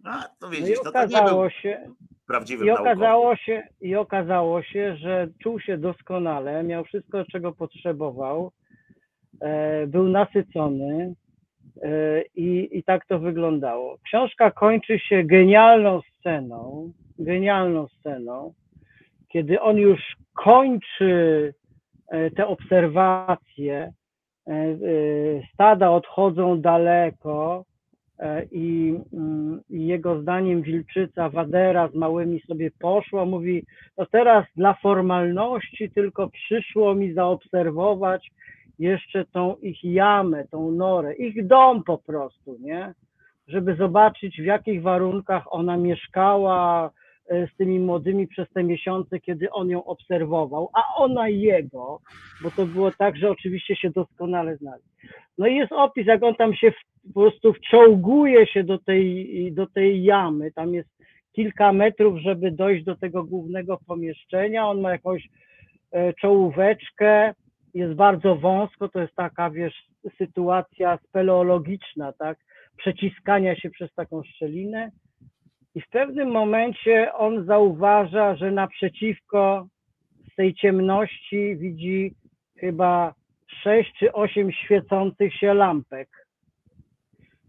A, to No i no to nie był okazało się, prawdziwym i okazało się, I okazało się, że czuł się doskonale, miał wszystko, czego potrzebował, e, był nasycony i, i tak to wyglądało. Książka kończy się genialną sceną, genialną sceną, kiedy on już kończy e, te obserwacje, e, e, stada odchodzą daleko, E, i, mm, i jego zdaniem wilczyca Wadera z małymi sobie poszła, mówi, no teraz dla formalności tylko przyszło mi zaobserwować jeszcze tą ich jamę, tą norę, ich dom po prostu, nie? Żeby zobaczyć w jakich warunkach ona mieszkała e, z tymi młodymi przez te miesiące, kiedy on ją obserwował, a ona jego, bo to było tak, że oczywiście się doskonale znali. No i jest opis, jak on tam się w, po prostu wczołguje się do tej, do tej jamy. Tam jest kilka metrów, żeby dojść do tego głównego pomieszczenia. On ma jakąś e, czołóweczkę, jest bardzo wąsko, to jest taka, wiesz, sytuacja speleologiczna, tak? Przeciskania się przez taką szczelinę. I w pewnym momencie on zauważa, że naprzeciwko z tej ciemności widzi chyba sześć czy osiem świecących się lampek.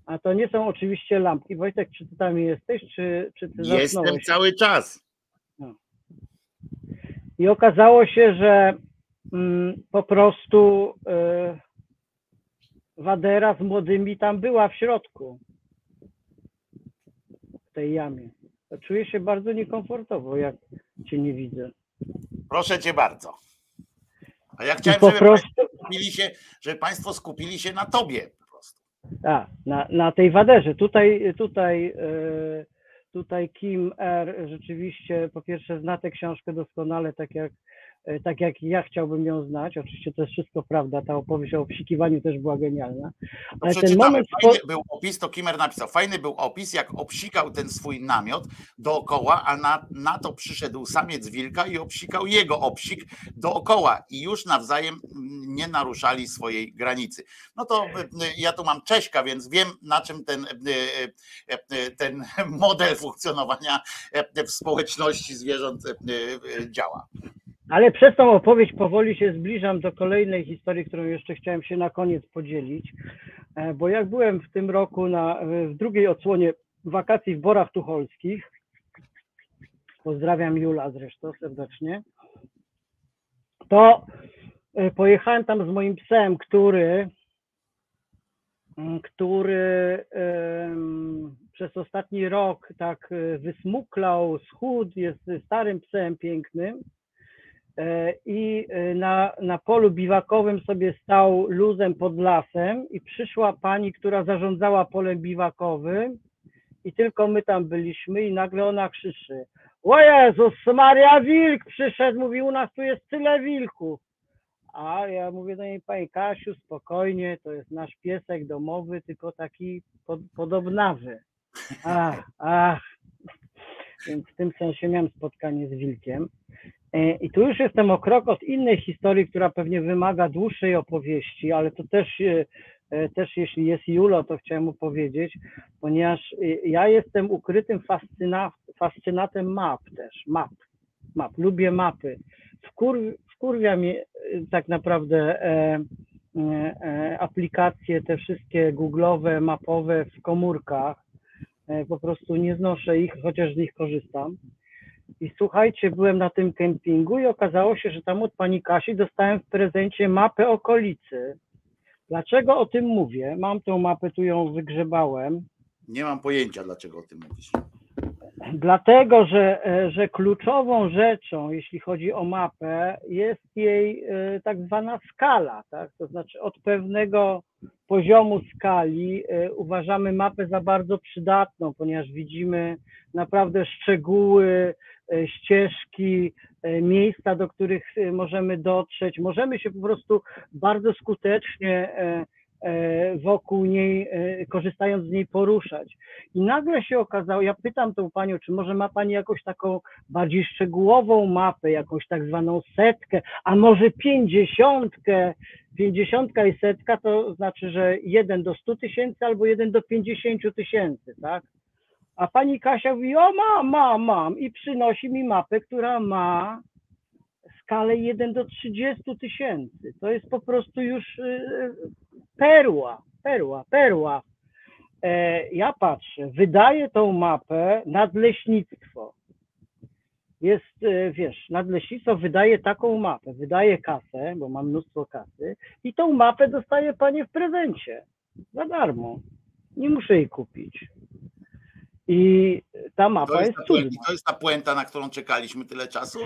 A to nie są oczywiście lampki. Wojtek, czy ty tam jesteś, czy, czy ty Jestem zasnąłeś? cały czas. I okazało się, że po prostu y, Wadera z młodymi tam była w środku w tej jamie. Czuję się bardzo niekomfortowo, jak cię nie widzę. Proszę cię bardzo. A ja chciałem, żeby prostu, państwo skupili się, żeby państwo skupili się na tobie po prostu. a, na, na tej Waderze. Tutaj, tutaj, y, tutaj Kim R. rzeczywiście po pierwsze zna tę książkę doskonale, tak jak, tak jak ja chciałbym ją znać. Oczywiście to jest wszystko prawda. Ta opowieść o obsikiwaniu też była genialna. Ale ten moment Fajny był opis, to Kimer napisał. Fajny był opis, jak obsikał ten swój namiot dookoła, a na, na to przyszedł samiec wilka i obsikał jego obsik dookoła i już nawzajem nie naruszali swojej granicy. No to y, y, ja tu mam Cześka, więc wiem na czym ten, ten model funkcjonowania w społeczności zwierząt działa. Ale przez tą opowieść powoli się zbliżam do kolejnej historii, którą jeszcze chciałem się na koniec podzielić, E, bo jak byłem w tym roku na, w drugiej odsłonie wakacji w Borach Tucholskich, pozdrawiam Jula zresztą serdecznie, to e, pojechałem tam z moim psem, który, m, który em, przez ostatni rok tak e, wysmuklał, schudł, jest starym psem pięknym, i e, na, na polu biwakowym sobie stał luzem pod lasem i przyszła pani, która zarządzała polem biwakowym i tylko my tam byliśmy i nagle ona krzyczy o Jezus Maria Wilk przyszedł, mówi u nas tu jest tyle wilków. A ja mówię do niej, pani Kasiu, spokojnie, to jest nasz piesek domowy, tylko taki pod, podobnawy. Ach, ach. Więc w tym sensie miałem spotkanie z wilkiem. E, I tu już jestem o krok od innej historii, która pewnie wymaga dłuższej opowieści, ale to też, e, e, też jeśli jest Julo, to chciałem mu powiedzieć, ponieważ ja jestem ukrytym fascyna, fascynatem map też, map, map, lubię mapy. Wkur, wkurwia tak naprawdę e, e, aplikacje, te wszystkie googlowe, mapowe w komórkach. E, Po prostu nie znoszę ich, chociaż z nich korzystam. I słuchajcie, byłem na tym kempingu i okazało się, że tam od pani Kasi dostałem w prezencie mapę okolicy. Dlaczego o tym mówię? Mam tą mapę, tu ją wygrzebałem. Nie mam pojęcia, dlaczego o tym mówisz. Dlatego, że, e, że kluczową rzeczą, jeśli chodzi o mapę, jest jej e, tak zwana skala, tak? To znaczy od pewnego poziomu skali e, uważamy mapę za bardzo przydatną, ponieważ widzimy naprawdę szczegóły, ścieżki, e, miejsca, do których e, możemy dotrzeć. Możemy się po prostu bardzo skutecznie e, e, wokół niej, e, korzystając z niej poruszać. I nagle się okazało, ja pytam tą panią, czy może ma pani jakąś taką bardziej szczegółową mapę, jakąś tak zwaną setkę, a może pięćdziesiątkę. Pięćdziesiątka i setka to znaczy, że jeden do stu tysięcy albo jeden do pięćdziesięciu tysięcy, tak? A pani Kasia mówi, o mam, mam, mam i przynosi mi mapę, która ma skalę 1 do 30 tysięcy. To jest po prostu już y, perła, perła, perła. E, ja patrzę, wydaje tą mapę nadleśnictwo. Jest, e, wiesz, nadleśnictwo wydaje taką mapę, wydaje kasę, bo mam mnóstwo kasy i tą mapę dostaje panie w prezencie za darmo. Nie muszę jej kupić. I ta To mapa jest, jest ta puenta, cudna. to jest ta puenta, na którą czekaliśmy tyle czasu?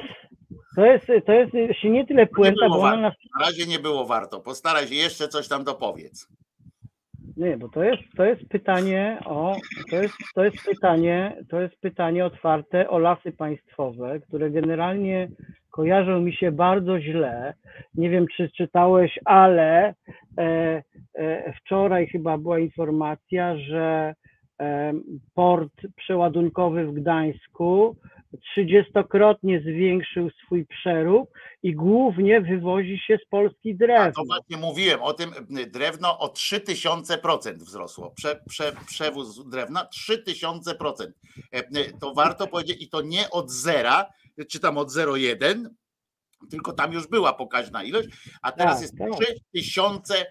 To jest, to jest się nie tyle puenta, bo ona nas Na razie nie było warto. Postaraj się jeszcze coś tam dopowiedz. Nie, bo to jest, to jest pytanie o, to jest, to jest pytanie, to jest pytanie otwarte o lasy państwowe, które generalnie kojarzą mi się bardzo źle. Nie wiem, czy czytałeś, ale e, e, wczoraj chyba była informacja, że port przeładunkowy w Gdańsku trzydziestokrotnie zwiększył swój przerób i głównie wywozi się z Polski A drewno. to właśnie mówiłem o tym, drewno o 3000% wzrosło. Prze, prze, przewóz drewna 3000%. E, To warto powiedzieć i to nie od zera, czy tam od 0,1, tylko tam już była pokaźna ilość, a teraz Tak, jest tak. 3000%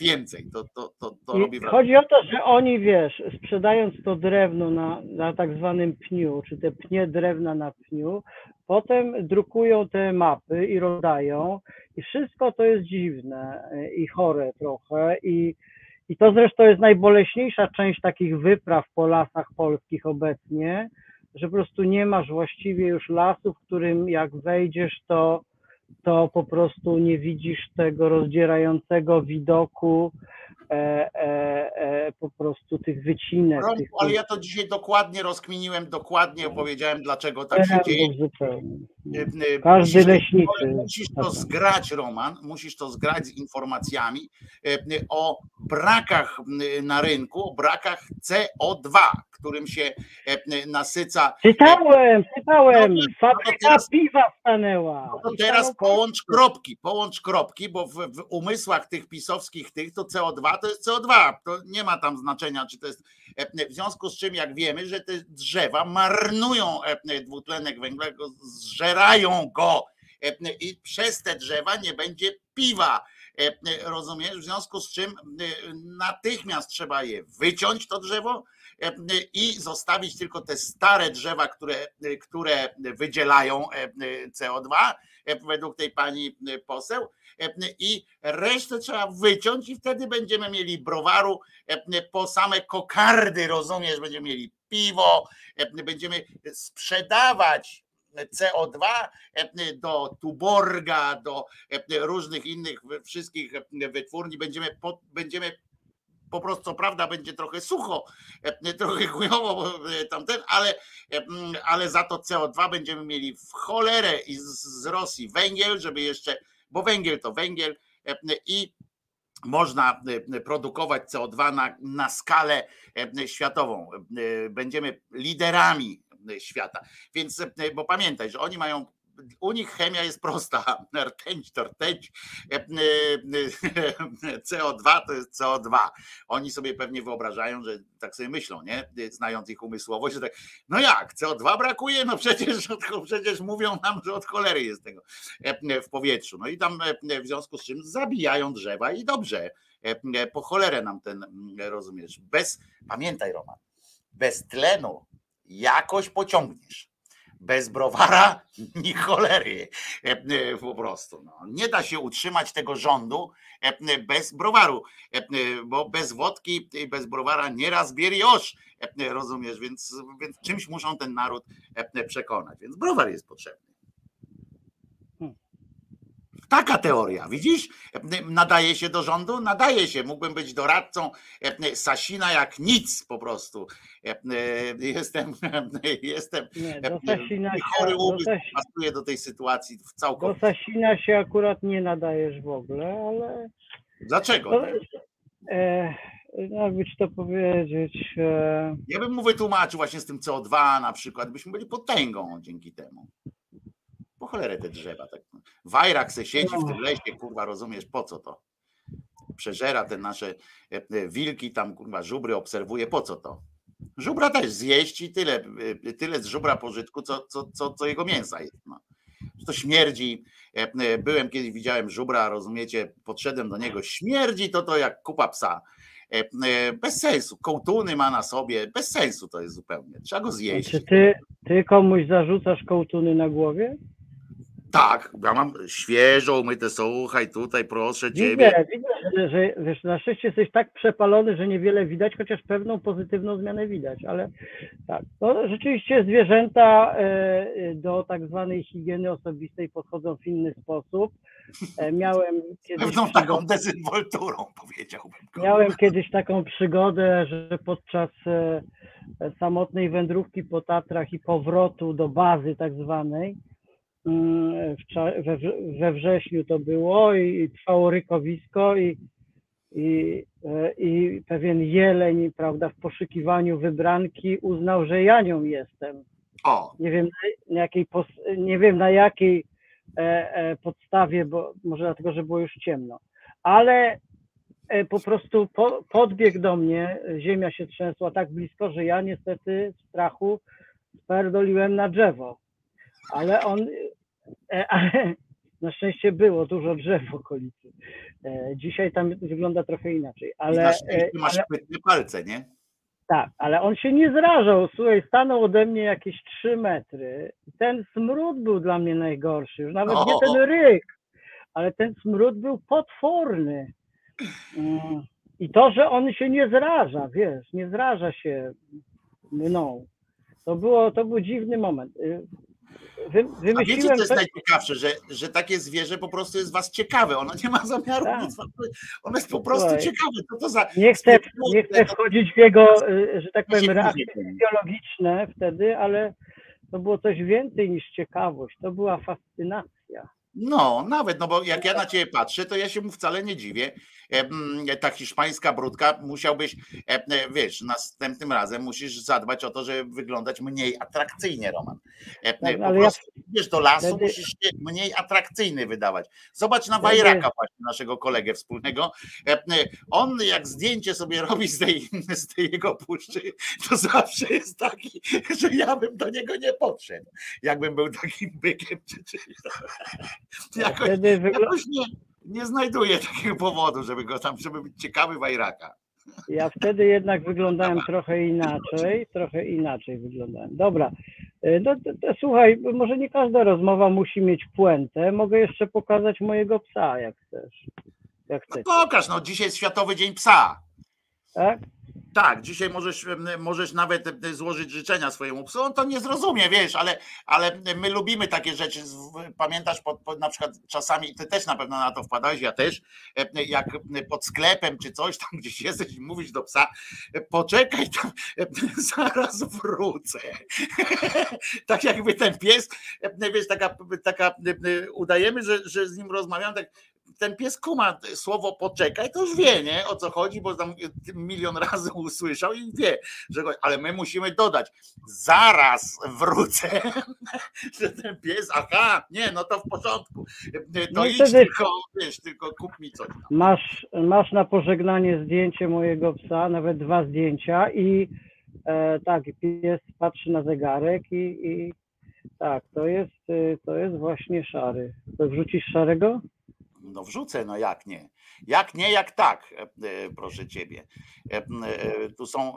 więcej. To, to, to, to robi wrażenie. chodzi o to, że oni, wiesz, sprzedając to drewno na, na tak zwanym pniu, czy te pnie drewna na pniu, potem drukują te mapy i rozdają i wszystko to jest dziwne i chore trochę i, i to zresztą jest najboleśniejsza część takich wypraw po lasach polskich obecnie, że po prostu nie masz właściwie już lasu, w którym jak wejdziesz, to, to po prostu nie widzisz tego rozdzierającego widoku e, e, e, po prostu tych wycinek. Romku, tych, ale ja to dzisiaj dokładnie rozkminiłem, dokładnie opowiedziałem, powiedziałem, dlaczego tak się dzieje. Y, y, Każdy musisz- leśniczy. Musisz to zgrać, Roman, musisz to zgrać z informacjami o brakach na rynku, o brakach CO2, którym się nasyca. Czytałem, czytałem. No Fabryka no teraz- piwa stanęła. No teraz połącz kropki, połącz kropki, bo w, w umysłach tych pisowskich tych to CO2 to jest CO2. To nie ma tam znaczenia, czy to jest. e, W związku z czym, jak wiemy, że te drzewa marnują e, dwutlenek węgla, zżerają go e, i przez te drzewa nie będzie piwa. Rozumiesz? W związku z czym natychmiast trzeba je wyciąć, to drzewo, i zostawić tylko te stare drzewa, które, które wydzielają e, CO2, e, według tej pani poseł, i resztę trzeba wyciąć, i wtedy będziemy mieli browaru po same kokardy, rozumiesz? Będziemy mieli piwo, będziemy sprzedawać. CO2 e, do Tuborga, do różnych innych wszystkich wytwórni, będziemy, po, będziemy po prostu, co prawda, będzie trochę sucho, trochę chujowo e, tamten, ale, ale za to CO2 będziemy mieli w cholerę i z, z Rosji węgiel, żeby jeszcze, bo węgiel to węgiel e, i można e, produkować CO2 na, na skalę e, światową. E, Będziemy liderami e, świata. Więc, e, bo pamiętaj, że oni mają u nich chemia jest prosta. Rtęć to rtęć, e, e, CO2 to jest CO2. Oni sobie pewnie wyobrażają, że tak sobie myślą, nie? Znając ich umysłowość, że tak, no jak, CO2 brakuje? No przecież, przecież mówią nam, że od cholery jest tego e, w powietrzu. No i tam e, w związku z czym zabijają drzewa i dobrze. E, Po cholerę nam ten, mm, rozumiesz, bez, pamiętaj Roman, bez tlenu jakoś pociągniesz. Bez browara ni cholery. E, e, Po prostu. No. Nie da się utrzymać tego rządu e, bez browaru, bo bez wodki bez browara nieraz bieriosz, e, e, rozumiesz, więc, więc czymś muszą ten naród przekonać, więc browar jest potrzebny. Taka teoria, widzisz? E, Nadaje się do rządu? Nadaje się. Mógłbym być doradcą e, Sasina jak nic po prostu. E, e, Jestem, jestem Nie, do e, Sasina się, chory do, umysł Sas, pasuje do tej sytuacji w do całkowicie. Sasina się akurat nie nadajesz w ogóle, ale Dlaczego? to, e, no jakby ci to powiedzieć, e, Ja bym mu wytłumaczył właśnie z tym CO2 na przykład, byśmy byli potęgą dzięki temu. Po cholerę te drzewa. Tak. Wajrak se siedzi w tym lesie, kurwa, rozumiesz, po co to? Przeżera te nasze e, e, wilki, tam kurwa żubry obserwuje, po co to? Żubra też zjeść i tyle, e, tyle z żubra pożytku, co, co, co, co jego mięsa jest. No. To śmierdzi. Byłem kiedyś, widziałem żubra, rozumiecie, podszedłem do niego, śmierdzi to to jak kupa psa. Bez sensu. Kołtuny ma na sobie, bez sensu to jest zupełnie. Trzeba go zjeść. czy ty, ty komuś zarzucasz kołtuny na głowie? Tak, ja mam świeżo umyte, słuchaj, tutaj proszę ciebie. Widzę, widzę, że, wiesz, na szczęście jesteś tak przepalony, że niewiele widać, chociaż pewną pozytywną zmianę widać, ale tak, to rzeczywiście zwierzęta e, do tak zwanej higieny osobistej podchodzą w inny sposób. E, Miałem kiedyś, Pewną taką dezynwolturą, powiedziałbym. miałem kiedyś taką przygodę, że podczas e, samotnej wędrówki po Tatrach i powrotu do bazy tak zwanej, we, wrze- we wrześniu to było i, trwało rykowisko i, i, e, i pewien jeleń, prawda, w poszukiwaniu wybranki uznał, że ja nią jestem. O, Nie wiem na, jakiej, nie wiem na jakiej e, e, podstawie, bo może dlatego, że było już ciemno, ale po prostu po, podbiegł do mnie, ziemia się trzęsła tak blisko, że ja niestety z strachu sperdoliłem na drzewo. Ale on, e, ale na szczęście było dużo drzew w okolicy. E, dzisiaj tam wygląda trochę inaczej, ale, ale, na e, szczęście masz ale palce, nie? tak, ale on się nie zrażał. Słuchaj, stanął ode mnie jakieś 3 metry. Ten smród był dla mnie najgorszy. Już nawet O! nie ten ryk, ale ten smród był potworny. Mm. I to, że on się nie zraża, wiesz, nie zraża się mną. To, było, to był dziwny moment. Wy, A wiecie, co jest najciekawsze, że, że takie zwierzę po prostu jest was ciekawe. Ono nie ma zamiaru Tak. nic. Ono jest po prostu Słuchaj, ciekawe. Co to za. nie chcę, nie chcę wchodzić w jego, y, że tak to powiem, reakcje biologiczne wtedy, ale to było coś więcej niż ciekawość. To była fascynacja. No, nawet, no bo jak ja na ciebie patrzę, to ja się mu wcale nie dziwię. Ta hiszpańska brudka musiałbyś, wiesz, następnym razem musisz zadbać o to, żeby wyglądać mniej atrakcyjnie, Roman. Tak, Po ja prostu idziesz do lasu, wtedy- musisz się mniej atrakcyjny wydawać. Zobacz na Wajraka właśnie, naszego kolegę wspólnego. On jak zdjęcie sobie robi z tej, z tej jego puszczy, to zawsze jest taki, że ja bym do niego nie podszedł. Jakbym był takim bykiem czy czymś. Jakoś, Wtedy wygl- jakoś nie, nie znajduję takiego powodu, żeby go tam, żeby być ciekawy Wajraka. Ja wtedy jednak wyglądałem trochę inaczej, trochę inaczej wyglądałem. Dobra, y, no to, to, słuchaj, może nie każda rozmowa musi mieć puentę. Mogę jeszcze pokazać mojego psa, jak chcesz. Jak No chcesz, pokaż, no dzisiaj jest Światowy Dzień Psa. tak? Tak, dzisiaj możesz, możesz nawet złożyć życzenia swojemu psu. On to nie zrozumie, wiesz, ale, ale my lubimy takie rzeczy. Pamiętasz, na przykład czasami, ty też na pewno na to wpadałeś, ja też, jak pod sklepem czy coś tam gdzieś jesteś i mówisz do psa, poczekaj tam, zaraz wrócę. tak jakby ten pies, wiesz, taka, taka em, udajemy, że, że z nim rozmawiam, tak ten pies kuma słowo poczekaj, to już wie, nie, o co chodzi, bo tam milion razy usłyszał i wie, że go, ale my musimy dodać, zaraz wrócę, że ten pies, aha, nie, no to w porządku, to No idź wtedy- tylko, wiesz, tylko kup mi coś tam. Masz, masz na pożegnanie zdjęcie mojego psa, nawet dwa zdjęcia i e, tak, pies patrzy na zegarek i, i tak, to jest, y, to jest właśnie szary. To wrzucisz szarego? No wrzucę, no jak nie. Jak nie, jak tak, proszę ciebie. Tu są,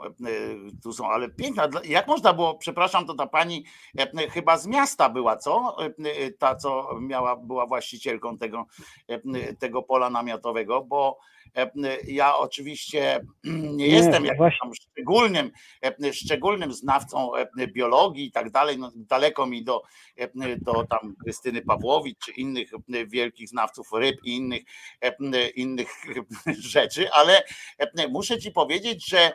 tu są, ale piękna. Jak można było, przepraszam, to ta pani chyba z miasta była, co? Ta, co miała, była właścicielką tego, tego pola namiotowego, bo ja oczywiście nie jestem jakimś tam szczególnym, szczególnym znawcą biologii i tak dalej. No, daleko mi do, do tam Krystyny Pawłowicz czy innych wielkich znawców ryb i innych, innych rzeczy, ale muszę ci powiedzieć, że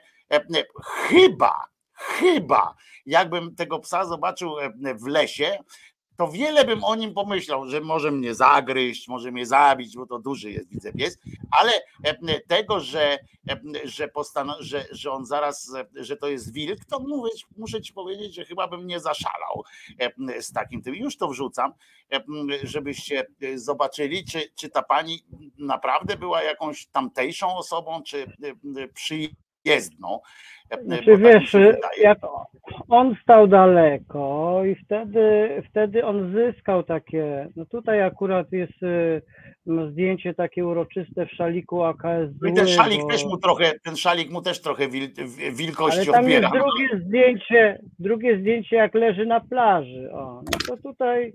chyba, chyba jakbym tego psa zobaczył w lesie, to wiele bym o nim pomyślał, że może mnie zagryźć, może mnie zabić, bo to duży jest, widzę pies, ale tego, że, że, postan- że, że on zaraz, że to jest wilk, to mówię, muszę ci powiedzieć, że chyba bym nie zaszalał z takim tym. Już to wrzucam, żebyście zobaczyli, czy, czy ta pani naprawdę była jakąś tamtejszą osobą, czy przyjezdną. Znaczy, tak wiesz, jak on stał daleko i wtedy, wtedy on zyskał takie, no tutaj akurat jest y, zdjęcie takie uroczyste w szaliku AKS. No i ten szalik bo... też mu trochę, ten szalik mu też trochę wil, wilkości Ale tam odbiera. Jest drugie zdjęcie, drugie zdjęcie jak leży na plaży. O, no to tutaj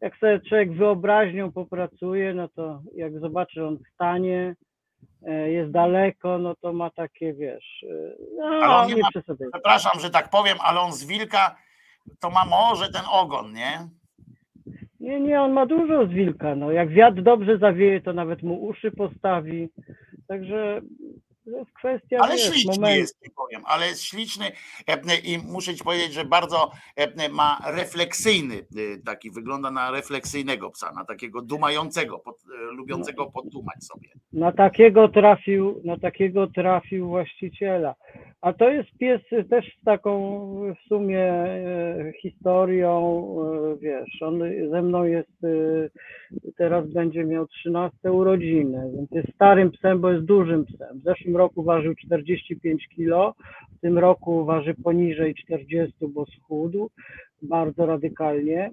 jak sobie człowiek wyobraźnią popracuje, no to jak zobaczy on stanie, jest daleko, no to ma takie, wiesz, e, no, nie, nie ma, Przepraszam, że tak powiem, ale on z wilka to ma może ten ogon, nie? Nie, nie, on ma dużo z wilka, no. Jak wiatr dobrze zawieje, to nawet mu uszy postawi, także to jest kwestia. Ale wiesz, śliczny jest, powiem, ale jest śliczny e, i muszę ci powiedzieć, że bardzo e, ma refleksyjny, e, taki wygląda na refleksyjnego psa, na takiego dumającego, pod, lubiącego poddumać sobie. Na takiego trafił, na takiego trafił właściciela. A to jest pies też z taką w sumie historią, wiesz, on ze mną jest, teraz będzie miał 13 urodziny, więc jest starym psem, bo jest dużym psem. W zeszłym roku ważył 45 kg, w tym roku waży poniżej 40, bo schudł bardzo radykalnie.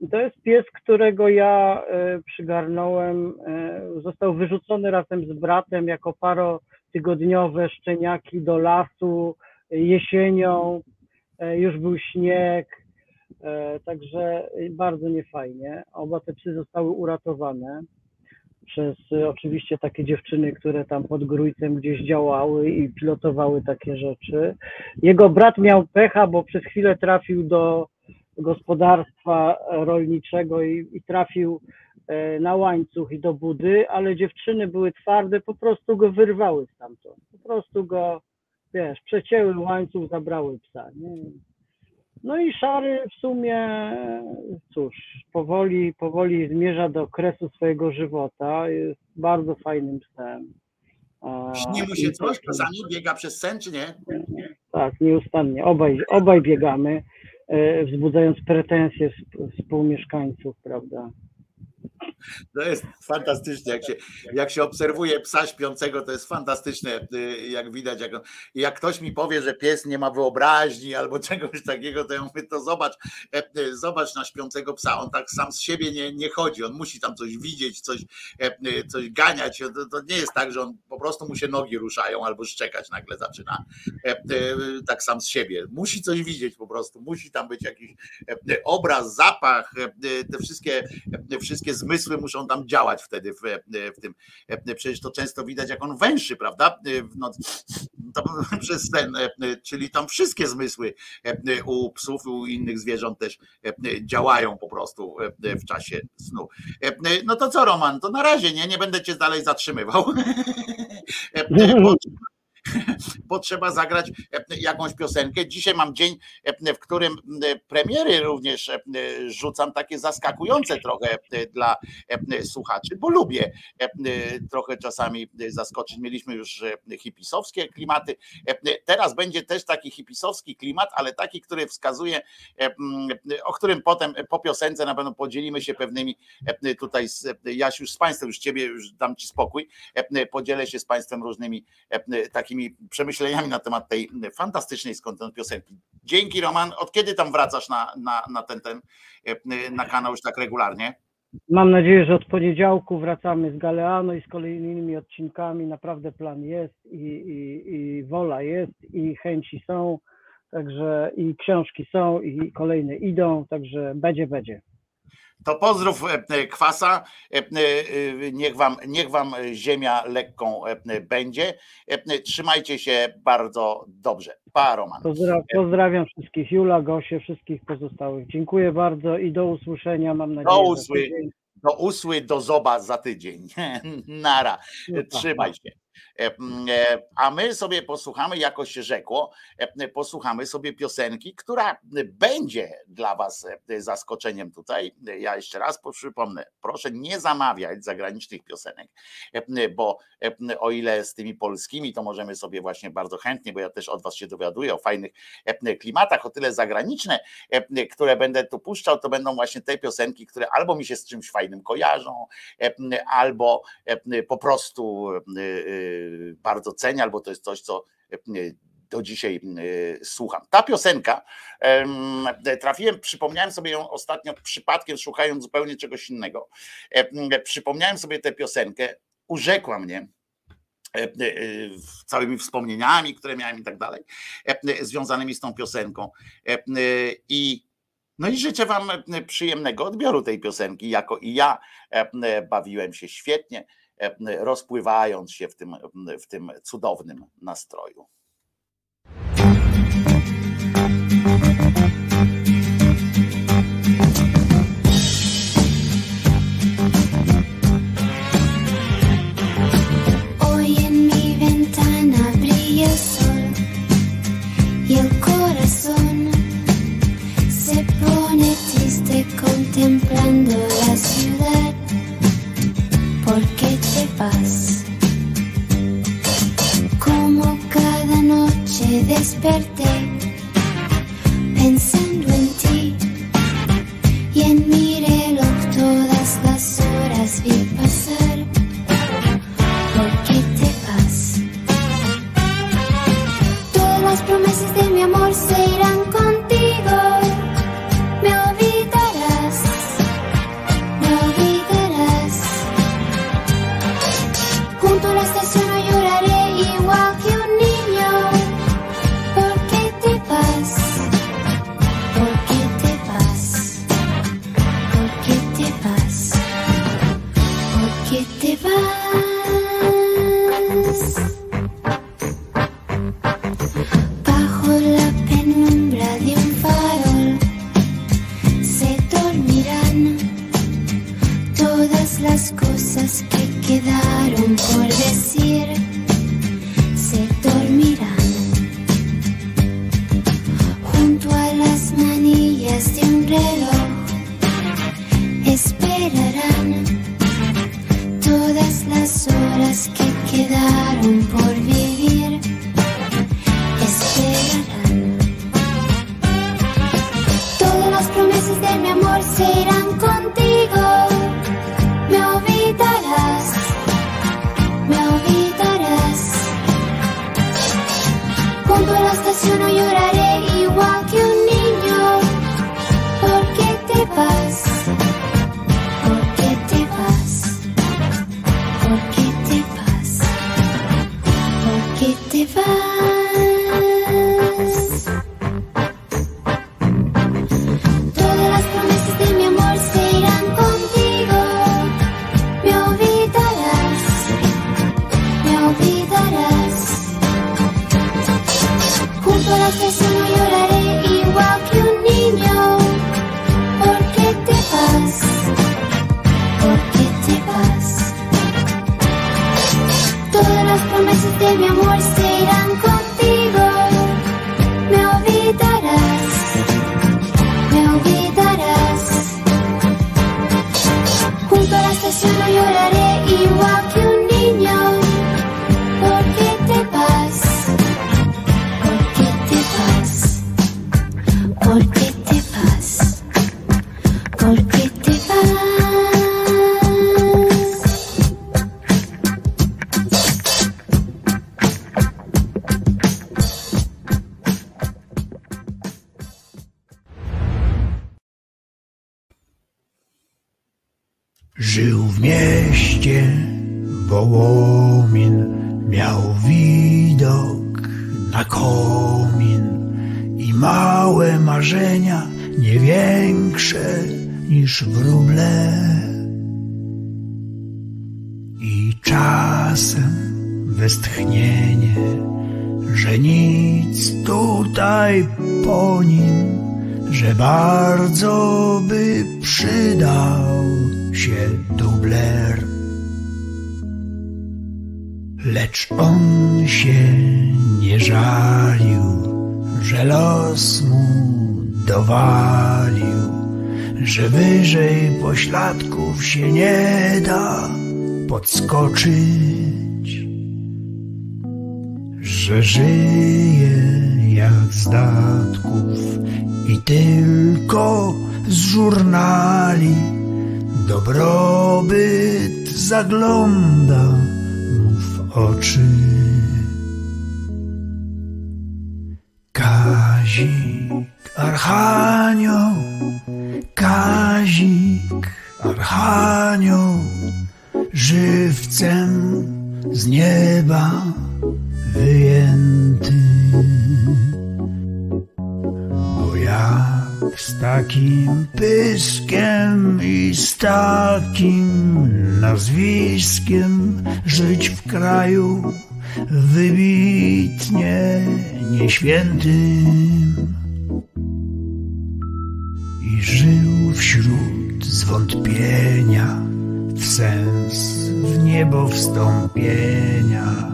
I to jest pies, którego ja przygarnąłem, został wyrzucony razem z bratem jako parotygodniowe szczeniaki do lasu jesienią, już był śnieg, także bardzo niefajnie. Oba te psy zostały uratowane przez oczywiście takie dziewczyny, które tam pod Grójcem gdzieś działały i pilotowały takie rzeczy. Jego brat miał pecha, bo przez chwilę trafił do gospodarstwa rolniczego i, i trafił na łańcuch i do budy, ale dziewczyny były twarde, po prostu go wyrwały stamtąd. Po prostu go, wiesz, przecięły łańcuch, zabrały psa. Nie? No i szary w sumie, cóż, powoli, powoli zmierza do kresu swojego żywota. Jest bardzo fajnym psem. Śni mu się coś czasami? Biega przez sen, czy nie? Tak, nieustannie. Obaj, obaj biegamy, wzbudzając pretensje współmieszkańców, prawda? To jest fantastyczne, jak się, jak się obserwuje psa śpiącego, to jest fantastyczne, jak widać. Jak, jak ktoś mi powie, że pies nie ma wyobraźni albo czegoś takiego, to ja mówię, to zobacz, zobacz na śpiącego psa, on tak sam z siebie nie, nie chodzi, on musi tam coś widzieć, coś, coś ganiać, to, to nie jest tak, że on po prostu mu się nogi ruszają albo szczekać nagle zaczyna, tak sam z siebie, musi coś widzieć po prostu, musi tam być jakiś obraz, zapach, te wszystkie, wszystkie zmysły muszą tam działać wtedy w, w tym. Przecież to często widać, jak on węszy, prawda? No, przez ten, czyli tam wszystkie zmysły u psów, u innych zwierząt też działają po prostu w czasie snu. No to co, Roman? To na razie nie, nie będę cię dalej zatrzymywał. potrzeba zagrać jakąś piosenkę. Dzisiaj mam dzień, w którym premiery również rzucam takie zaskakujące trochę dla słuchaczy, bo lubię trochę czasami zaskoczyć. Mieliśmy już hipisowskie klimaty. Teraz będzie też taki hipisowski klimat, ale taki, który wskazuje, o którym potem po piosence na pewno podzielimy się pewnymi tutaj, z, Jasiu, już z Państwem, już Ciebie już dam Ci spokój, podzielę się z Państwem różnymi takimi przemyśleniami na temat tej fantastycznej skądinąd piosenki. Dzięki Roman. Od kiedy tam wracasz na, na, na ten, ten na kanał już tak regularnie? Mam nadzieję, że od poniedziałku wracamy z Galeano i z kolejnymi odcinkami. Naprawdę plan jest i, i, i wola jest i chęci są, także i książki są i kolejne idą, także będzie, będzie. To pozdrów e, e, kwasa. E, Niech wam, niech wam ziemia lekką będzie. Trzymajcie się bardzo dobrze. Pa, Roman. Pozdra- pozdrawiam wszystkich, Jula, Gosię, wszystkich pozostałych. Dziękuję bardzo i do usłyszenia, mam nadzieję. za usły- tydzień. Do usły, do zoba za tydzień. Nara. Trzymaj się. E, e, A my sobie posłuchamy, jako się rzekło, e, posłuchamy sobie piosenki, która będzie dla Was zaskoczeniem tutaj. Ja jeszcze raz przypomnę, proszę nie zamawiać zagranicznych piosenek, bo o ile z tymi polskimi, to możemy sobie właśnie bardzo chętnie, bo ja też od Was się dowiaduję o fajnych klimatach, o tyle zagraniczne, które będę tu puszczał, to będą właśnie te piosenki, które albo mi się z czymś fajnym kojarzą, albo po prostu bardzo cenię, albo to jest coś, co e, do dzisiaj e, słucham. Ta piosenka, em, trafiłem, przypomniałem sobie ją ostatnio przypadkiem, szukając zupełnie czegoś innego. E, Przypomniałem sobie tę piosenkę, urzekła mnie e, e, całymi wspomnieniami, które miałem i tak dalej, związanymi z tą piosenką. I no i życzę Wam przyjemnego odbioru tej piosenki, jako i ja bawiłem się świetnie, rozpływając się w tym, w tym cudownym nastroju. Contemplando la ciudad. ¿Por vas? Como cada noche desperté pensando en ti y en mi quedaron por decir. Se dormirán junto a las manillas de un reloj. Esperarán todas las horas que quedaron por Lecz on się nie żalił, że los mu dowalił, że wyżej pośladków się nie da podskoczyć, że żyje jak z datków i tylko z żurnali dobrobyt zagląda oczy. Kazik Archanioł, Kazik Archanioł, żywcem z nieba wyjęty. Z takim pyskiem i z takim nazwiskiem żyć w kraju wybitnie nieświętym. I żył wśród zwątpienia w sens w niebo wstąpienia,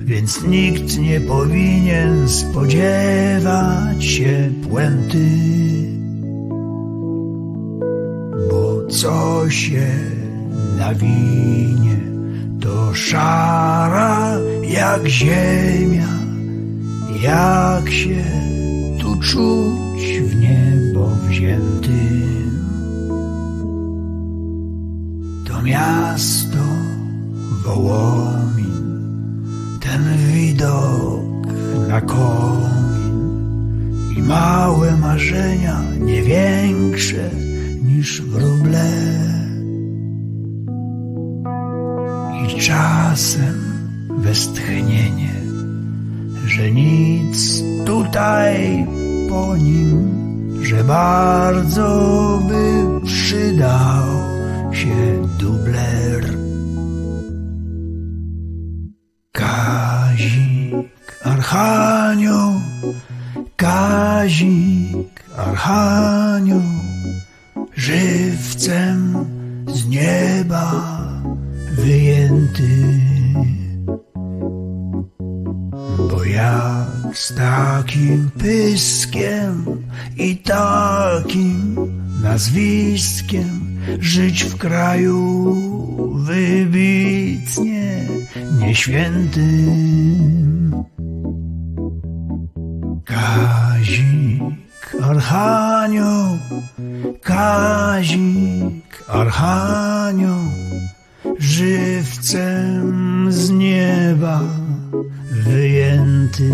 więc nikt nie powinien spodziewać się puenty, co się nawinie, to szara jak ziemia, jak się tu czuć w niebo wziętym. To miasto Wołomin, ten widok na komin i małe marzenia, nie większe niż wróble. I czasem westchnienie, że nic tutaj po nim, że bardzo by przydał się dubler. Kazik Archanioł, Kazik Archanioł, żywcem z nieba wyjęty. Bo jak z takim pyskiem i takim nazwiskiem żyć w kraju wybitnie nieświętym. Kazik Archanioł, Kazik Archanioł, żywcem z nieba wyjęty.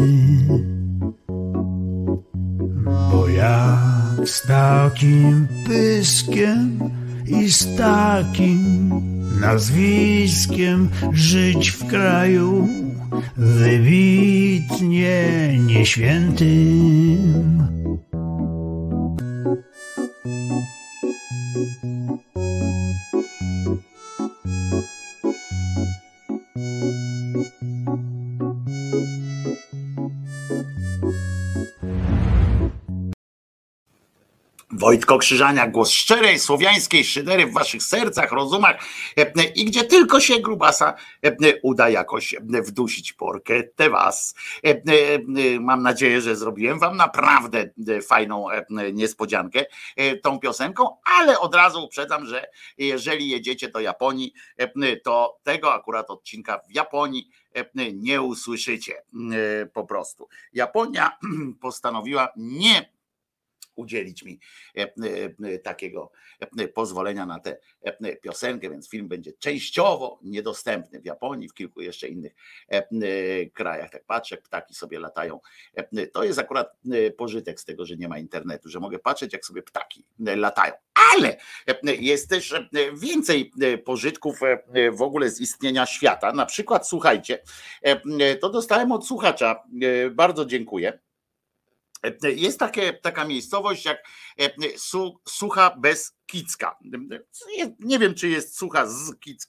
Bo jak z takim pyskiem i z takim nazwiskiem żyć w kraju wybitnie nieświętym. Música Wojtko Krzyżania, głos szczerej, słowiańskiej szydery w waszych sercach, rozumach e, i gdzie tylko się grubasa e, uda jakoś wdusić porkę te was. E, Mam nadzieję, że zrobiłem wam naprawdę fajną niespodziankę tą piosenką, ale od razu uprzedzam, że jeżeli jedziecie do Japonii, to tego akurat odcinka w Japonii nie usłyszycie po prostu. Japonia postanowiła nie udzielić mi e, e, e, takiego pozwolenia na tę piosenkę, więc film będzie częściowo niedostępny w Japonii, w kilku jeszcze innych krajach. Tak patrzę, jak ptaki sobie latają. To jest akurat pożytek z tego, że nie ma internetu, że mogę patrzeć, jak sobie ptaki latają. Ale jest też więcej pożytków w ogóle z istnienia świata. Na przykład, słuchajcie, to dostałem od słuchacza, bardzo dziękuję. E, Jest takie, taka miejscowość jak e, Su, Sucha bez Kicka. E, Nie wiem, czy jest Sucha z Kic,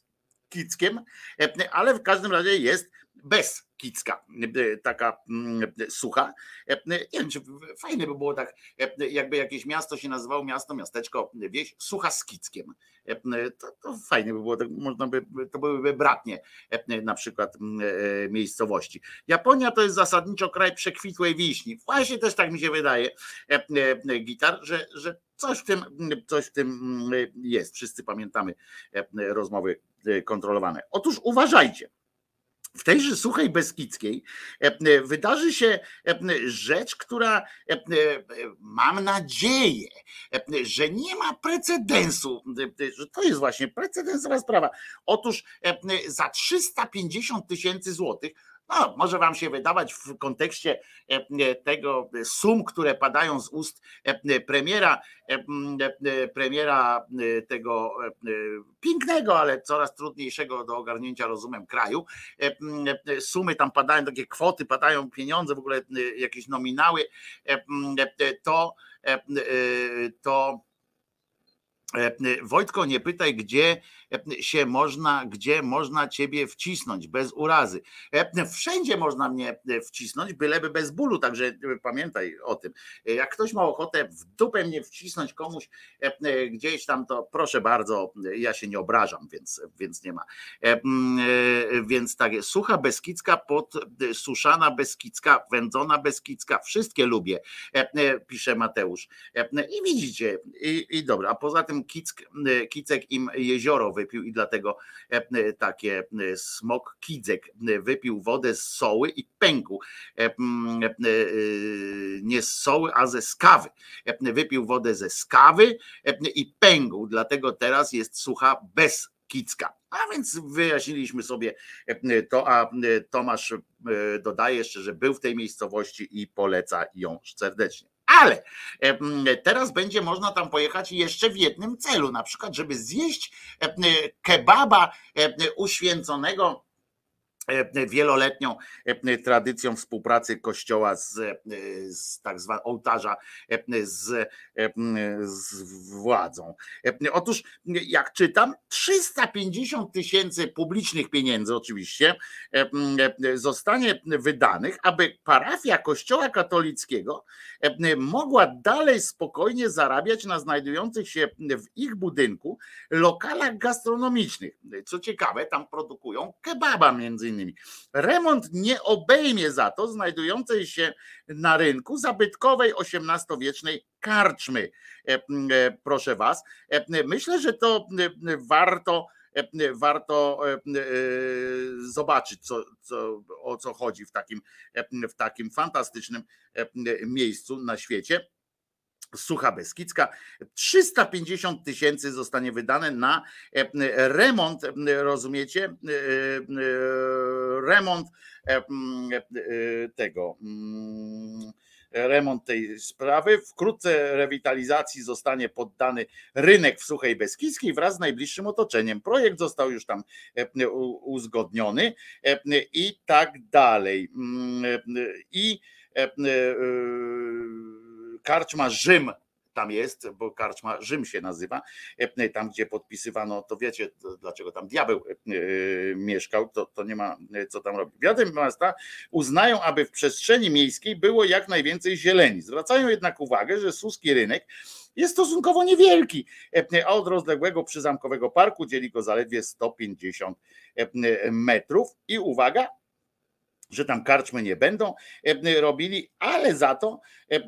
Kickiem, e, ale w każdym razie jest bez Kicka, e, taka mm, sucha. E, Nie wiem, czy fajne by było tak, e, jakby jakieś miasto się nazywało miasto, miasteczko, wieś, Sucha z Kickiem. E, To, to fajnie by było, tak można by, to byłyby bratnie e, na przykład mm, e, miejscowości. Japonia to jest zasadniczo kraj przekwitłej wiśni. Właśnie też tak mi się wydaje, e, e, gitar, że, że coś w tym, coś w tym mm, jest. Wszyscy pamiętamy e, rozmowy e, kontrolowane. Otóż uważajcie. W tejże suchej Beskidzkiej e, e, wydarzy się e, rzecz, która mam nadzieję, że nie ma precedensu, że to jest właśnie precedensowa sprawa. Otóż za 350 tysięcy złotych no, może wam się wydawać w kontekście e, tego sum, które padają z ust e, premiera, e, e, premiera e, tego e, pięknego, ale coraz trudniejszego do ogarnięcia rozumem kraju. E, e, Sumy tam padają, takie kwoty padają, pieniądze, w ogóle e, jakieś nominały, e, e, to, e, e, to E, Wojtko, nie pytaj, gdzie e, się można, gdzie można ciebie wcisnąć bez urazy. Wszędzie można mnie e, wcisnąć, byleby bez bólu, także e, pamiętaj o tym. E, Jak ktoś ma ochotę w dupę mnie wcisnąć komuś gdzieś tam, to proszę bardzo, ja się nie obrażam, więc, więc nie ma. Więc tak sucha Beskidzka, pod, suszana wędzona Beskidzka, wszystkie lubię, pisze Mateusz. I widzicie, i, i dobra, a poza tym Kick, Kicek im jezioro wypił i dlatego e, takie e, smok Kidzek wypił wodę z soły i pękł. E, mm, e, e, Nie z soły, a ze skawy. E, Wypił wodę ze skawy e, i pękł, dlatego teraz jest sucha bez Kicka. A więc wyjaśniliśmy sobie e, to, a e, Tomasz e, dodaje jeszcze, że był w tej miejscowości i poleca ją serdecznie. Ale teraz będzie można tam pojechać jeszcze w jednym celu, na przykład, żeby zjeść kebaba uświęconego wieloletnią e, tradycją współpracy kościoła z, e, z tak zwanego ołtarza e, z, e, z władzą. E, Otóż jak czytam, 350 tysięcy publicznych pieniędzy oczywiście e, e, zostanie wydanych, aby parafia kościoła katolickiego e, mogła dalej spokojnie zarabiać na znajdujących się w ich budynku lokalach gastronomicznych. Co ciekawe, tam produkują kebaba między innymi. Remont nie obejmie za to znajdującej się na rynku zabytkowej XVIII-wiecznej karczmy. E, e, Proszę was, E, myślę, że to warto warto zobaczyć, co, co, o co chodzi w takim, w takim fantastycznym miejscu na świecie. Sucha Beskidzka. 350 tysięcy zostanie wydane na remont, rozumiecie? Remont tego. Remont tej sprawy. Wkrótce rewitalizacji zostanie poddany rynek w Suchej Beskidzkiej wraz z najbliższym otoczeniem. Projekt został już tam e, uzgodniony e, i tak dalej. Mm, e, I karczma Rzym tam jest, bo karczma Rzym się nazywa, e, tam gdzie podpisywano, to wiecie dlaczego tam diabeł e, mieszkał, to, to nie ma e, co tam robić. Władze miasta uznają, aby w przestrzeni miejskiej było jak najwięcej zieleni. Zwracają jednak uwagę, że Suski rynek jest stosunkowo niewielki, e, a od rozległego przyzamkowego parku dzieli go zaledwie 150 e, metrów i uwaga, że tam karczmy nie będą e, robili, ale za to e, e,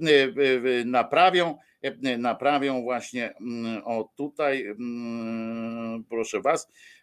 naprawią e, naprawią właśnie mm, o tutaj, mm, proszę was, e, e,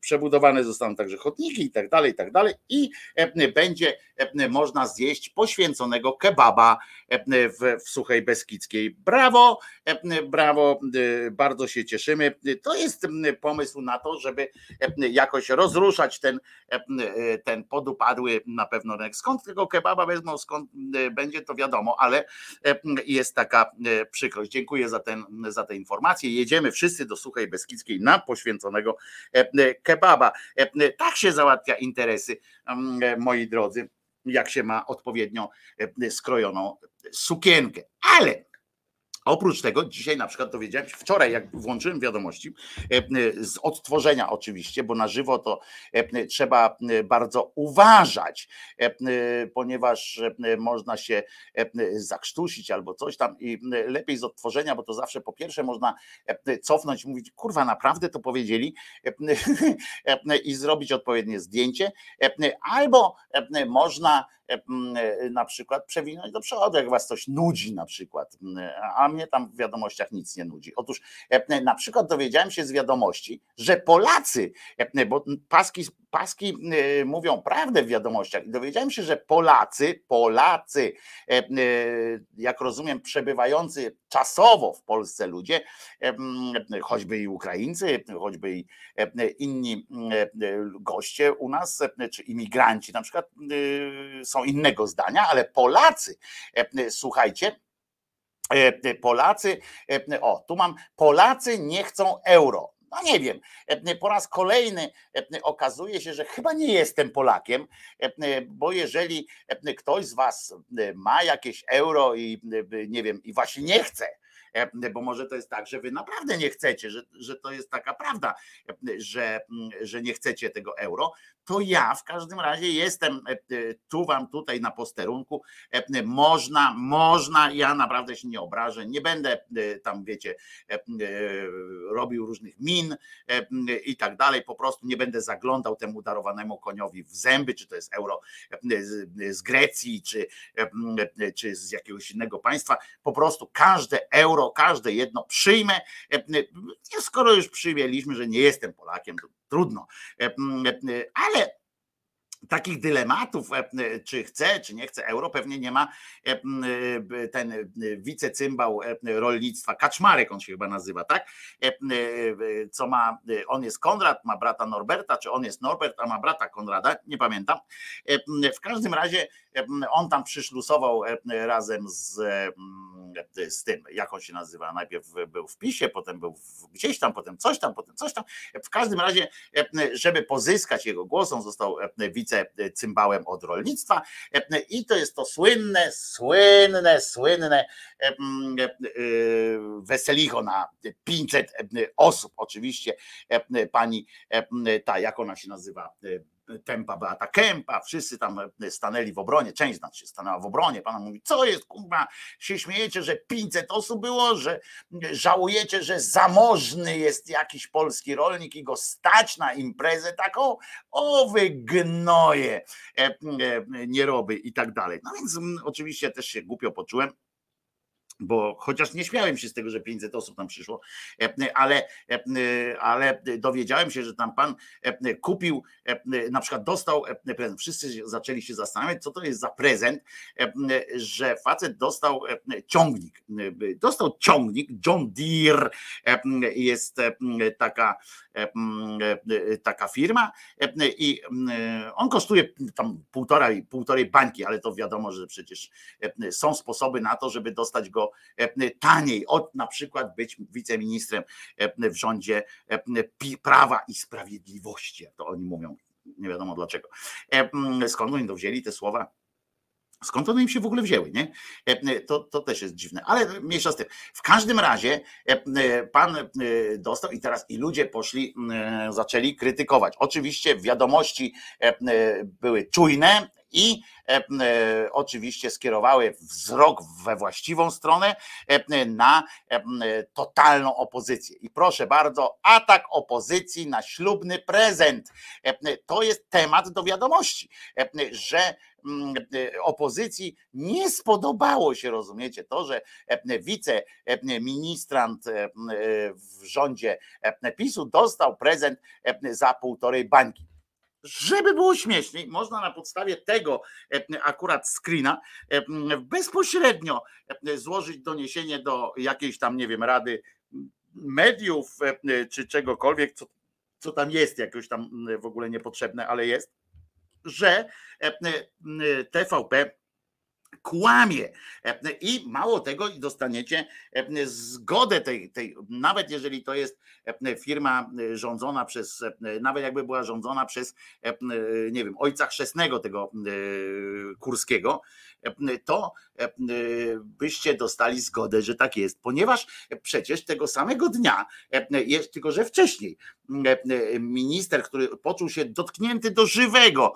przebudowane zostaną także chodniki i tak dalej, i tak dalej i e, będzie e, można zjeść poświęconego kebaba e, w, w Suchej Beskidzkiej. Brawo, e, brawo, e, bardzo się cieszymy. To jest pomysł na to, żeby e, jakoś rozruszać ten, e, e, ten podupadły na pewno rynek. Skąd tego kebaba wezmą, skąd e, będzie to wiadomo, ale e, jest taka e, przykrość. Dziękuję za, ten, za tę informację. Jedziemy wszyscy do Suchej Beskidzkiej na poświęconego e, e, kebaba. E, Tak się załatwia interesy, m, e, moi drodzy, jak się ma odpowiednio skrojoną sukienkę. Ale Oprócz tego, dzisiaj na przykład dowiedziałem się, wczoraj jak włączyłem wiadomości, e, e, z odtworzenia oczywiście, bo na żywo to e, trzeba e, bardzo uważać, e, e, ponieważ e, można się e, zakrztusić albo coś tam i e, lepiej z odtworzenia, bo to zawsze po pierwsze można e, cofnąć mówić, kurwa naprawdę to powiedzieli e, e, i zrobić odpowiednie zdjęcie, e, albo e, można e, e, na przykład przewinąć do przodu, jak was coś nudzi na przykład, a mnie tam w wiadomościach nic nie nudzi. Otóż e, na przykład dowiedziałem się z wiadomości, że Polacy, e, bo paski, paski e, mówią prawdę w wiadomościach i dowiedziałem się, że Polacy, Polacy, e, e, jak rozumiem, przebywający czasowo w Polsce ludzie, e, choćby i Ukraińcy, choćby i inni goście u nas, czy imigranci na przykład e, są innego zdania, ale Polacy, słuchajcie, Polacy, o tu mam, Polacy nie chcą euro. No nie wiem, e, po raz kolejny e, okazuje się, że chyba nie jestem Polakiem, e, bo jeżeli ktoś z Was ma jakieś euro i nie wiem, i właśnie nie chce, bo może to jest tak, że Wy naprawdę nie chcecie, że, że to jest taka prawda, że, że nie chcecie tego euro, to ja w każdym razie jestem e, e, tu wam tutaj na posterunku. E, Można, można, ja naprawdę się nie obrażę, nie będę tam, wiecie, robił różnych min i tak dalej. Po prostu nie będę zaglądał temu darowanemu koniowi w zęby, czy to jest euro z, Grecji, czy, czy z jakiegoś innego państwa. Po prostu każde euro, każde jedno przyjmę. Skoro już przyjęliśmy, że nie jestem Polakiem, to trudno. E, e, Ale takich dylematów, e, czy chce, czy nie chce euro, pewnie nie ma ten wicecymbał rolnictwa, Kaczmarek on się chyba nazywa, tak? Co ma, on jest Konrad, ma brata Norberta, czy on jest Norbert, a ma brata Konrada, nie pamiętam. W każdym razie on tam przyszlusował e, razem z, e, z tym, jak on się nazywa, najpierw był w PiSie, potem był gdzieś tam, potem coś tam, potem coś tam. W każdym razie, e, żeby pozyskać jego głos, on został e, wicecymbałem od rolnictwa e, i to jest to słynne, słynne, słynne e, e, e, weselicho na 500 osób. Oczywiście e, pani e, ta, jak ona się nazywa, e, Tempa Beata Kępa, wszyscy tam stanęli w obronie, część z nas się stanęła w obronie, pana mówi, co jest, kurwa, się śmiejecie, że 500 osób było, że żałujecie, że zamożny jest jakiś polski rolnik i go stać na imprezę taką, o wy gnoje, e, e, nieroby i tak dalej. No więc mm, oczywiście też się głupio poczułem, bo chociaż nie śmiałem się z tego, że 500 osób tam przyszło, e, ale, e, ale dowiedziałem się, że tam pan e, kupił, na przykład dostał prezent. Wszyscy zaczęli się zastanawiać, co to jest za prezent, że facet dostał ciągnik. Dostał ciągnik, John Deere jest taka, taka firma i on kosztuje tam półtorej, półtorej bańki, ale to wiadomo, że przecież są sposoby na to, żeby dostać go e, taniej, od na przykład być wiceministrem e, w rządzie e, Prawa i Sprawiedliwości, jak to oni mówią. Nie wiadomo dlaczego. E, Skąd oni to wzięli te słowa? Skąd one im się w ogóle wzięły, nie? To, to też jest dziwne, ale mniejsza z tym. W każdym razie pan dostał i teraz i ludzie poszli, zaczęli krytykować. Oczywiście wiadomości były czujne i e, e, oczywiście skierowały wzrok we właściwą stronę e, na totalną opozycję. I proszę bardzo, atak opozycji na ślubny prezent. To jest temat do wiadomości, że opozycji nie spodobało się, rozumiecie, to, że wiceministrant w rządzie PiSu dostał prezent za półtorej bańki. Żeby było śmieszniej, można na podstawie tego e, akurat screena e, bezpośrednio e, złożyć doniesienie do jakiejś tam, nie wiem, rady mediów czy czegokolwiek, co, co tam jest, jakoś tam w ogóle niepotrzebne, ale jest, że TVP kłamie. E, I mało tego, i dostaniecie e, zgodę tej, tej, nawet jeżeli to jest e, firma rządzona przez, nawet jakby była rządzona przez, nie wiem, ojca chrzestnego tego Kurskiego, to byście dostali zgodę, że tak jest, ponieważ przecież tego samego dnia, tylko że wcześniej, minister, który poczuł się dotknięty do żywego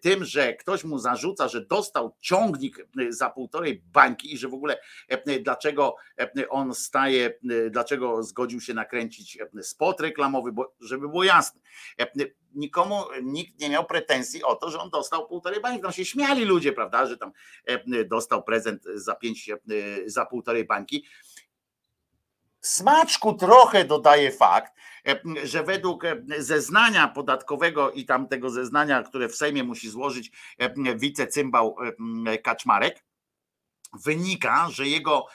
tym, że ktoś mu zarzuca, że dostał ciągnik za półtorej bańki i że w ogóle e, dlaczego e, on staje, e, dlaczego zgodził się nakręcić e, spot reklamowy, bo żeby było jasne, e, nikomu nikt nie miał pretensji o to, że on dostał półtorej bańki. Tam się śmiali ludzie, prawda, że tam e, dostał prezent za pięć, e, za półtorej bańki. Smaczku trochę dodaje fakt, e, że według e, zeznania podatkowego i tamtego zeznania, które w Sejmie musi złożyć e, wicecymbał Kaczmarek, wynika, że jego,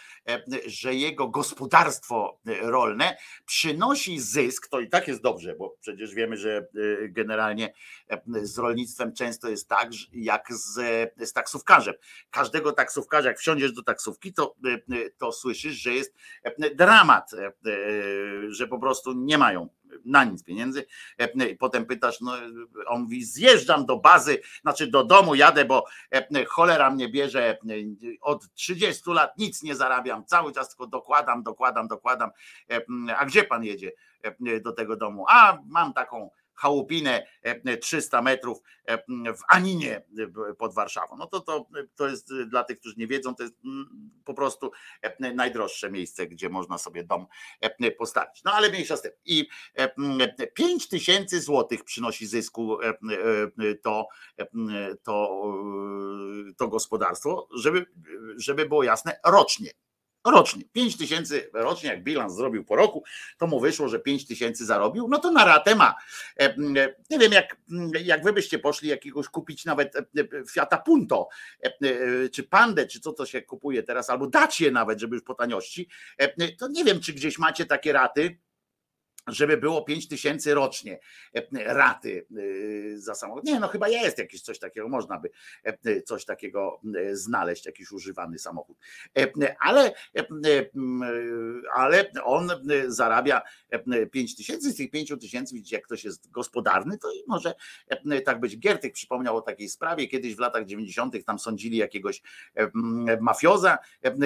że jego gospodarstwo e, rolne przynosi zysk, to i tak jest dobrze, bo przecież wiemy, że e, generalnie e, z rolnictwem często jest tak, jak z, z taksówkarzem. Każdego taksówkarza, jak wsiądziesz do taksówki, to, e, e, to słyszysz, że jest e, dramat, e, e, że po prostu nie mają na nic pieniędzy. E, I potem pytasz, no on mówi, zjeżdżam do bazy, znaczy do domu jadę, bo e, cholera mnie bierze e, od 30 lat, nic nie zarabiam, cały czas tylko dokładam, dokładam, dokładam. A gdzie pan jedzie do tego domu? A mam taką chałupinę e, 300 metrów e, w Aninie e, pod Warszawą. No to, to, to jest e, dla tych, którzy nie wiedzą, to jest mm, po prostu e, najdroższe miejsce, gdzie można sobie dom e, postawić. No ale mniejsza z tym. I 5 tysięcy złotych przynosi zysku e, e, to, e, to, e, to gospodarstwo, żeby, żeby było jasne, rocznie. Rocznie. 5 tysięcy rocznie, jak bilans zrobił po roku, to mu wyszło, że 5 tysięcy zarobił, no to na ratę ma. E, e, Nie wiem, jak, jak wy byście poszli jakiegoś kupić nawet e, Fiata Punto, czy Pandę, czy co to się kupuje teraz, albo Dacie nawet, żeby już po taniości, to nie wiem, czy gdzieś macie takie raty, żeby było 5 tysięcy rocznie e, raty e, za samochód. Nie, no chyba jest jakieś coś takiego, można by e, coś takiego znaleźć, jakiś używany samochód. Ale, ale on zarabia 5 tysięcy, z tych 5 tysięcy widzicie, jak ktoś jest gospodarny, to może tak być. Giertych przypomniał o takiej sprawie, kiedyś w latach 90. tam sądzili jakiegoś mafioza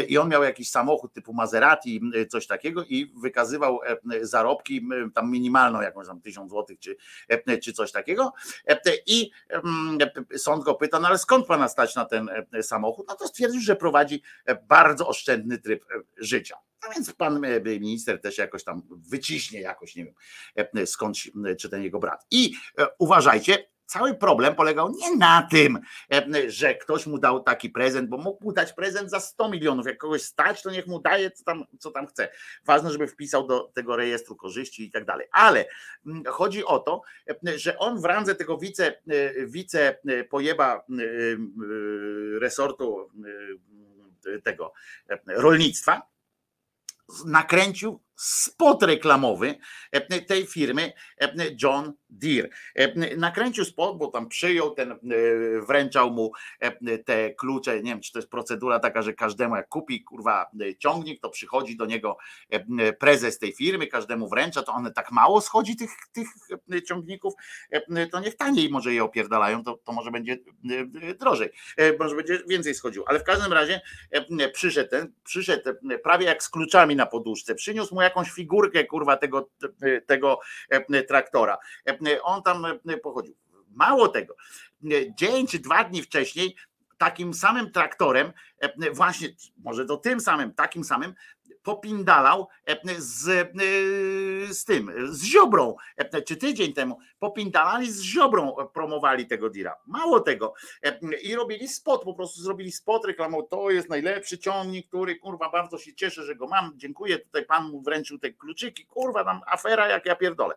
i on miał jakiś samochód typu Maserati, coś takiego i wykazywał zarobki tam minimalną jakąś tam tysiąc złotych czy, e, czy coś takiego E, i mm, sąd go pyta, no ale skąd pana stać na ten e, samochód? No to stwierdził, że prowadzi e, bardzo oszczędny tryb e, życia. A więc pan e, minister też jakoś tam wyciśnie jakoś, nie wiem e, skąd czy ten jego brat. I e, uważajcie, cały problem polegał nie na tym, e, że ktoś mu dał taki prezent, bo mógł mu dać prezent za 100 milionów. Jak kogoś stać, to niech mu daje, co tam, co tam chce. Ważne, żeby wpisał do tego rejestru korzyści i tak dalej. Ale mm, chodzi o to, e, że on w randze tego wice, e, wice pojeba resortu tego rolnictwa nakręcił spot reklamowy tej firmy John Deere. E, Nakręcił spot, bo tam przyjął ten, e, wręczał mu e, te klucze, nie wiem, czy to jest procedura taka, że każdemu jak kupi kurwa ciągnik, to przychodzi do niego prezes tej firmy, każdemu wręcza, to one tak mało schodzi tych, tych ciągników, to niech taniej może je opierdalają, to, to może będzie drożej, może będzie więcej schodził, ale w każdym razie przyszedł ten, przyszedł prawie jak z kluczami na poduszce, przyniósł mu jakąś figurkę kurwa tego, tego traktora. E, On tam e, pochodził. Mało tego, e, dzień czy dwa dni wcześniej takim samym traktorem właśnie, może to tym samym, takim samym, popindalał e, z, e, z tym, z Ziobrą, e, czy tydzień temu, popindalali z Ziobrą, promowali tego dira. Mało tego, i robili spot, po prostu zrobili spot, reklamował, to jest najlepszy ciągnik, który, kurwa, bardzo się cieszę, że go mam, dziękuję, tutaj pan mu wręczył te kluczyki, kurwa, tam afera jak ja pierdolę.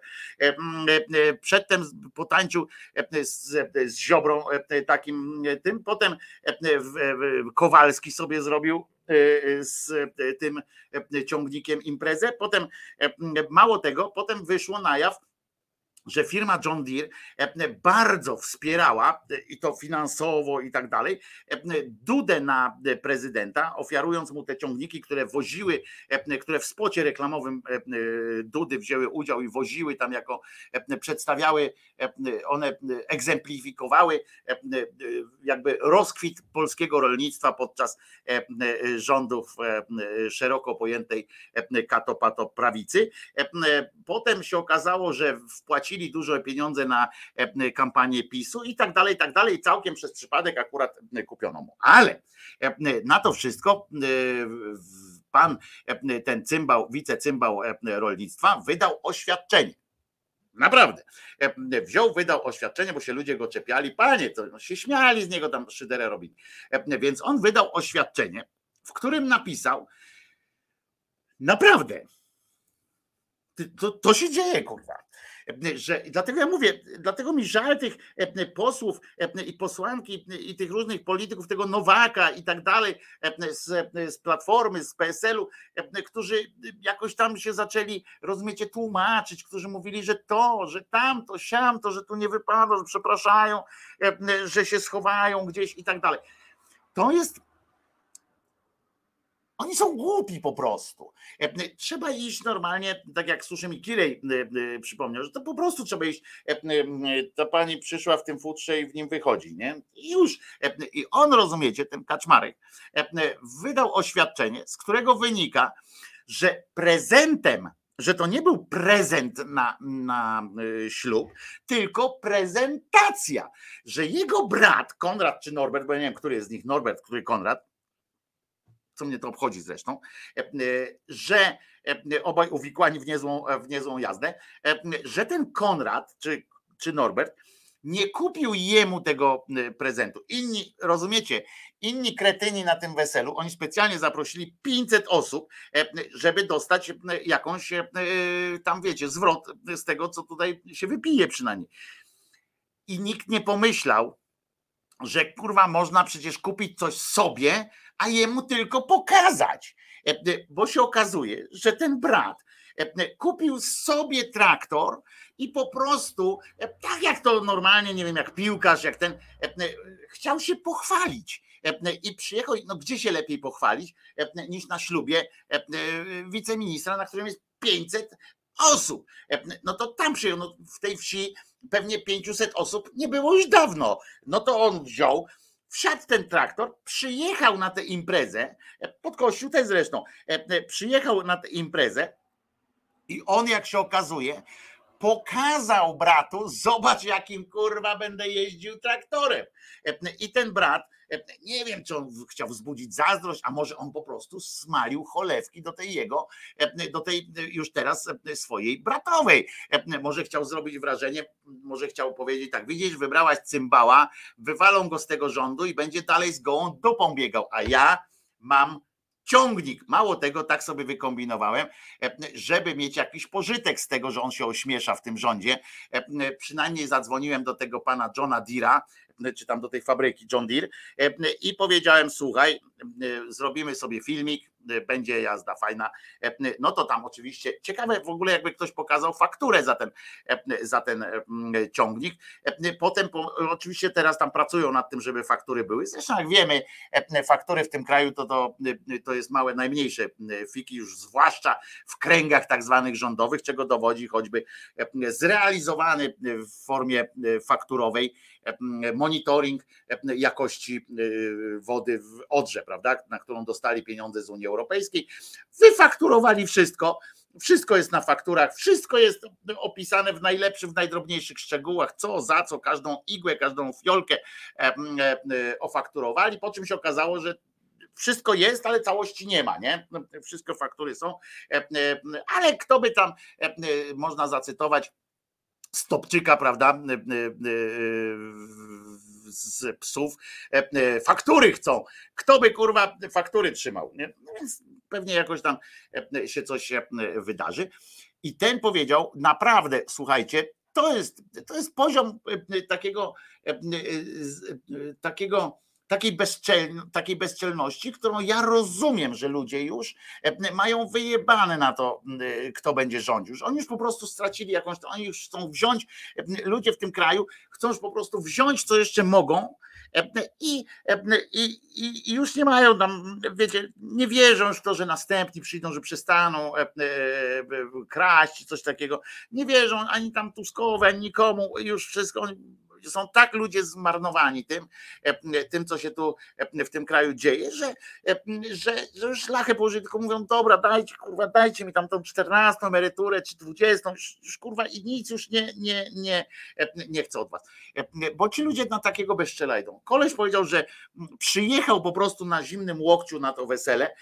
Przedtem potańczył z, z Ziobrą takim tym, potem Kowalski sobie zrobił z e, tym ciągnikiem imprezę. Potem mało tego, potem wyszło na jaw, że firma John Deere e, bardzo wspierała e, i to finansowo i tak dalej e, Dudę na prezydenta, ofiarując mu te ciągniki, które woziły, które w spocie reklamowym Dudy wzięły udział i woziły tam jako przedstawiały, one egzemplifikowały jakby rozkwit polskiego rolnictwa podczas rządów szeroko pojętej katopato prawicy. Potem się okazało, że wpłacili duże pieniądze na e, kampanię PiSu i tak dalej, i tak dalej. Całkiem przez przypadek akurat kupiono mu. Ale e, na to wszystko e, pan ten cymbał, wicecymbał rolnictwa wydał oświadczenie. Naprawdę. Wziął, wydał oświadczenie, bo się ludzie go czepiali. Panie, to no, się śmiali z niego, tam szyderę robili. Więc on wydał oświadczenie, w którym napisał naprawdę, to, to się dzieje, kurwa. E, Że, dlatego ja mówię, dlatego mi żal tych e, posłów e, i posłanki i tych różnych polityków, tego Nowaka i tak dalej, z, Platformy, z PSL-u, którzy jakoś tam się zaczęli, rozumiecie, tłumaczyć, którzy mówili, że to, że tamto, siamto, że tu nie wypada, że przepraszają, że się schowają gdzieś i tak dalej. To jest oni są głupi po prostu. E, Trzeba iść normalnie, tak jak Suszy mi Kirej e, e, przypomniał, że to po prostu trzeba iść. e, e, Ta pani przyszła w tym futrze i w nim wychodzi, nie? I już. E, I on, rozumiecie, ten kaczmarek, e, e, wydał oświadczenie, z którego wynika, że prezentem, że to nie był prezent na, na e, ślub, tylko prezentacja, że jego brat, Konrad czy Norbert, bo ja nie wiem, który jest z nich Norbert, który Konrad, co mnie to obchodzi zresztą, e, e, że e, obaj uwikłani w niezłą, w niezłą jazdę, że ten Konrad czy, czy Norbert nie kupił jemu tego prezentu. Inni, rozumiecie, inni kretyni na tym weselu, oni specjalnie zaprosili 500 osób, żeby dostać jakąś tam, wiecie, zwrot z tego, co tutaj się wypije przynajmniej. I nikt nie pomyślał, że kurwa można przecież kupić coś sobie, a jemu tylko pokazać. E, e, Bo się okazuje, że ten brat e, kupił sobie traktor i po prostu, tak jak to normalnie, nie wiem, jak piłkarz, jak ten, chciał się pochwalić. I przyjechał, no gdzie się lepiej pochwalić niż na ślubie wiceministra, na którym jest 500 osób. No to tam przyjął, no w tej wsi pewnie 500 osób nie było już dawno. No to on wziął, wsiadł ten traktor, przyjechał na tę imprezę, e, pod kościół też zresztą, e, e, przyjechał na tę imprezę i on, jak się okazuje, pokazał bratu, zobacz jakim kurwa będę jeździł traktorem. I ten brat, nie wiem, czy on chciał wzbudzić zazdrość, a może on po prostu smalił cholewki do tej jego, e, do tej e, już teraz e, swojej bratowej. Może chciał zrobić wrażenie, może chciał powiedzieć tak, widzisz, wybrałaś cymbała, wywalą go z tego rządu i będzie dalej z gołą dupą biegał, a ja mam ciągnik. Mało tego, tak sobie wykombinowałem, e, żeby mieć jakiś pożytek z tego, że on się ośmiesza w tym rządzie. E, Przynajmniej zadzwoniłem do tego pana Johna Deera, e, czy tam do tej fabryki John Deere e, i powiedziałem, słuchaj, e, zrobimy sobie filmik, e, będzie jazda fajna. E, No to tam oczywiście, ciekawe w ogóle jakby ktoś pokazał fakturę za ten, e, za ten e, ciągnik. Potem po, oczywiście teraz tam pracują nad tym, żeby faktury były. Zresztą jak wiemy, faktury w tym kraju to, to, to jest małe, najmniejsze fiki, już zwłaszcza w kręgach tak zwanych rządowych, czego dowodzi choćby zrealizowany w formie fakturowej monitoring e, jakości e, wody w Odrze, prawda, na którą dostali pieniądze z Unii Europejskiej. Wyfakturowali wszystko, wszystko jest na fakturach, wszystko jest opisane w najlepszych, w najdrobniejszych szczegółach, co, za co, każdą igłę, każdą fiolkę e, e, e, ofakturowali, po czym się okazało, że wszystko jest, ale całości nie ma, nie? No, Wszystko faktury są, e, e, ale kto by tam, e, e, można zacytować Stopczyka, prawda, e, e, e, z psów, faktury chcą. Kto by kurwa faktury trzymał, nie? No więc pewnie jakoś tam się coś wydarzy. I ten powiedział, naprawdę, słuchajcie, to jest, to jest poziom takiego, takiego takiej, bezczel, takiej bezczelności, którą ja rozumiem, że ludzie już e, mają wyjebane na to, e, kto będzie rządził. Oni już po prostu stracili jakąś, oni już chcą wziąć, e, ludzie w tym kraju chcą już po prostu wziąć, co jeszcze mogą, i, i, i, już nie mają tam, wiecie, nie wierzą już w to, że następni przyjdą, że przestaną kraść, coś takiego. Nie wierzą ani tam Tuskowi, ani nikomu, już wszystko. Są tak ludzie zmarnowani tym, e, tym, co się tu e, w tym kraju dzieje, że, e, że, że już lachę położyli, tylko mówią, dobra, dajcie, kurwa, dajcie mi tam tą 14 emeryturę, czy 20, już, już kurwa i nic już nie, nie, nie, nie chcę od was. Bo ci ludzie na takiego bezczela idą. Koleś powiedział, że przyjechał po prostu na zimnym łokciu na to wesele,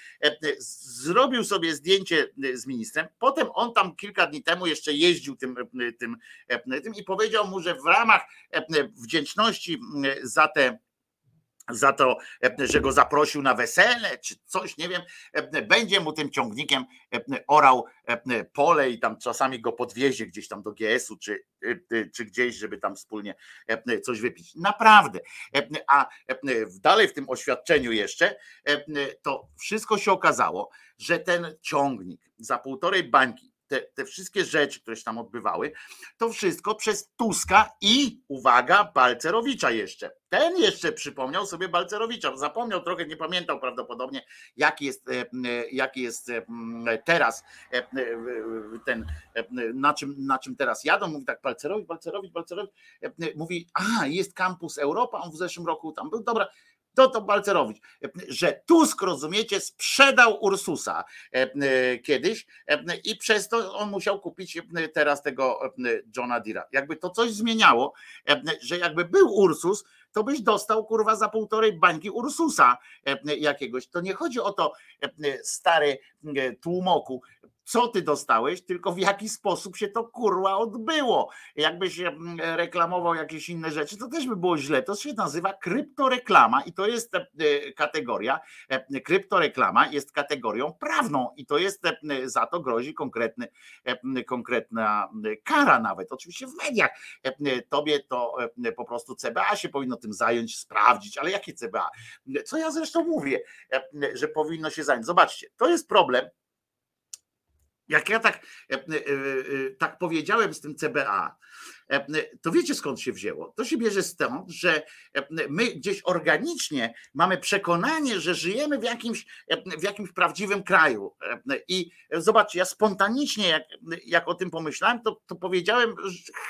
zrobił sobie zdjęcie z ministrem, potem on tam kilka dni temu jeszcze jeździł tym, tym, tym i powiedział mu, że w ramach wdzięczności m, za te za to, e, że go zaprosił na wesele, czy coś, nie wiem, e, będzie mu tym ciągnikiem e, orał pole i tam czasami go podwiezie gdzieś tam do GS-u, czy, czy gdzieś, żeby tam wspólnie coś wypić. Naprawdę. A dalej w tym oświadczeniu jeszcze, to wszystko się okazało, że ten ciągnik za półtorej bańki, te, te wszystkie rzeczy, które się tam odbywały, to wszystko przez Tuska i uwaga, Balcerowicza jeszcze. Ten jeszcze przypomniał sobie Balcerowicza. Zapomniał trochę, nie pamiętał prawdopodobnie, jaki jest, e, e, jaki jest teraz ten, na czym, na czym teraz jadą. Mówi tak, Balcerowicz, Balcerowicz, Balcerowicz. E, Mówi, a jest kampus Europa, on w zeszłym roku tam był. Dobra, to to Balcerowicz, e, że Tusk, rozumiecie, sprzedał Ursusa e, e, kiedyś i przez to on musiał kupić teraz tego Johna Deera. Jakby to coś zmieniało, że jakby był Ursus, to byś dostał kurwa za półtorej bańki Ursusa jakiegoś. To nie chodzi o to, stary tłumoku, co ty dostałeś, tylko w jaki sposób się to kurwa odbyło. Jakbyś mm, reklamował jakieś inne rzeczy, to też by było źle. To się nazywa kryptoreklama i to jest e, kategoria, e, kryptoreklama jest kategorią prawną i to jest, e, za to grozi konkretny, e, konkretna e, kara nawet, oczywiście w mediach. E, Tobie to e, po prostu CBA się powinno tym zająć, sprawdzić, ale jakie CBA? Co ja zresztą mówię, e, że powinno się zająć. Zobaczcie, to jest problem, jak ja tak, e, e, e, tak powiedziałem z tym CBA, to wiecie skąd się wzięło? To się bierze stąd, że my gdzieś organicznie mamy przekonanie, że żyjemy w jakimś, w jakimś prawdziwym kraju. I zobaczcie, ja spontanicznie, jak, jak o tym pomyślałem, to, to powiedziałem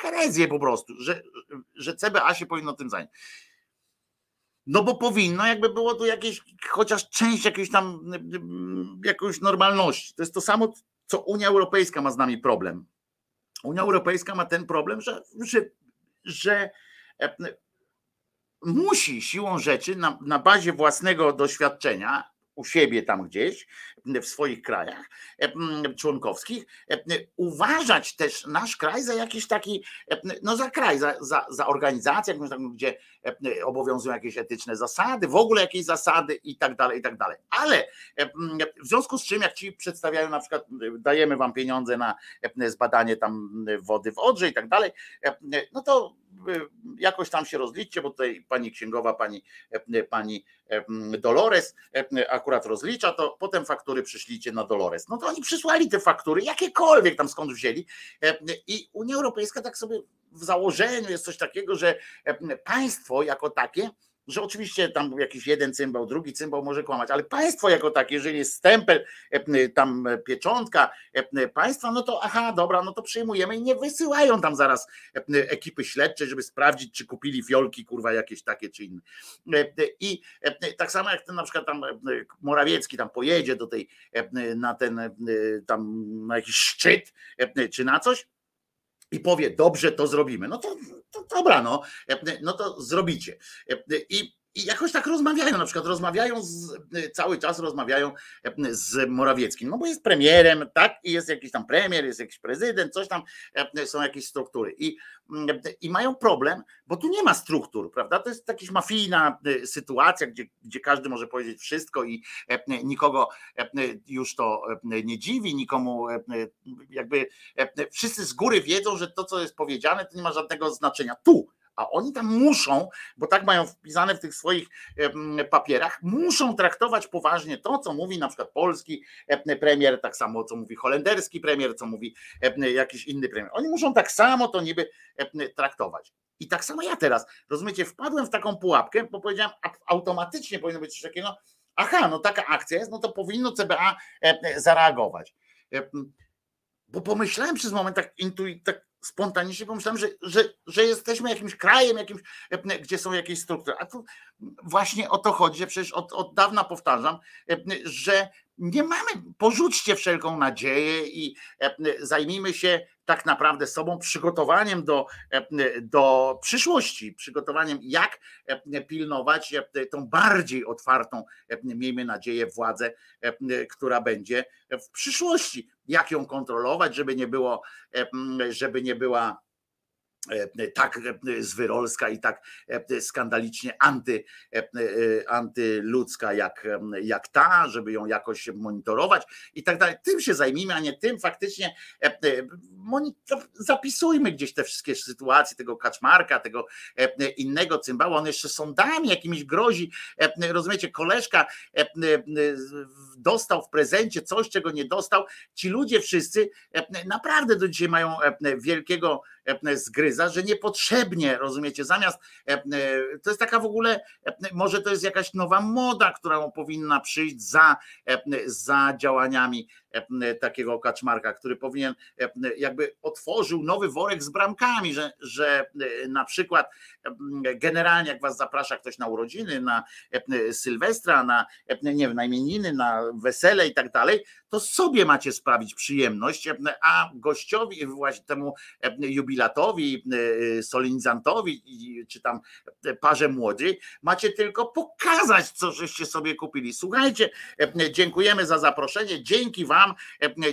herezję po prostu, że, że CBA się powinno tym zająć. No bo powinno, jakby było tu jakieś, chociaż część jakiejś tam, mm, jakąś normalności. To jest to samo, co Unia Europejska ma z nami problem. Unia Europejska ma ten problem, że, że, że e, musi siłą rzeczy na, na bazie własnego doświadczenia u siebie tam gdzieś, w swoich krajach e, członkowskich, e, uważać też nasz kraj za jakiś taki, e, no za kraj, za, za, za organizację, jakąś taką, gdzie obowiązują jakieś etyczne zasady, w ogóle jakieś zasady i tak dalej, i tak dalej. Ale w związku z czym, jak ci przedstawiają na przykład, dajemy wam pieniądze na zbadanie tam wody w Odrze i tak dalej, no to jakoś tam się rozliczcie, bo tutaj pani księgowa, pani, e, pani e, Dolores e, akurat rozlicza, to potem faktury przyślijcie na Dolores. No to oni przysłali te faktury, jakiekolwiek tam skąd wzięli e, i Unia Europejska tak sobie w założeniu jest coś takiego, że e, państwo jako takie, że oczywiście tam jakiś jeden cymbał, drugi cymbał może kłamać, ale państwo jako takie, jeżeli jest stempel, e, tam pieczątka e, państwa, no to aha, dobra, no to przyjmujemy i nie wysyłają tam zaraz e, ekipy śledczej, żeby sprawdzić, czy kupili fiolki, kurwa, jakieś takie czy inne. E, I e, tak samo jak ten na przykład tam e, Morawiecki tam pojedzie do tej, e, na ten e, tam na jakiś szczyt, e, czy na coś, i powie, dobrze, to zrobimy. No to, to dobra, no, no to zrobicie. I i jakoś tak rozmawiają, na przykład rozmawiają z, cały czas rozmawiają z Morawieckim, no bo jest premierem, tak, i jest jakiś tam premier, jest jakiś prezydent, coś tam, są jakieś struktury i, i mają problem, bo tu nie ma struktur, prawda, to jest jakaś mafijna sytuacja, gdzie, gdzie każdy może powiedzieć wszystko i nikogo już to nie dziwi, nikomu jakby wszyscy z góry wiedzą, że to, co jest powiedziane, to nie ma żadnego znaczenia. Tu a oni tam muszą, bo tak mają wpisane w tych swoich papierach, muszą traktować poważnie to, co mówi na przykład polski premier, tak samo co mówi holenderski premier, co mówi jakiś inny premier. Oni muszą tak samo to niby traktować. I tak samo ja teraz, rozumiecie, wpadłem w taką pułapkę, bo powiedziałem, automatycznie powinno być coś takiego, aha, no taka akcja jest, no to powinno CBA zareagować. Bo pomyślałem przez moment tak, intuit, tak spontanicznie pomyślałem, że, że, że jesteśmy jakimś krajem, jakimś, gdzie są jakieś struktury. A tu właśnie o to chodzi, że przecież od, od dawna powtarzam, że nie mamy, porzućcie wszelką nadzieję i zajmijmy się tak naprawdę sobą, przygotowaniem do, do przyszłości, przygotowaniem jak pilnować tą bardziej otwartą, miejmy nadzieję, władzę, która będzie w przyszłości. Jak ją kontrolować, żeby nie było, żeby nie była tak zwyrolska i tak skandalicznie anty, antyludzka jak, jak ta, żeby ją jakoś monitorować i tak dalej. Tym się zajmijmy, a nie tym faktycznie zapisujmy gdzieś te wszystkie sytuacje tego kaczmarka, tego innego cymbała, on jeszcze sądami jakimiś grozi, rozumiecie, koleżka dostał w prezencie coś, czego nie dostał. Ci ludzie wszyscy naprawdę do dzisiaj mają wielkiego zgryza, że niepotrzebnie, rozumiecie, zamiast, to jest taka w ogóle, może to jest jakaś nowa moda, którą powinna przyjść za, za działaniami takiego kaczmarka, który powinien, jakby otworzył nowy worek z bramkami, że, że na przykład generalnie jak was zaprasza ktoś na urodziny, na Sylwestra, na nie wiem, na imieniny, na wesele i tak dalej, to sobie macie sprawić przyjemność, a gościowi, właśnie temu jubilatowi, solenizantowi, czy tam parze młodzi, macie tylko pokazać, co żeście sobie kupili. Słuchajcie, dziękujemy za zaproszenie, dzięki wam,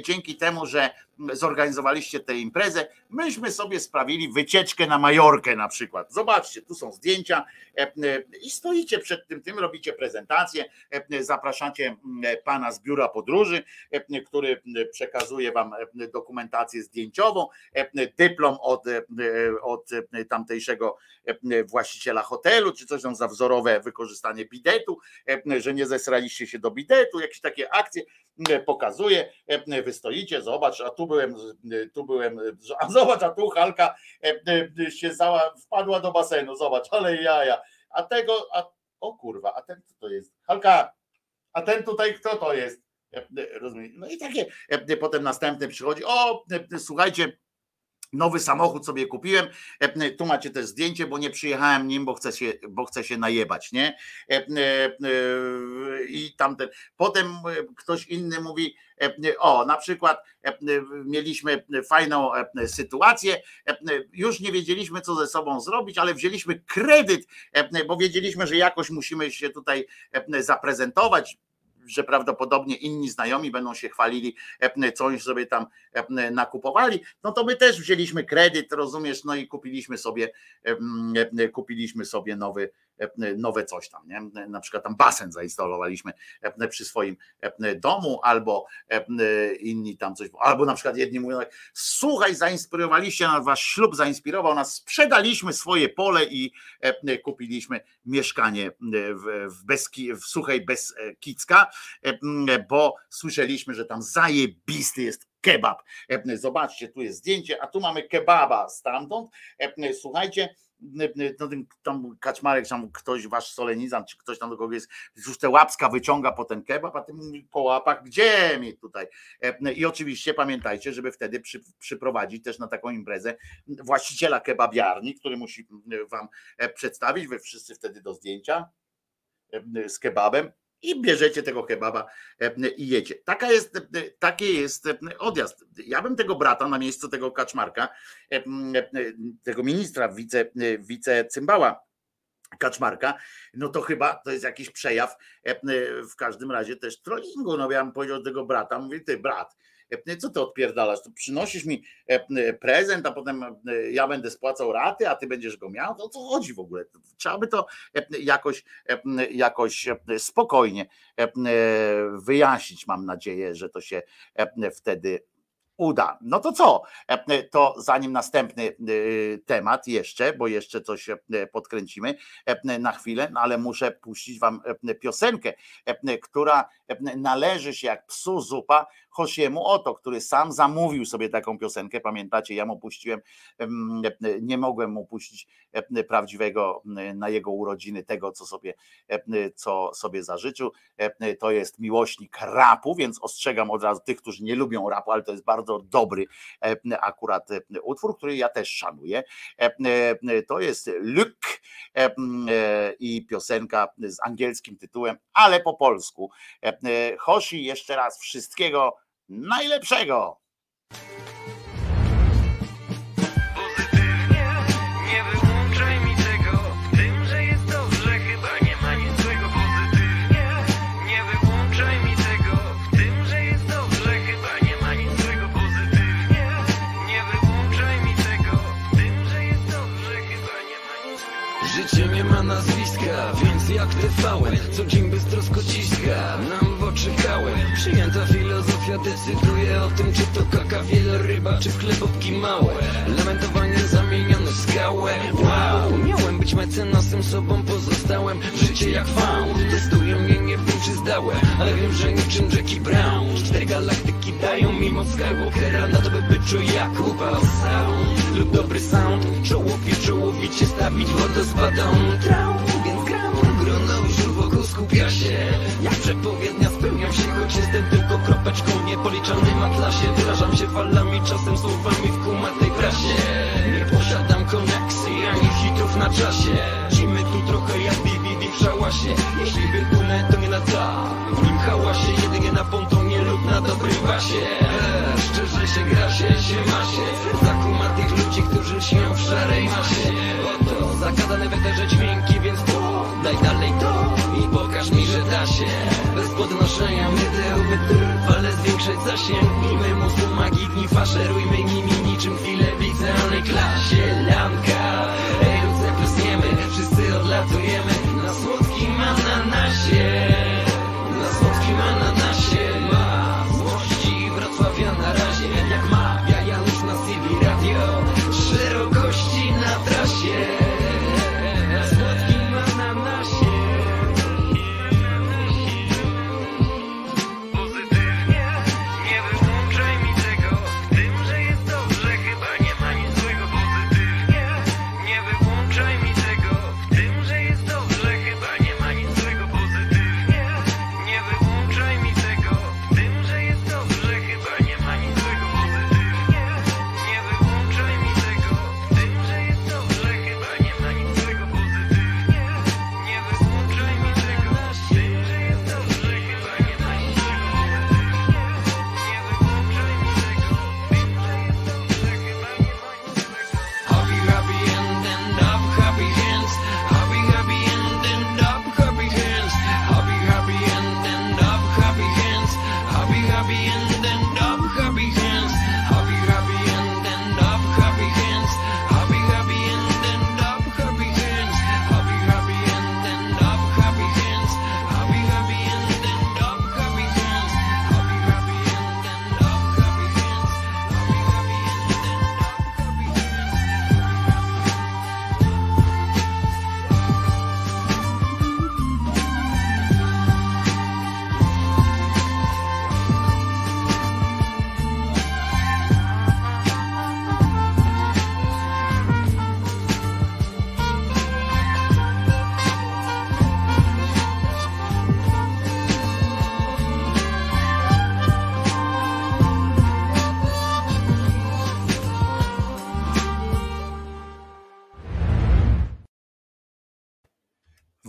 dzięki temu, że zorganizowaliście tę imprezę, myśmy sobie sprawili wycieczkę na Majorkę na przykład. Zobaczcie, tu są zdjęcia i stoicie przed tym, tym robicie prezentację, zapraszacie pana z biura podróży, który przekazuje wam dokumentację zdjęciową, dyplom od, od tamtejszego właściciela hotelu, czy coś tam za wzorowe wykorzystanie bidetu, że nie zesraliście się do bidetu, jakieś takie akcje pokazuje, wy stoicie, zobacz, a tu byłem, tu byłem, a zobacz, a tu Halka się cała wpadła do basenu, zobacz, ale jaja, a tego, a, o kurwa, a ten kto to jest? Halka, a ten tutaj kto to jest? Rozumiem. No i takie, potem następny przychodzi, o, słuchajcie, Nowy samochód sobie kupiłem. Tu macie też zdjęcie, bo nie przyjechałem nim, bo chcę się, bo chcę się najebać, nie? I tamten. Potem ktoś inny mówi: O, na przykład mieliśmy fajną sytuację, już nie wiedzieliśmy, co ze sobą zrobić, ale wzięliśmy kredyt, bo wiedzieliśmy, że jakoś musimy się tutaj zaprezentować że prawdopodobnie inni znajomi będą się chwalili, coś sobie tam nakupowali, no to my też wzięliśmy kredyt, rozumiesz, no i kupiliśmy sobie, kupiliśmy sobie nowy, nowe coś tam, nie? na przykład tam basen zainstalowaliśmy przy swoim domu, albo inni tam coś, albo na przykład jedni mówią tak, słuchaj, zainspirowaliście nas, wasz ślub zainspirował nas, sprzedaliśmy swoje pole i kupiliśmy mieszkanie w, w, bez, w suchej bez Kicka, bo słyszeliśmy, że tam zajebisty jest kebab. Zobaczcie, tu jest zdjęcie, a tu mamy kebaba stamtąd. Słuchajcie, no tam kaczmarek, tam ktoś, wasz solenizant, czy ktoś tam do kogo jest, już te łapska wyciąga po ten kebab, a ty mówi po łapach, gdzie mi tutaj? I oczywiście pamiętajcie, żeby wtedy przy, przyprowadzić też na taką imprezę właściciela kebabiarni, który musi wam przedstawić, wy wszyscy wtedy do zdjęcia z kebabem i bierzecie tego kebaba i jecie. Taka jest, taki jest odjazd. Ja bym tego brata na miejscu tego kaczmarka, tego ministra, wice, wice cymbała Kaczmarka, no to chyba to jest jakiś przejaw e, e, w każdym razie też trollingu. No ja bym powiedział do tego brata, mówię, ty brat, e, co ty odpierdalasz? To przynosisz mi e, e, prezent, a potem e, ja będę spłacał raty, a ty będziesz go miał? To o co chodzi w ogóle? Trzeba by to e, jakoś, e, jakoś e, spokojnie e, e, wyjaśnić. Mam nadzieję, że to się e, wtedy uda. No to co? E, To zanim następny e, temat jeszcze, bo jeszcze coś e, podkręcimy e, na chwilę, no ale muszę puścić wam e, piosenkę, e, która e, należy się jak psu zupa Hosiemu Oto, który sam zamówił sobie taką piosenkę. Pamiętacie, ja mu puściłem, em, nie mogłem mu puścić prawdziwego na jego urodziny tego, co sobie, co sobie zażyczył. To jest miłośnik rapu, więc ostrzegam od razu tych, którzy nie lubią rapu, ale to jest bardzo dobry akurat utwór, który ja też szanuję. To jest Luke i piosenka z angielskim tytułem, ale po polsku. E, Hoshi, jeszcze raz wszystkiego najlepszego. pozytywnie Nie wyłączaj mi tego. W tym, że jest dobrze Chyba nie ma nic złego. Pozytywnie Nie wyłączaj mi tego. W tym, że jest dobrze Chyba nie ma nic złego. Pozytywnie Nie wyłączaj mi tego. W tym, że jest dobrze Chyba nie ma nic złego. Życie nie ma nazwiska, więc jak TV Co dzień beztrosko ciska. Nam w oczy kałę Przyjęta filozofia decyduje o tym Czy to kaka wieloryba, czy sklepotki małe. Lamentowanie zamienione w skałę. Wow, miałem być mecenasem Sobą pozostałem. Życie jak faun Testuję mnie, nie wiem czy zdałem Ale wiem, że niczym Jackie Brown. Cztery galaktyki dają mi moc Skywalkera Na to by byczu jak upał sound. Lub dobry sound. Czołowie czołowicie stawić wodospadą Traum, więc gram Grono już skupia się. Jak przepowiednia spełniam się Choć jestem tylko kropeczką w niepoliczonym atlasie Wyrażam się falami, czasem słowami w kumatej prasie. Nie posiadam koneksji ani hitów na czasie. Dzimy tu trochę jak BBB w szałasie. Jeśli wypłynę to nie na tak W nim hałasie jedynie na pontonie lub na dobrym pasie. Eee, Szczerze się gra się, się ma się. Zakuma tych ludzi, którzy śnią w szarej masie. Oto zagadane w eterze dźwięki, więc to Daj dalej to pokaż mi, że da się. Bez podnoszenia mydeł, wytrw, ale zwiększać zasięg. Gnijmy mózgu magii, dni faszerujmy nimi niczym chwilę w licealnej klasie. Lanka, ej ludzie plusniemy, wszyscy odlatujemy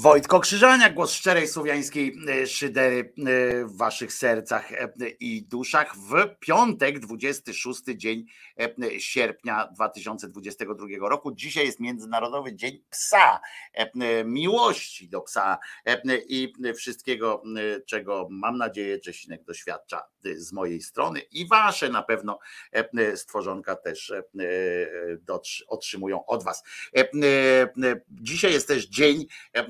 Wojtko Krzyżania, głos szczerej słowiańskiej e, szydery e, w waszych sercach e, i duszach w piątek, 26 dzień sierpnia 2022 roku. Dzisiaj jest Międzynarodowy Dzień Psa, miłości do psa i wszystkiego, czego mam nadzieję Czesinek doświadcza z mojej strony i wasze na pewno e, stworzonka też e, dotrzy- otrzymują od was. E, e, Dzisiaj jest też dzień e,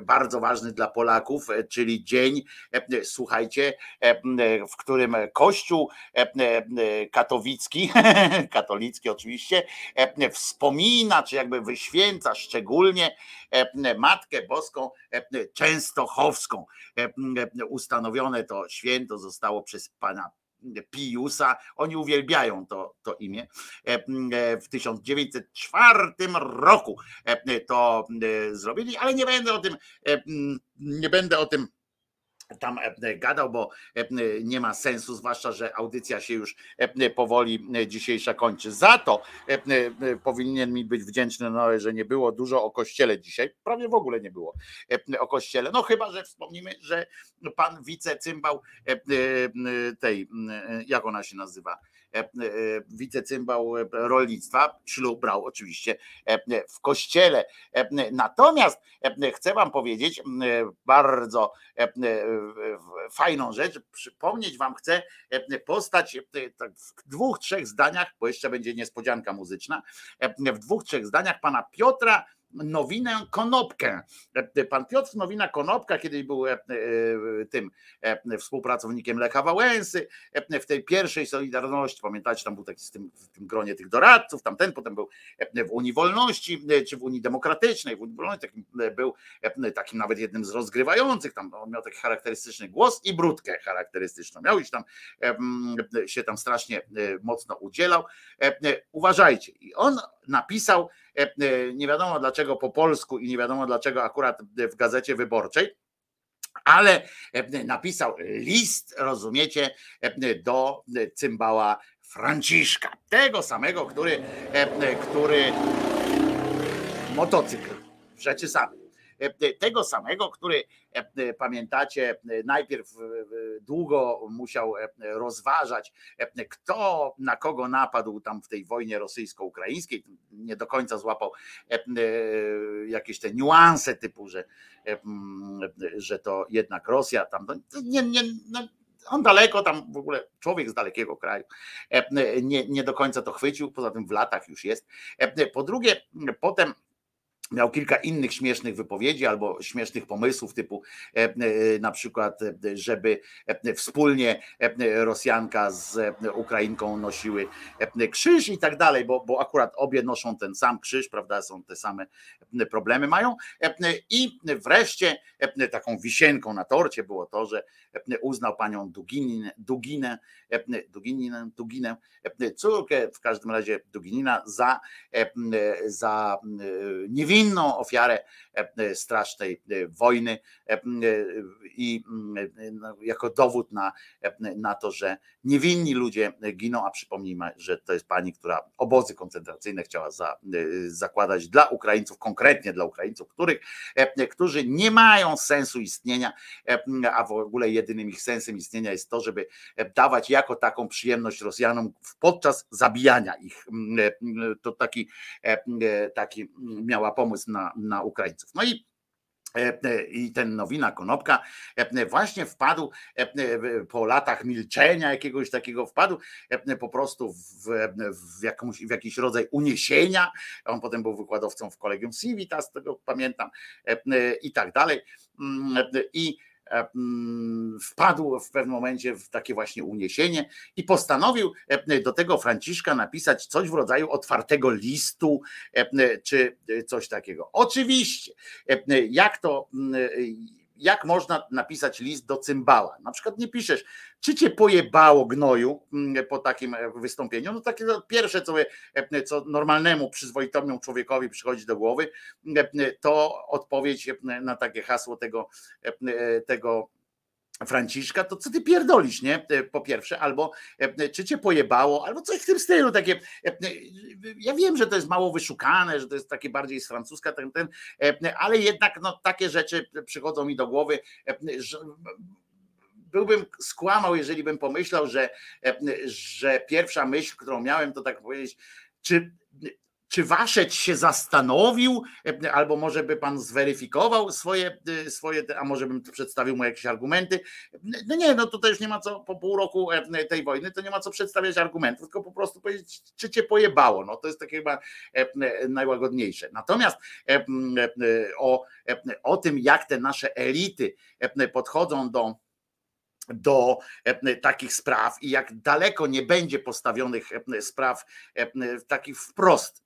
bardzo ważny dla Polaków, e, czyli dzień, e, słuchajcie, e, w którym Kościół e, e, katowicki, katolicki oczywiście, e, wspomina, czy jakby wyświęca szczególnie e, Matkę Boską e, Częstochowską. E, Ustanowione to święto zostało przez pana Piusa. Oni uwielbiają to, to imię. E, e, W 1904 roku e, to e, zrobili, ale nie będę o tym, e, nie będę o tym tam e, gadał, bo e, nie ma sensu, zwłaszcza, że audycja się już e, powoli dzisiejsza kończy. Za to powinien mi być wdzięczny, no, że nie było dużo o kościele dzisiaj. Prawie w ogóle nie było o kościele. No chyba, że wspomnimy, że pan wicecymbał tej, jak ona się nazywa? E, e, Wicecymbał e, rolnictwa, ślub brał oczywiście w kościele. Natomiast chcę wam powiedzieć bardzo fajną rzecz. Przypomnieć wam chcę postać tak w dwóch, trzech zdaniach, bo jeszcze będzie niespodzianka muzyczna, w dwóch, trzech zdaniach pana Piotra Nowinę Konopkę. E, Pan Piotr Nowina Konopka kiedyś był e, e, tym współpracownikiem Lecha Wałęsy w tej pierwszej Solidarności, pamiętacie, tam był taki z tym, w tym gronie tych doradców, tamten potem był w Unii Wolności, czy w Unii Demokratycznej, w Unii Wolności takim był takim nawet jednym z rozgrywających, tam on miał taki charakterystyczny głos i brudkę charakterystyczną, miał iść tam, się tam strasznie mocno udzielał. Uważajcie, i on napisał, nie wiadomo dlaczego po polsku i nie wiadomo dlaczego akurat w Gazecie Wyborczej, ale e, napisał list, rozumiecie, e, do cymbała Franciszka, tego samego, który, e, który motocykl w rzeczy samej. E, Tego samego, który e, pamiętacie, e, najpierw e, długo musiał e, rozważać, e, kto na kogo napadł tam w tej wojnie rosyjsko-ukraińskiej. Nie do końca złapał e, e, jakieś te niuanse typu, że, e, że to jednak Rosja tam. no, Nie, nie, no, on daleko tam w ogóle, człowiek z dalekiego kraju, e, nie, nie do końca to chwycił, poza tym w latach już jest. E, Po drugie, potem miał kilka innych śmiesznych wypowiedzi albo śmiesznych pomysłów, typu e, e, na przykład, e, żeby wspólnie Rosjanka z Ukrainką nosiły krzyż i tak dalej, bo, bo akurat obie noszą ten sam krzyż, prawda, są te same problemy mają. I wreszcie taką wisienką na torcie było to, że uznał panią Duginę, e, Dugininę, Duginę, córkę w każdym razie Duginina za, za e, niewinną ofiarę e, strasznej e, wojny e, i e, no, jako dowód na, e, na to, że niewinni ludzie giną, a przypomnijmy, że to jest pani, która obozy koncentracyjne chciała za, e, zakładać dla Ukraińców, konkretnie dla Ukraińców, których, e, którzy nie mają sensu istnienia, e, a w ogóle jedynym ich sensem istnienia jest to, żeby dawać jako taką przyjemność Rosjanom podczas zabijania ich. To taki, e, taki miała pomysł na, na Ukraińców. No i e, i ten Nowina Konopka e, właśnie wpadł e, po latach milczenia jakiegoś takiego wpadł e, po prostu w, w, jakąś, w jakiś rodzaj uniesienia. On potem był wykładowcą w Kolegium Civitas, tego pamiętam e, i tak dalej. Mm, I e, wpadł w pewnym momencie w takie właśnie uniesienie i postanowił e, do tego Franciszka napisać coś w rodzaju otwartego listu, e, czy coś takiego. Oczywiście, e, jak to, mm, jak można napisać list do cymbała? Na przykład nie piszesz, czy cię pojebało gnoju mm, po takim e, wystąpieniu? No takie no, pierwsze, co, e, co normalnemu, przyzwoitemu człowiekowi przychodzi do głowy, e, to odpowiedź na takie hasło tego, e, tego Franciszka, to co ty pierdolisz, nie? E, Po pierwsze, albo e, czy cię pojebało, albo coś w tym stylu, takie, e, ja wiem, że to jest mało wyszukane, że to jest takie bardziej z francuska, ten, ten, ale jednak no, takie rzeczy przychodzą mi do głowy, że byłbym skłamał, jeżeli bym pomyślał, że, że pierwsza myśl, którą miałem, to tak powiedzieć, czy, czy Waszeć się zastanowił, e, albo może by pan zweryfikował swoje, e, swoje, a może bym przedstawił mu jakieś argumenty. No nie, no tutaj już nie ma co, po pół roku e, tej wojny, to nie ma co przedstawiać argumentów, tylko po prostu powiedzieć, czy cię pojebało. No to jest takie chyba e, najłagodniejsze. Natomiast e, e, o, e, o tym, jak te nasze elity e, podchodzą do do e, takich spraw i jak daleko nie będzie postawionych e, spraw e, takich wprost, e,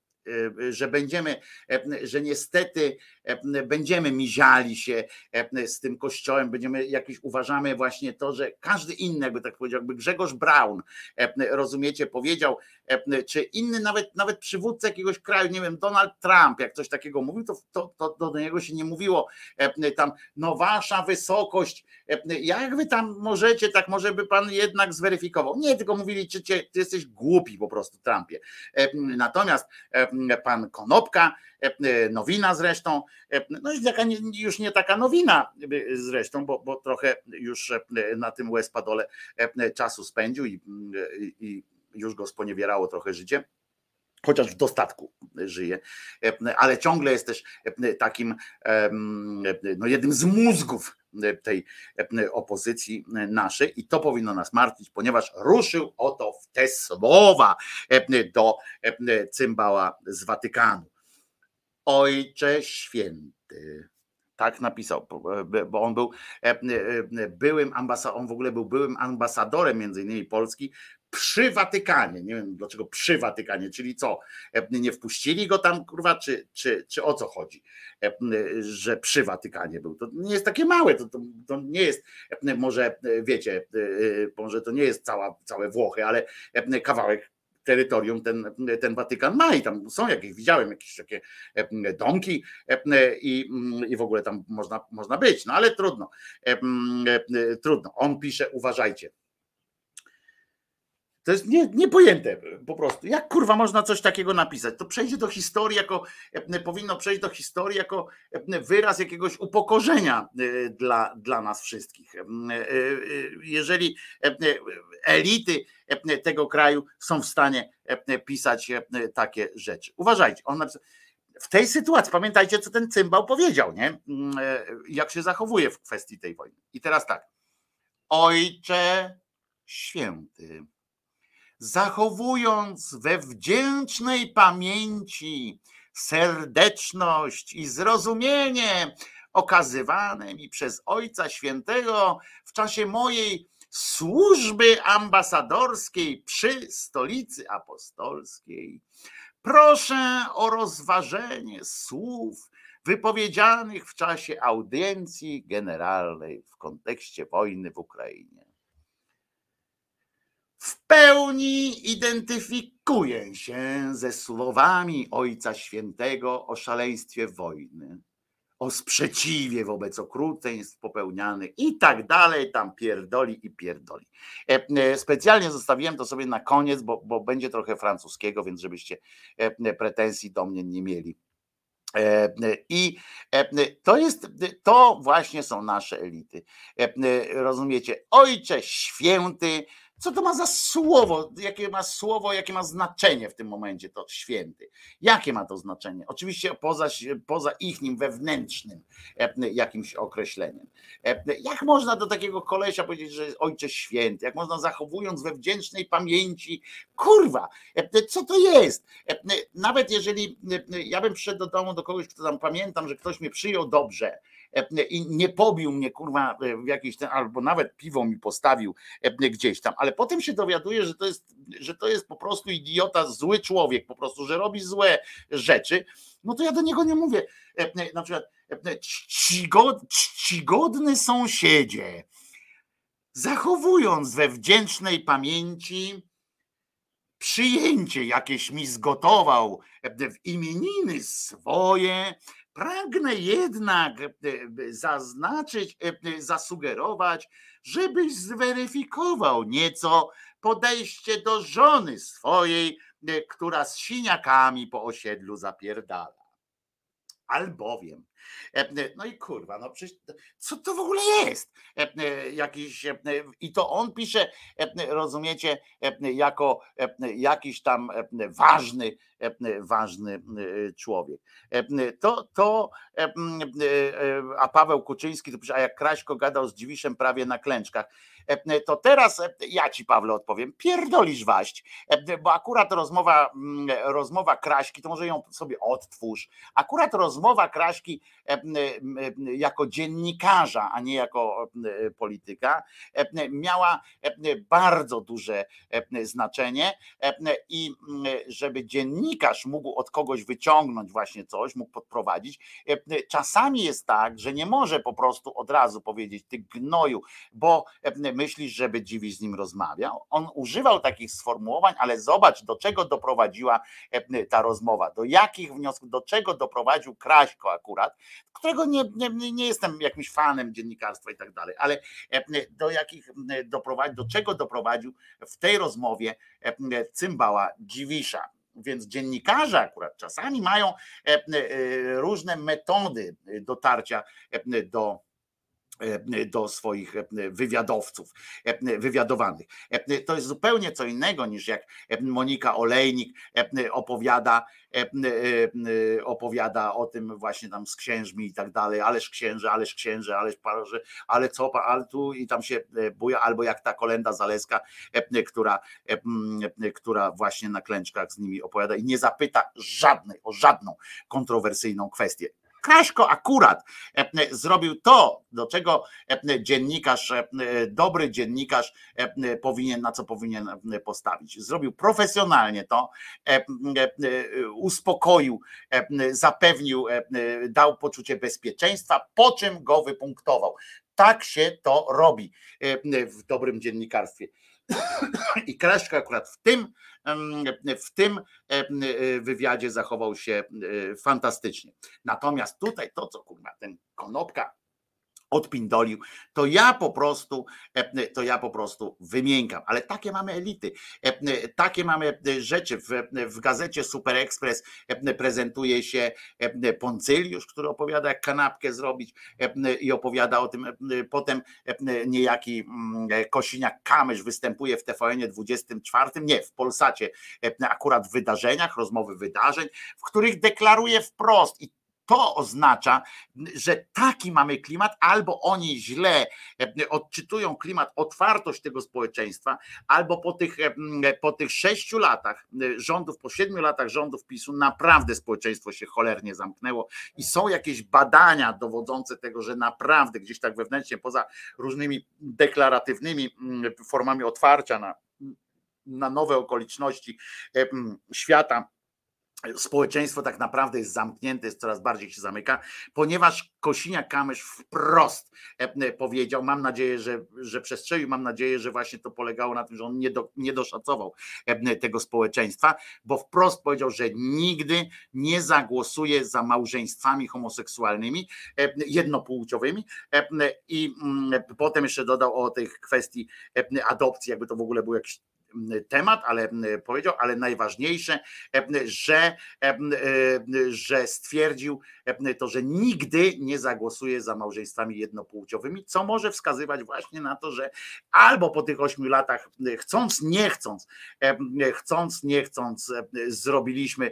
że będziemy, e, że niestety będziemy miziali się e, z tym kościołem, będziemy jakiś uważamy właśnie to, że każdy inny, jakby tak powiedział, jakby Grzegorz Braun, e, rozumiecie, powiedział, e, czy inny nawet, nawet przywódca jakiegoś kraju, nie wiem, Donald Trump, jak coś takiego mówił, to, to, to do niego się nie mówiło e, tam, no wasza wysokość, e, jak wy tam możecie, tak może by pan jednak zweryfikował. Nie, tylko mówili, czy cię, ty jesteś głupi po prostu, Trumpie. E, Natomiast e, pan Konopka, e, nowina zresztą, e, no i taka, już nie taka nowina e, zresztą, bo, bo trochę już e, na tym łespadole e, czasu spędził i, i, i już go sponiewierało trochę życie. Chociaż w dostatku żyje, E, ale ciągle jest też e, takim no jednym z mózgów e, tej e, opozycji e, naszej i to powinno nas martwić, ponieważ ruszył oto w te słowa e, do e, cymbała z Watykanu. Ojcze święty. Tak napisał, bo- bo on był e, e, byłym ambasadorem, on w ogóle był byłym ambasadorem między innymi Polski przy Watykanie. Nie wiem dlaczego przy Watykanie, czyli co? E, Nie wpuścili go tam, kurwa, czy, czy, czy o co chodzi, E, że przy Watykanie był. To nie jest takie małe, to, to, to nie jest, e, może e, wiecie, e, e, może to nie jest cała, całe Włochy, ale e, kawałek terytorium ten, ten Watykan ma i tam są jakieś, widziałem jakieś takie e, domki e, i, i w ogóle tam można, można być, no ale trudno, e, trudno. On pisze, uważajcie, to jest nie, niepojęte po prostu. Jak kurwa można coś takiego napisać? To przejdzie do historii jako, e, powinno przejść do historii jako e, wyraz jakiegoś upokorzenia e, dla, dla nas wszystkich. Jeżeli elity tego kraju są w stanie pisać takie rzeczy. Uważajcie, on napisał, w tej sytuacji, pamiętajcie, co ten cymbał powiedział, nie? Mm, Jak się zachowuje w kwestii tej wojny. I teraz tak. Ojcze święty zachowując we wdzięcznej pamięci serdeczność i zrozumienie okazywane mi przez Ojca Świętego w czasie mojej służby ambasadorskiej przy stolicy apostolskiej. Proszę o rozważenie słów wypowiedzianych w czasie audiencji generalnej w kontekście wojny w Ukrainie w pełni identyfikuję się ze słowami Ojca Świętego o szaleństwie wojny, o sprzeciwie wobec okrucieństw popełnianych i tak dalej, tam pierdoli i pierdoli. E, e, Specjalnie zostawiłem to sobie na koniec, bo, bo będzie trochę francuskiego, więc żebyście e, pretensji do mnie nie mieli. I to jest, to właśnie są nasze elity. Rozumiecie? Ojcze święty, co to ma za słowo? Jakie ma słowo, jakie ma znaczenie w tym momencie to święty? Jakie ma to znaczenie? Oczywiście poza, poza ich nim wewnętrznym e, jakimś określeniem. E, Jak można do takiego kolesia powiedzieć, że jest ojcze święty? Jak można zachowując we wdzięcznej pamięci, kurwa, e, co to jest? Nawet jeżeli ja bym przyszedł do domu do kogoś, kto tam pamiętam, że ktoś mnie przyjął dobrze i nie pobił mnie, kurwa, e, w jakiś ten, albo nawet piwo mi postawił e, gdzieś tam, ale potem się dowiaduję, że to jest, że to jest po prostu idiota, zły człowiek, po prostu, że robi złe rzeczy, no to ja do niego nie mówię. e, e, Na przykład e, czcigo, czcigodny sąsiedzie, zachowując we wdzięcznej pamięci przyjęcie jakieś mi zgotował e, w imieniny swoje, Pragnę jednak e, zaznaczyć, e, zasugerować, żebyś zweryfikował nieco podejście do żony swojej, e, która z siniakami po osiedlu zapierdala. Albowiem, e, no i kurwa, no przecież co to w ogóle jest? E, e, Jakiś, e, I to on pisze, e, rozumiecie, e, jako e, jakiś tam e, ważny, e, ważny e, człowiek. E, To, to e, e, a Paweł Kuczyński to a jak Kraśko gadał z Dziwiszem prawie na klęczkach, to teraz ja ci Pawle odpowiem, pierdolisz waść, bo akurat rozmowa, mm, rozmowa Kraśki, to może ją sobie odtwórz, akurat rozmowa Kraśki jako dziennikarza, a nie jako polityka, miała bardzo duże znaczenie. I m, żeby dziennikarz mógł od kogoś wyciągnąć właśnie coś, mógł podprowadzić, e, czasami jest tak, że nie może po prostu od razu powiedzieć ty gnoju, bo e, myślisz, żeby Dziwisz z nim rozmawiał. On używał takich sformułowań, ale zobacz, do czego doprowadziła e, ta rozmowa, do jakich wniosków, do czego doprowadził Kraśko akurat, którego nie, nie, nie jestem jakimś fanem dziennikarstwa i tak dalej, ale do jakich doprowadził, do czego doprowadził w tej rozmowie cymbała Dziwisza. Więc dziennikarze akurat czasami mają e, e, różne metody dotarcia e, do e, do swoich e, wywiadowców, e, wywiadowanych. E, To jest zupełnie co innego niż jak e, Monika Olejnik e, opowiada, e, e, opowiada o tym właśnie tam z księżmi i tak dalej, ależ księże, ależ księże, ależ parze, ale co, ale tu i tam się e, buja, albo jak ta kolenda Zaleska, e, która, e, e, która właśnie na klęczkach z nimi opowiada i nie zapyta żadnej, o żadną kontrowersyjną kwestię. Kraśko akurat e, zrobił to, do czego e, dziennikarz, e, dobry dziennikarz e, powinien, na co powinien e, postawić. Zrobił profesjonalnie to, e, e, e, uspokoił, e, zapewnił, e, dał poczucie bezpieczeństwa, po czym go wypunktował. Tak się to robi e, w dobrym dziennikarstwie. I Kraśko akurat w tym, w tym e, wywiadzie zachował się e, fantastycznie. Natomiast tutaj to, co kurwa ten konopka odpindolił, to ja po prostu, e, to ja po prostu wymiękam. Ale takie mamy elity, e, takie mamy rzeczy. W, w gazecie Super Express e, prezentuje się Poncyliusz, który opowiada, jak kanapkę zrobić i opowiada o tym. Potem niejaki mm, Kosiniak-Kamysz występuje w TVN 24, nie, w Polsacie, akurat w wydarzeniach, rozmowy wydarzeń, w których deklaruje wprost i to oznacza, że taki mamy klimat, albo oni źle e, odczytują klimat, otwartość tego społeczeństwa, albo po tych, e, po tych sześciu latach e, rządów, po siedmiu latach rządów PiSu, naprawdę społeczeństwo się cholernie zamknęło i są jakieś badania dowodzące tego, że naprawdę gdzieś tak wewnętrznie, poza różnymi deklaratywnymi formami otwarcia na, na nowe okoliczności e, świata, społeczeństwo tak naprawdę jest zamknięte, jest coraz bardziej się zamyka, ponieważ Kosiniak-Kamysz wprost e, powiedział, mam nadzieję, że, że przestrzelił, mam nadzieję, że właśnie to polegało na tym, że on nie, do, nie doszacował e, tego społeczeństwa, bo wprost powiedział, że nigdy nie zagłosuje za małżeństwami homoseksualnymi, e, jednopłciowymi e, i potem jeszcze dodał o tych kwestii e, adopcji, jakby to w ogóle był jakiś temat, ale powiedział, ale najważniejsze, że, że stwierdził to, że nigdy nie zagłosuje za małżeństwami jednopłciowymi, co może wskazywać właśnie na to, że albo po tych ośmiu latach, chcąc, nie chcąc, chcąc, nie chcąc, zrobiliśmy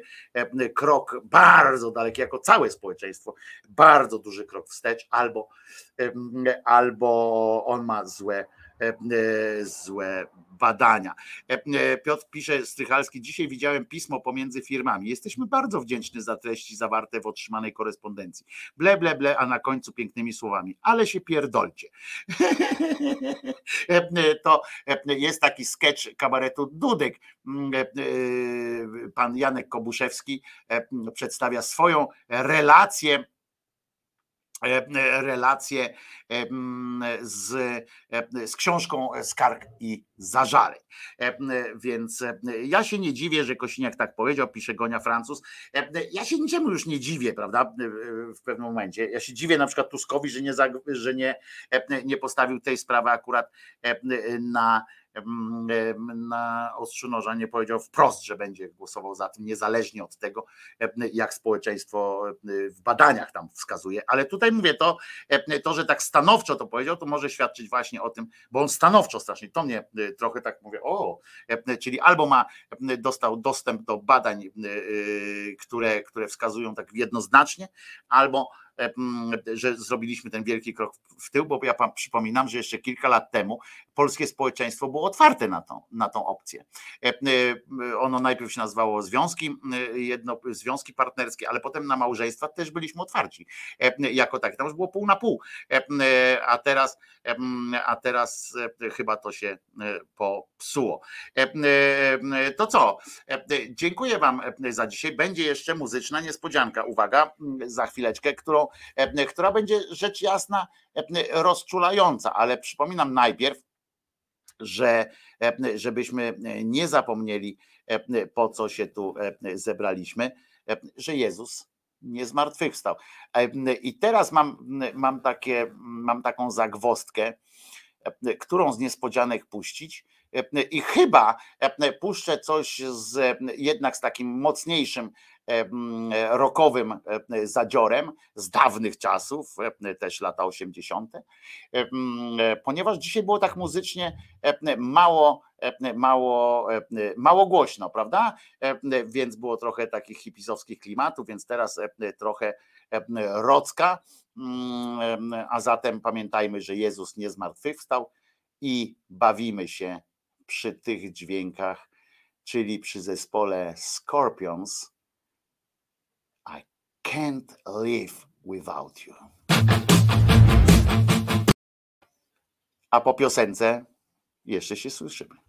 krok bardzo daleki, jako całe społeczeństwo, bardzo duży krok wstecz, albo, albo on ma złe złe badania. Piotr pisze Strychalski, dzisiaj widziałem pismo pomiędzy firmami. Jesteśmy bardzo wdzięczni za treści zawarte w otrzymanej korespondencji. Ble, ble, ble, a na końcu pięknymi słowami. Ale się pierdolcie. To jest taki sketch kabaretu Dudek. Pan Janek Kobuszewski przedstawia swoją relację relację em, z, e, z książką Skarg i Zażaleń. E, Więc e, ja się nie dziwię, że Kosiniak tak powiedział, pisze Gonia Francuz. E, Ja się niczemu już nie dziwię, prawda? E, W pewnym momencie. Ja się dziwię na przykład Tuskowi, że nie, że nie, e, nie postawił tej sprawy akurat e, na na ostrzu noża nie powiedział wprost, że będzie głosował za tym, niezależnie od tego, jak społeczeństwo w badaniach tam wskazuje. Ale tutaj mówię to, to, że tak stanowczo to powiedział, to może świadczyć właśnie o tym, bo on stanowczo strasznie, to mnie y, trochę tak mówię, o, czyli albo ma, dostał dostęp do badań, y, y, które, które wskazują tak jednoznacznie, albo że zrobiliśmy ten wielki krok w tył, bo ja przypominam, że jeszcze kilka lat temu polskie społeczeństwo było otwarte na tą, na tą opcję. E, e, Ono najpierw się nazywało związki, e, jedno, związki partnerskie, ale potem na małżeństwa też byliśmy otwarci jako tak. Tam już było pół na pół, a teraz, a teraz e, chyba to się e, popsuło. To co? Dziękuję Wam za dzisiaj. Będzie jeszcze muzyczna niespodzianka, uwaga, za chwileczkę, którą, e, która będzie rzecz jasna e, rozczulająca, ale przypominam najpierw, że e, żebyśmy nie zapomnieli, po co się tu zebraliśmy, że Jezus nie zmartwychwstał. I teraz mam, mam, takie, mam taką zagwostkę, którą z niespodzianek puścić. I chyba puszczę coś z jednak z takim mocniejszym e, m, rockowym e, zadziorem z dawnych czasów, e, też lata 80. E, m, e, Ponieważ dzisiaj było tak muzycznie mało, mało, mało głośno, prawda? Więc było trochę takich hipisowskich klimatów, więc teraz trochę rocka. Mm, A zatem pamiętajmy, że Jezus nie zmartwychwstał i bawimy się przy tych dźwiękach, czyli przy zespole Scorpions. Can't live without you. A po piosence jeszcze się słyszymy.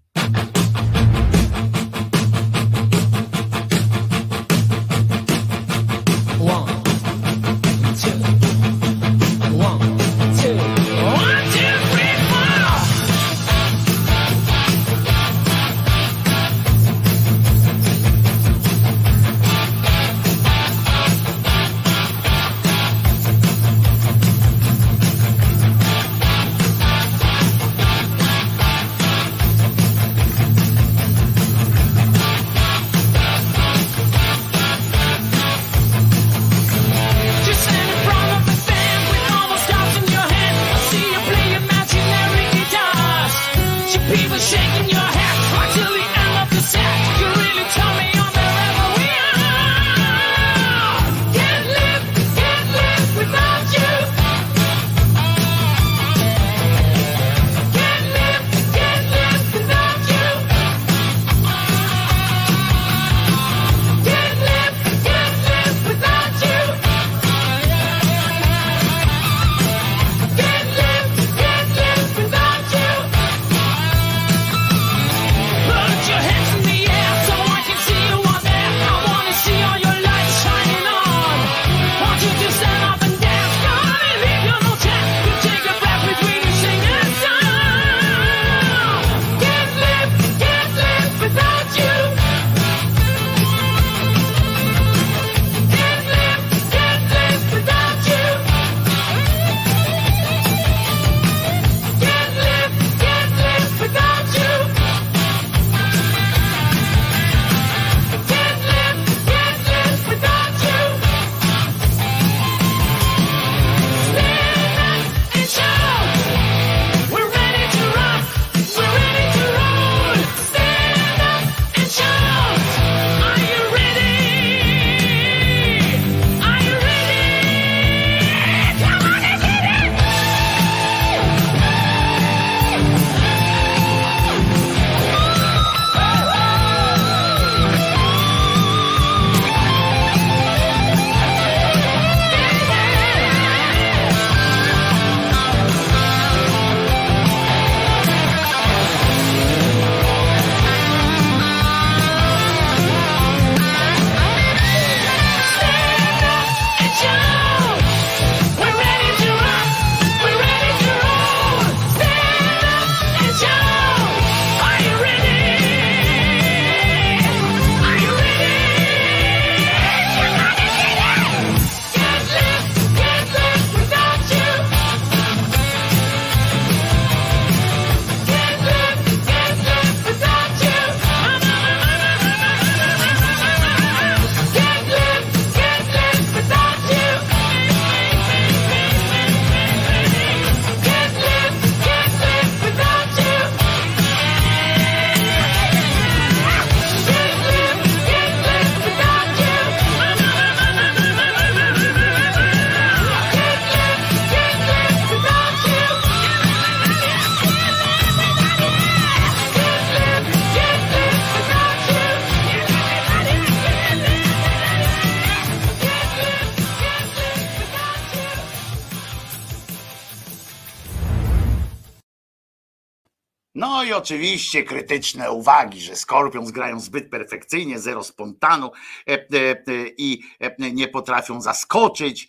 Oczywiście krytyczne uwagi, że Scorpions grają zbyt perfekcyjnie, zero spontanu e, e, e, i nie potrafią zaskoczyć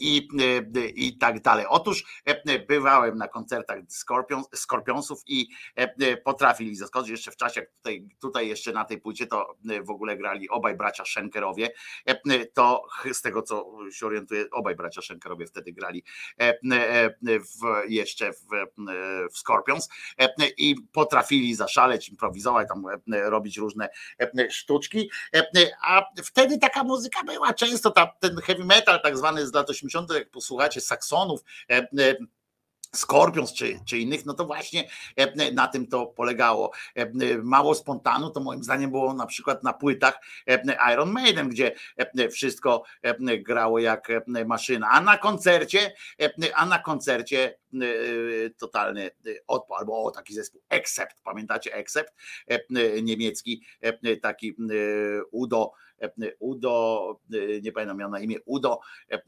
i, e, i tak dalej. Otóż e, bywałem na koncertach Scorpions, Scorpionsów i e, e, potrafili zaskoczyć. Jeszcze w czasie, tutaj, tutaj jeszcze na tej płycie to e, w ogóle grali obaj bracia Schenkerowie, e, e, to z tego co się orientuję, obaj bracia Schenkerowie wtedy grali e, e, w, jeszcze w, e, w Scorpions. E, i potrafili zaszaleć, improwizować, tam e, robić różne e, sztuczki, e, a wtedy taka muzyka była często, ta, ten heavy metal tak zwany z lat 80., jak posłuchacie saksonów, e, e, Scorpions czy, czy innych, no to właśnie e, na tym to polegało. Mało spontanu to moim zdaniem było na przykład na płytach Iron Maiden, gdzie wszystko grało jak maszyna, a na koncercie, a na koncercie totalny odpał, albo o, taki zespół Accept, pamiętacie Accept? E, Niemiecki, taki Udo, Udo, e, nie pamiętam miał na imię Udo e,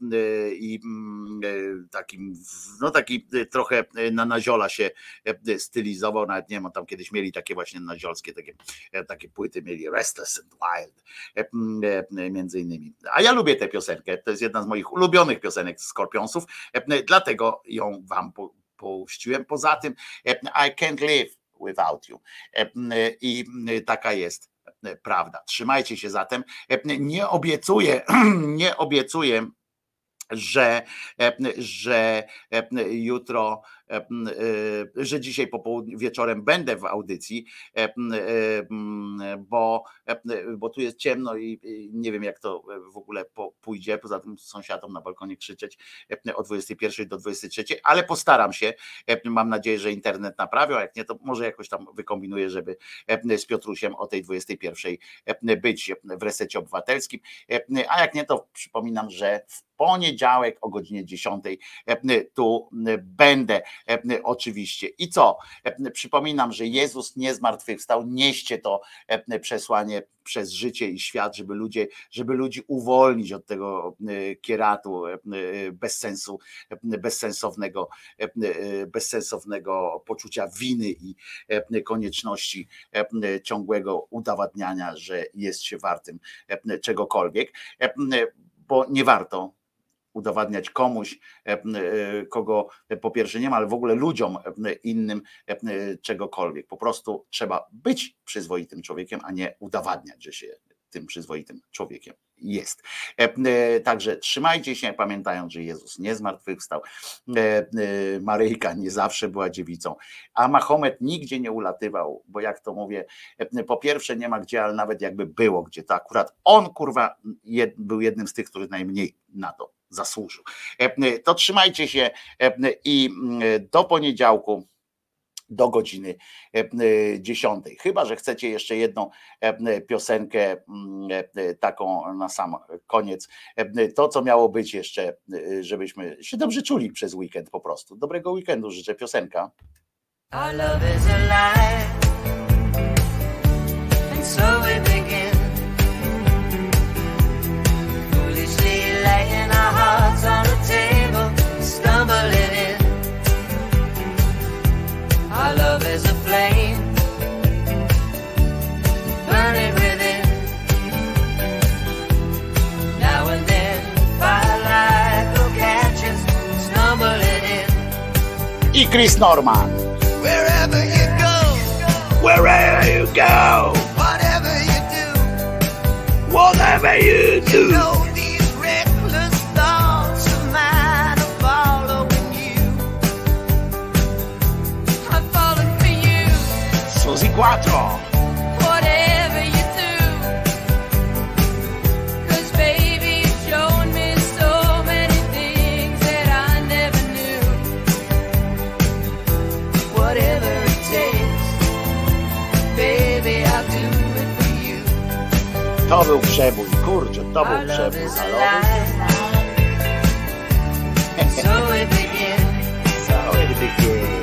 i mm, e, takim, no taki e, trochę na naziola się e, stylizował, nawet nie wiem, tam kiedyś mieli takie właśnie naziolskie takie, e, takie płyty, mieli Restless and Wild e, e, między innymi. A ja lubię tę piosenkę, to jest jedna z moich ulubionych piosenek Skorpionsów, e, dlatego ją wam puściłem. Poza tym e, I can't live without you E, i taka jest e, prawda. Trzymajcie się zatem. E, Nie obiecuję, nie obiecuję, że, e, że e, jutro, e, e, że dzisiaj po południu, wieczorem będę w audycji, e, e, bo, e, bo tu jest ciemno i nie wiem jak to w ogóle pójdzie, poza tym sąsiadom na balkonie krzyczeć e, o 21 do 23, ale postaram się, e, mam nadzieję, że internet naprawią, a jak nie, to może jakoś tam wykombinuję, żeby e, z Piotrusiem o tej 21 e, być w resecie obywatelskim, E, a jak nie, to przypominam, że w poniedziałek o godzinie 10 e, tu będę e, oczywiście. I co? E, Przypominam, że Jezus nie zmartwychwstał, nieście to przesłanie przez życie i świat, żeby ludzie, żeby ludzi uwolnić od tego kieratu bez sensu, bezsensownego, bezsensownego poczucia winy i konieczności ciągłego udowadniania, że jest się wartym czegokolwiek, bo nie warto udowadniać komuś, e, e, kogo po pierwsze nie ma, ale w ogóle ludziom e, innym e, czegokolwiek. Po prostu trzeba być przyzwoitym człowiekiem, a nie udowadniać, że się tym przyzwoitym człowiekiem jest. E, e, Także trzymajcie się, pamiętając, że Jezus nie zmartwychwstał. E, e, Maryjka nie zawsze była dziewicą, a Mahomet nigdzie nie ulatywał, bo jak to mówię, e, po pierwsze nie ma gdzie, ale nawet jakby było gdzie, to akurat on kurwa był jednym z tych, który najmniej na to zasłużył. E, To trzymajcie się e, i do poniedziałku do godziny e, 10. Chyba, że chcecie jeszcze jedną e, piosenkę e, taką na sam koniec. E, To, co miało być jeszcze, e, żebyśmy się dobrze czuli przez weekend po prostu. Dobrego weekendu życzę piosenka. Love is alive, and so we Chris Norman. Wherever you go, Wherever you go, whatever you do, whatever you do. know these reckless thoughts of mine are following you. I'm for you. Suzy Quattro. To był przebój, kurczę, to był przebój. So we begin, Cały wygier.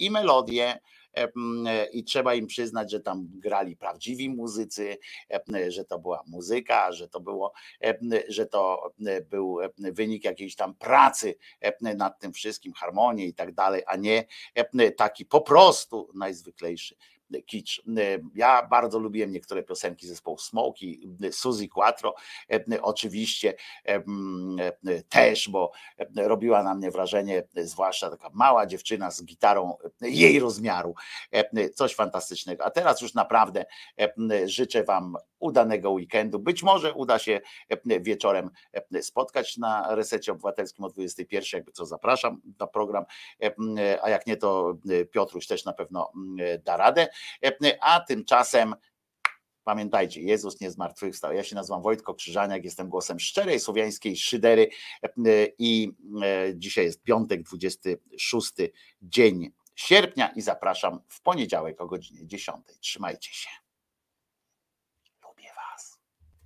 I melodię, e, i trzeba im przyznać, że tam grali prawdziwi muzycy, e, że to była muzyka, że to było, e, że to był wynik jakiejś tam pracy e, nad tym wszystkim, harmonii i tak dalej, a nie e, taki po prostu najzwyklejszy kicz. Ja bardzo lubiłem niektóre piosenki zespołu Smoki, Suzy Quattro, oczywiście też, bo robiła na mnie wrażenie, zwłaszcza taka mała dziewczyna z gitarą jej rozmiaru. Coś fantastycznego. A teraz już naprawdę życzę Wam udanego weekendu. Być może uda się e, wieczorem e, spotkać na resecie obywatelskim o 21, jakby co zapraszam na program, e, a jak nie, to Piotruś też na pewno da radę. A tymczasem Pamiętajcie, Jezus nie zmartwychwstał. Ja się nazywam Wojtko Krzyżaniak, jestem głosem szczerej słowiańskiej szydery i dzisiaj jest piątek, 26 dzień sierpnia i zapraszam w poniedziałek o godzinie 10. Trzymajcie się.